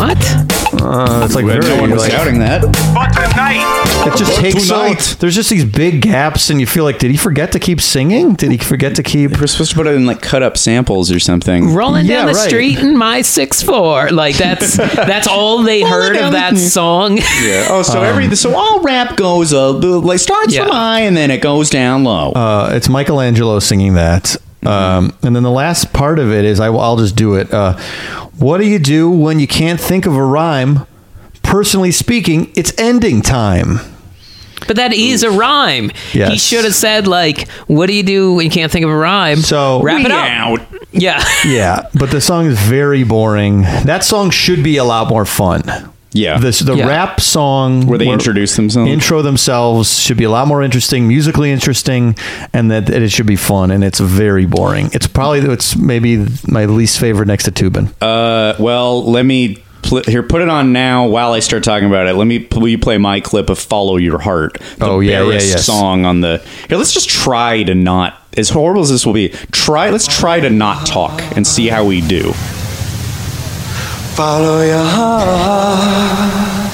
what? Uh, it's like very no one was like, shouting that. But tonight, it just takes so. tonight. There's just these big gaps, and you feel like, did he forget to keep singing? Did he forget to keep? We're supposed to put it in like cut up samples or something. Rolling Yeah, down the right. street in my six four. Like that's that's all they heard of that song. Yeah. Oh, so every so all rap goes up, like starts Yeah. from high and then it goes down low. Uh, it's Michelangelo singing that. Um, and then the last part of it is I, will just do it. Uh, what do you do when you can't think of a rhyme? Personally speaking, it's ending time. But that is a rhyme. He Yes. should have said like, "What do you do when you can't think of a rhyme?" So- wrap it We up. out. Yeah. Yeah, but the song is very boring. That song should be a lot more fun. Yeah. This the Yeah. rap song Where they introduce themselves. intro themselves should be a lot more interesting, musically interesting, and that, that it should be fun. And it's very boring. It's probably it's maybe my least favorite next to Tubin. Uh, well, let me pl- here put it on now while I start talking about it. Let me will you play my clip of "Follow Your Heart"? The Oh, yeah, yeah, barest yes. song on the here. Let's just try to not as horrible as this will be, try. Let's try to not talk and see how we do. Follow your heart.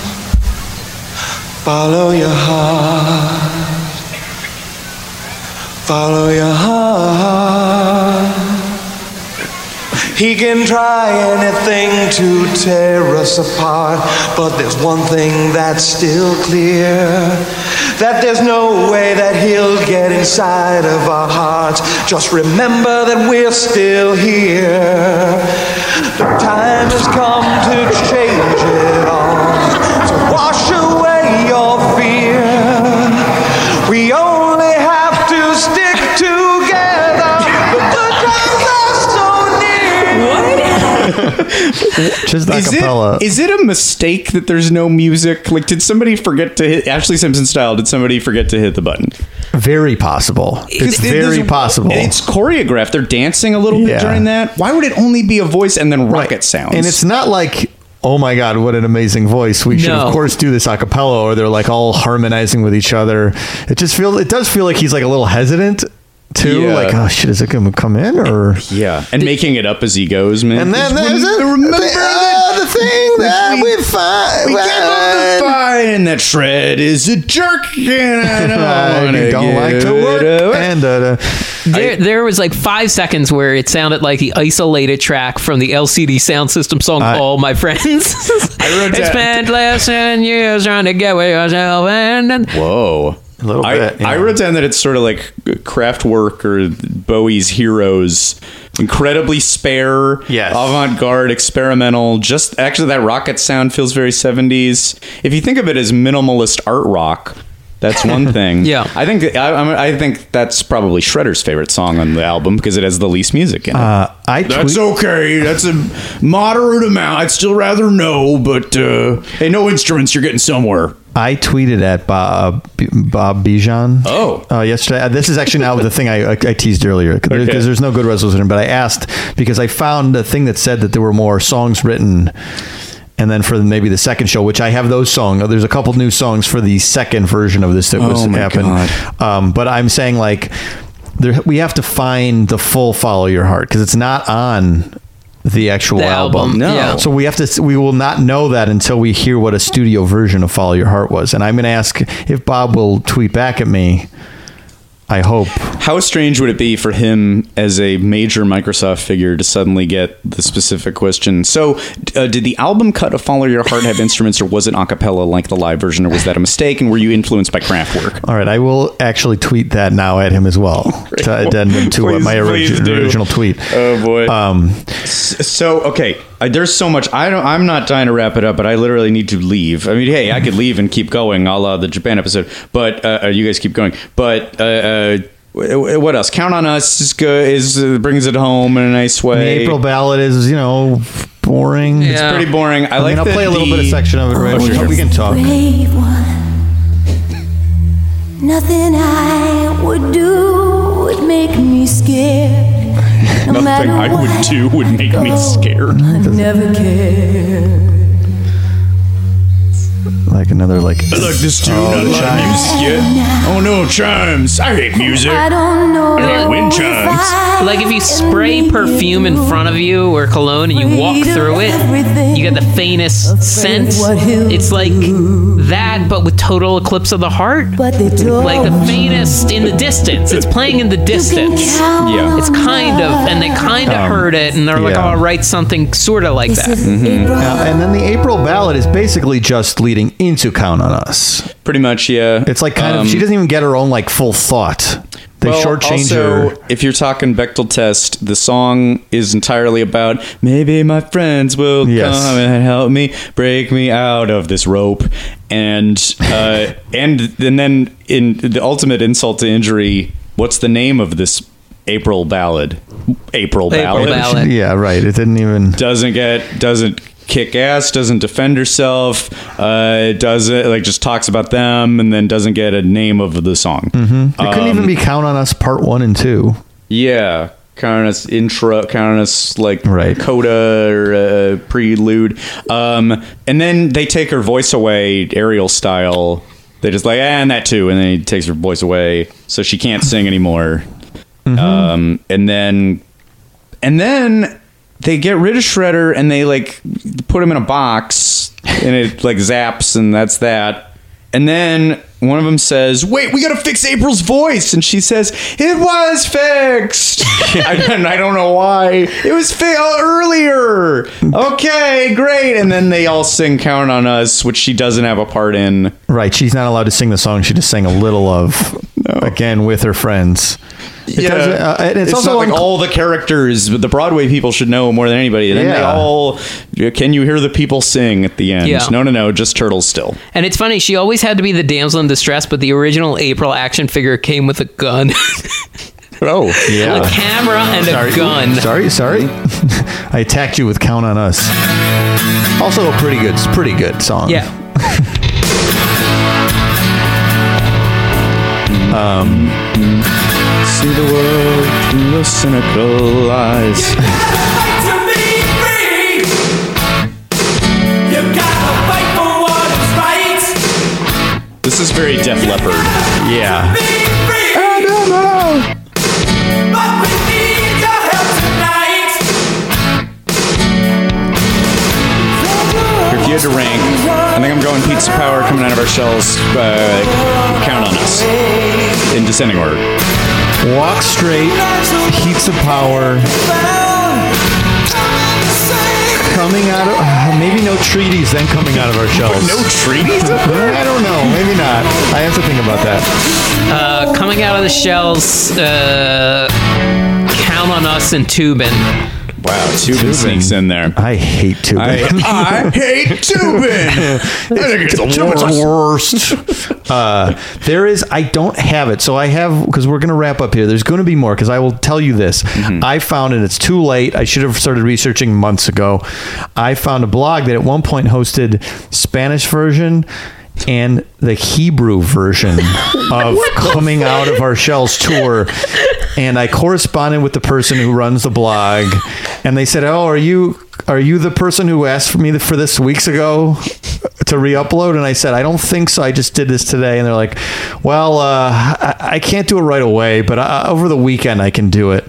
Follow your heart. Follow your heart. He can try anything to tear us apart, but there's one thing that's still clear. That there's no way that he'll get inside of our hearts. Just remember that we're still here. The time has come to change it all. To wash away Just Is acapella. it, is it a mistake that there's no music? Like, did somebody forget to hit Ashlee Simpson style? Did somebody forget to hit the button? very possible. It's It- it- very there's- possible. It's choreographed. They're dancing a little bit during that. Why would it only be a voice and then rocket sounds? And it's not like, oh my God, what an amazing voice. We should, No. of course, do this a cappella, or they're like all harmonizing with each other. It just feels, it does feel like he's like a little hesitant too. Yeah. Like, oh shit, is it going to come in? Or. yeah, and making it up as he goes, man. And then there's when- a, remember the, uh, the thing that we, find. We came up to find, and that shred is a jerk, and I don't, I don't like to give work. And uh, There, there was like five seconds where it sounded like the isolated track from the LCD Soundsystem song I- "All My Friends." I wrote it's that- spent less than years trying to get with yourself, and, and Whoa. A little I, bit, yeah. I wrote down that it's sort of like Kraftwerk or Bowie's Heroes. Incredibly spare, Yes. avant garde, experimental. Just actually, that rocket sound feels very 70s. If you think of it as minimalist art rock, that's one thing. Yeah. I think I, I'm- think that's probably Shredder's favorite song on the album because it has the least music in it. uh, I That's tweet- okay. That's a moderate amount. I'd still rather no, but uh, hey, no instruments. You're getting somewhere. I tweeted at Bob, Bob Bejan. Oh. Uh, yesterday. Uh, This is actually now the thing I, I, teased earlier because Okay. there's no good resolution. But I asked because I found a thing that said that there were more songs written. And then for maybe the second show, which I have those songs. There's a couple new songs for the second version of this that was Oh my happened. Um, but I'm saying like there, we have to find the full "Follow Your Heart" because it's not on the actual The album, No. yeah. so we have to. We will not know that until we hear what a studio version of "Follow Your Heart" was. And I'm going to ask if Bob will tweet back at me. I hope. How strange would it be for him as a major Microsoft figure to suddenly get the specific question? So, uh, did the album cut of "Follow Your Heart" have instruments, or was it a cappella like the live version, or was that a mistake? And were you influenced by Kraftwerk? All right, I will actually tweet that now at him as well to addendum to Please- my origi- original tweet. Oh boy. Um, So okay, uh, there's so much. I don't. I'm not dying to wrap it up, but I literally need to leave. I mean, hey, I could leave and keep going, a la the Japan episode. But uh, uh, you guys keep going. But uh, uh, what else? Count on us is good. Is uh, brings it home in a nice the way. April ballad is, you know, boring. Yeah. It's pretty boring. I, I like. mean, I'll play a little bit of section of it. Right? Oh, we, sure, sure. we can talk. brave one. Nothing I would do would make me scared. No Nothing I would do would make me scared. I never cared. Like another like. I like this tune. Oh, I like chimes. music. Yeah. Oh no, chimes! I hate music. I don't know. I hate wind chimes. Like if you spray perfume in front of you or cologne and you walk through it, you get the faintest scent. It's like that, but with total eclipse of the heart. But they told Like the faintest in the distance. It's playing in the distance. Yeah. It's kind of, and they kind of Um, heard it, and they're like, yeah. "Oh, I'll write something sort of like that." Yeah, and then the April ballad is basically just leading into "Count on Us." Pretty much, yeah. It's like kind Um, of she doesn't even get her own like full thought. They well, shortchange also, her. if you're talking Bechdel test, the song is entirely about maybe my friends will Yes. come and help me break me out of this rope, and uh, and and then in the ultimate insult to injury, what's the name of this April ballad? April, ballad. April ballad. Yeah, right. It didn't even. Doesn't get doesn't kick ass, doesn't defend herself, uh, doesn't like just talks about them, and then doesn't get a name of the song. It couldn't even Um, be "Count on Us" part one and two. Yeah, kind of us intro, kind of us like Right. coda or uh, prelude. Um, and then they take her voice away, Ariel style. They just like, "Ah, and that too, and then he takes her voice away, so she can't sing anymore. Um, and then and then they get rid of Shredder and they like put him in a box and it like zaps and that's that. And then one of them says, "Wait, we gotta fix April's voice," and she says, "It was fixed." I, and I don't know why it was fixed uh, earlier. Okay, great. And then they all sing "Count on Us," which she doesn't have a part in. Right. She's not allowed to sing the song. She just sang a little of again with her friends. It doesn't- uh, it's, it's, also not like uncl- all the characters, but the Broadway people should know more than anybody. Then they Yeah. all, can you hear the people sing at the end? Yeah. No, no, no, just turtles still. And it's funny, she always had to be the damsel in distress, but the original April action figure came with a gun. Oh, yeah. a camera and Sorry. a gun. Sorry, sorry. I attacked you with "Count on Us." Also, a pretty good, pretty good song. Yeah. Um, See the world through the cynical eyes. This is very Def Leppard. Yeah. If you had to rank, I think I'm going Pizza Power coming out of our shells. Uh, count on us in descending order. Walk straight, heats of power. Coming out of uh, maybe no treaties, then coming out of our shells. No treaties? I don't know. Maybe not. I have to think about that. Uh, coming out of the shells, uh, count on us and Tubin. Wow, Tubin sneaks in there. I hate Tubin. I, I hate Tubin. I think it's the worst. worst. uh, there is. I don't have it, so I have because we're going to wrap up here. There's going to be more because I will tell you this. I found it. It's too late. I should have started researching months ago. I found a blog that at one point hosted Spanish version and the Hebrew version of coming out of our shells tour. And I corresponded with the person who runs the blog, and they said, "Oh, are you are you the person who asked for me for this weeks ago to re-upload?" And I said, "I don't think so. I just did this today." And they're like, "Well, uh, I, I can't do it right away, but uh, over the weekend I can do it."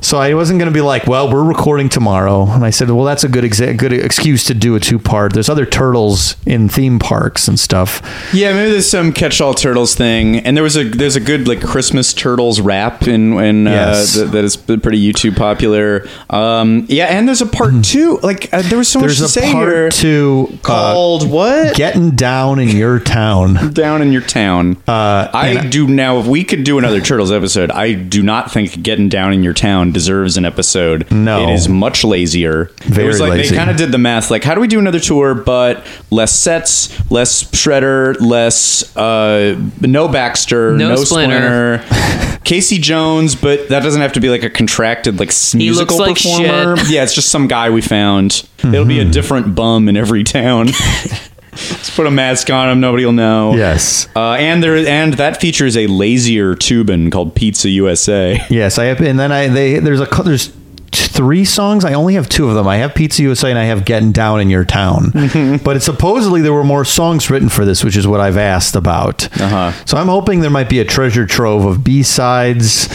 So I wasn't going to be like, "Well, we're recording tomorrow," and I said, "Well, that's a good exa- good excuse to do a two-part. There's other turtles in theme parks and stuff." Yeah, maybe there's some catch-all turtles thing, and there was a there's a good like Christmas turtles rap in in Yes. uh, that, that is pretty YouTube popular. Um, yeah, and there's a part two. Like uh, there was so There's much to a say part here. two uh, called what? Getting down in your town. Down in your town. Uh, I do now. If we could do another Turtles episode, I do not think "Getting Down in Your Town" deserves an episode. No. it is much lazier. Very it was like lazy. they kind of did the math. Like, how do we do another tour, but less sets, less Shredder, less uh, no Baxter, No no, Splinter. Splinter. Casey Jones, but that doesn't have to be like a contracted like s- He looks musical like performer. shit. Yeah, it's just some guy we found. It'll be a different bum in every town. Let's put a mask on him. Nobody will know. Yes. Uh, and there and that features a lazier Tubin called Pizza USA. Yes, I have, and then I they there's a there's three songs. I only have two of them. I have Pizza USA and I have Getting Down in Your Town. but it's supposedly there were more songs written for this, which is what I've asked about. Uh-huh. So I'm hoping there might be a treasure trove of B sides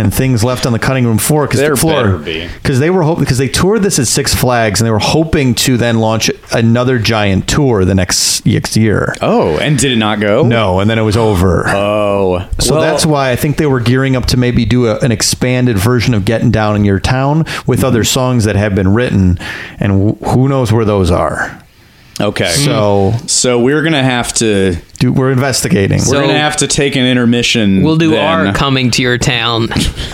and things left on the cutting room floor because the floor better be. they were hoping because they toured this at Six Flags and they were hoping to then launch another giant tour the next next year. Oh, and did it not go? No, and then it was over. Oh, So well, that's why I think they were gearing up to maybe do a, an expanded version of Getting Down in Your Town with other songs that have been written, and wh- who knows where those are. Okay. So so we're gonna have to do, we're investigating. So- we're gonna have to take an intermission. We'll do then. our coming to your town.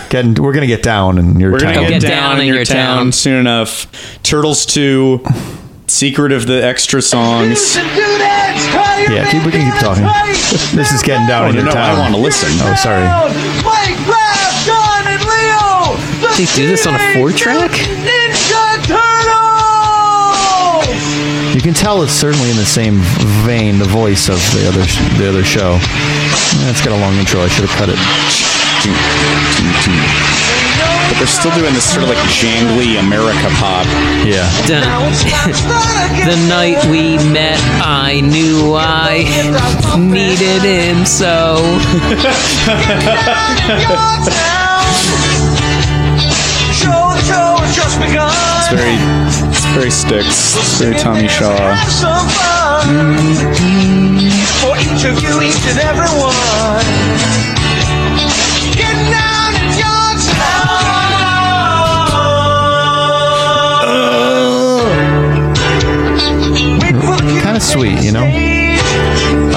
Getting, we're gonna get down in your We're town. gonna get, Get down, in your town, soon enough. Turtles two, secret of the extra songs. yeah, keep, we can keep talking. This is Getting Down Oh, in Your no, Town. I want to listen. Oh, sorry. Mike, Raph, John, and Leo! The They do this on a four track? You can tell it's certainly in the same vein, the voice of the other the other show. It's got a long intro. I should have cut it. But they're still doing this sort of like jangly America pop. Yeah. Dun- the night we met, I knew I needed him so. Show, the show has just begun. It's very, it's very Styx. It's very Tommy Shaw. Have some fun. For each of you, each and every one. Get down in your Kind of sweet, you know.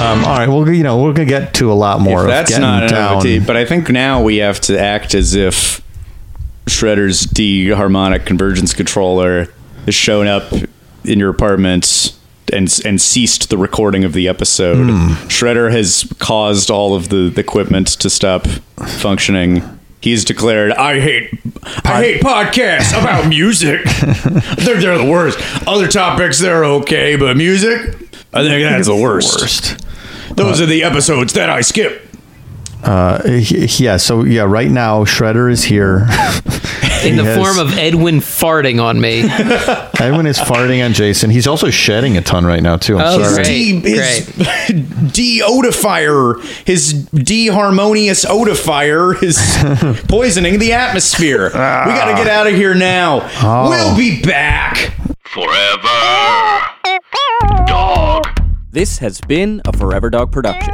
Um, all right, well, you know, we're gonna get to a lot more. If of that's getting not an down. OT, but I think now we have to act as if Shredder's D harmonic convergence controller has shown up in your apartment and and ceased the recording of the episode. Hmm. Shredder has caused all of the, the equipment to stop functioning. He's declared, "I hate, I hate podcasts about music. they're they're the worst. Other topics they're okay, but music, I think that's the worst. Those are the episodes that I skip." Uh, he- yeah. So yeah, right now Shredder is here. in He the has- form of Edwin farting on me. Edwin is farting on Jason. He's also shedding a ton right now too. I'm Oh, sorry. great. De- his deotifier, his deharmonious otifier is poisoning the atmosphere. we got to get out of here now. Oh. We'll be back. Forever. Dog. This has been a Forever Dog production.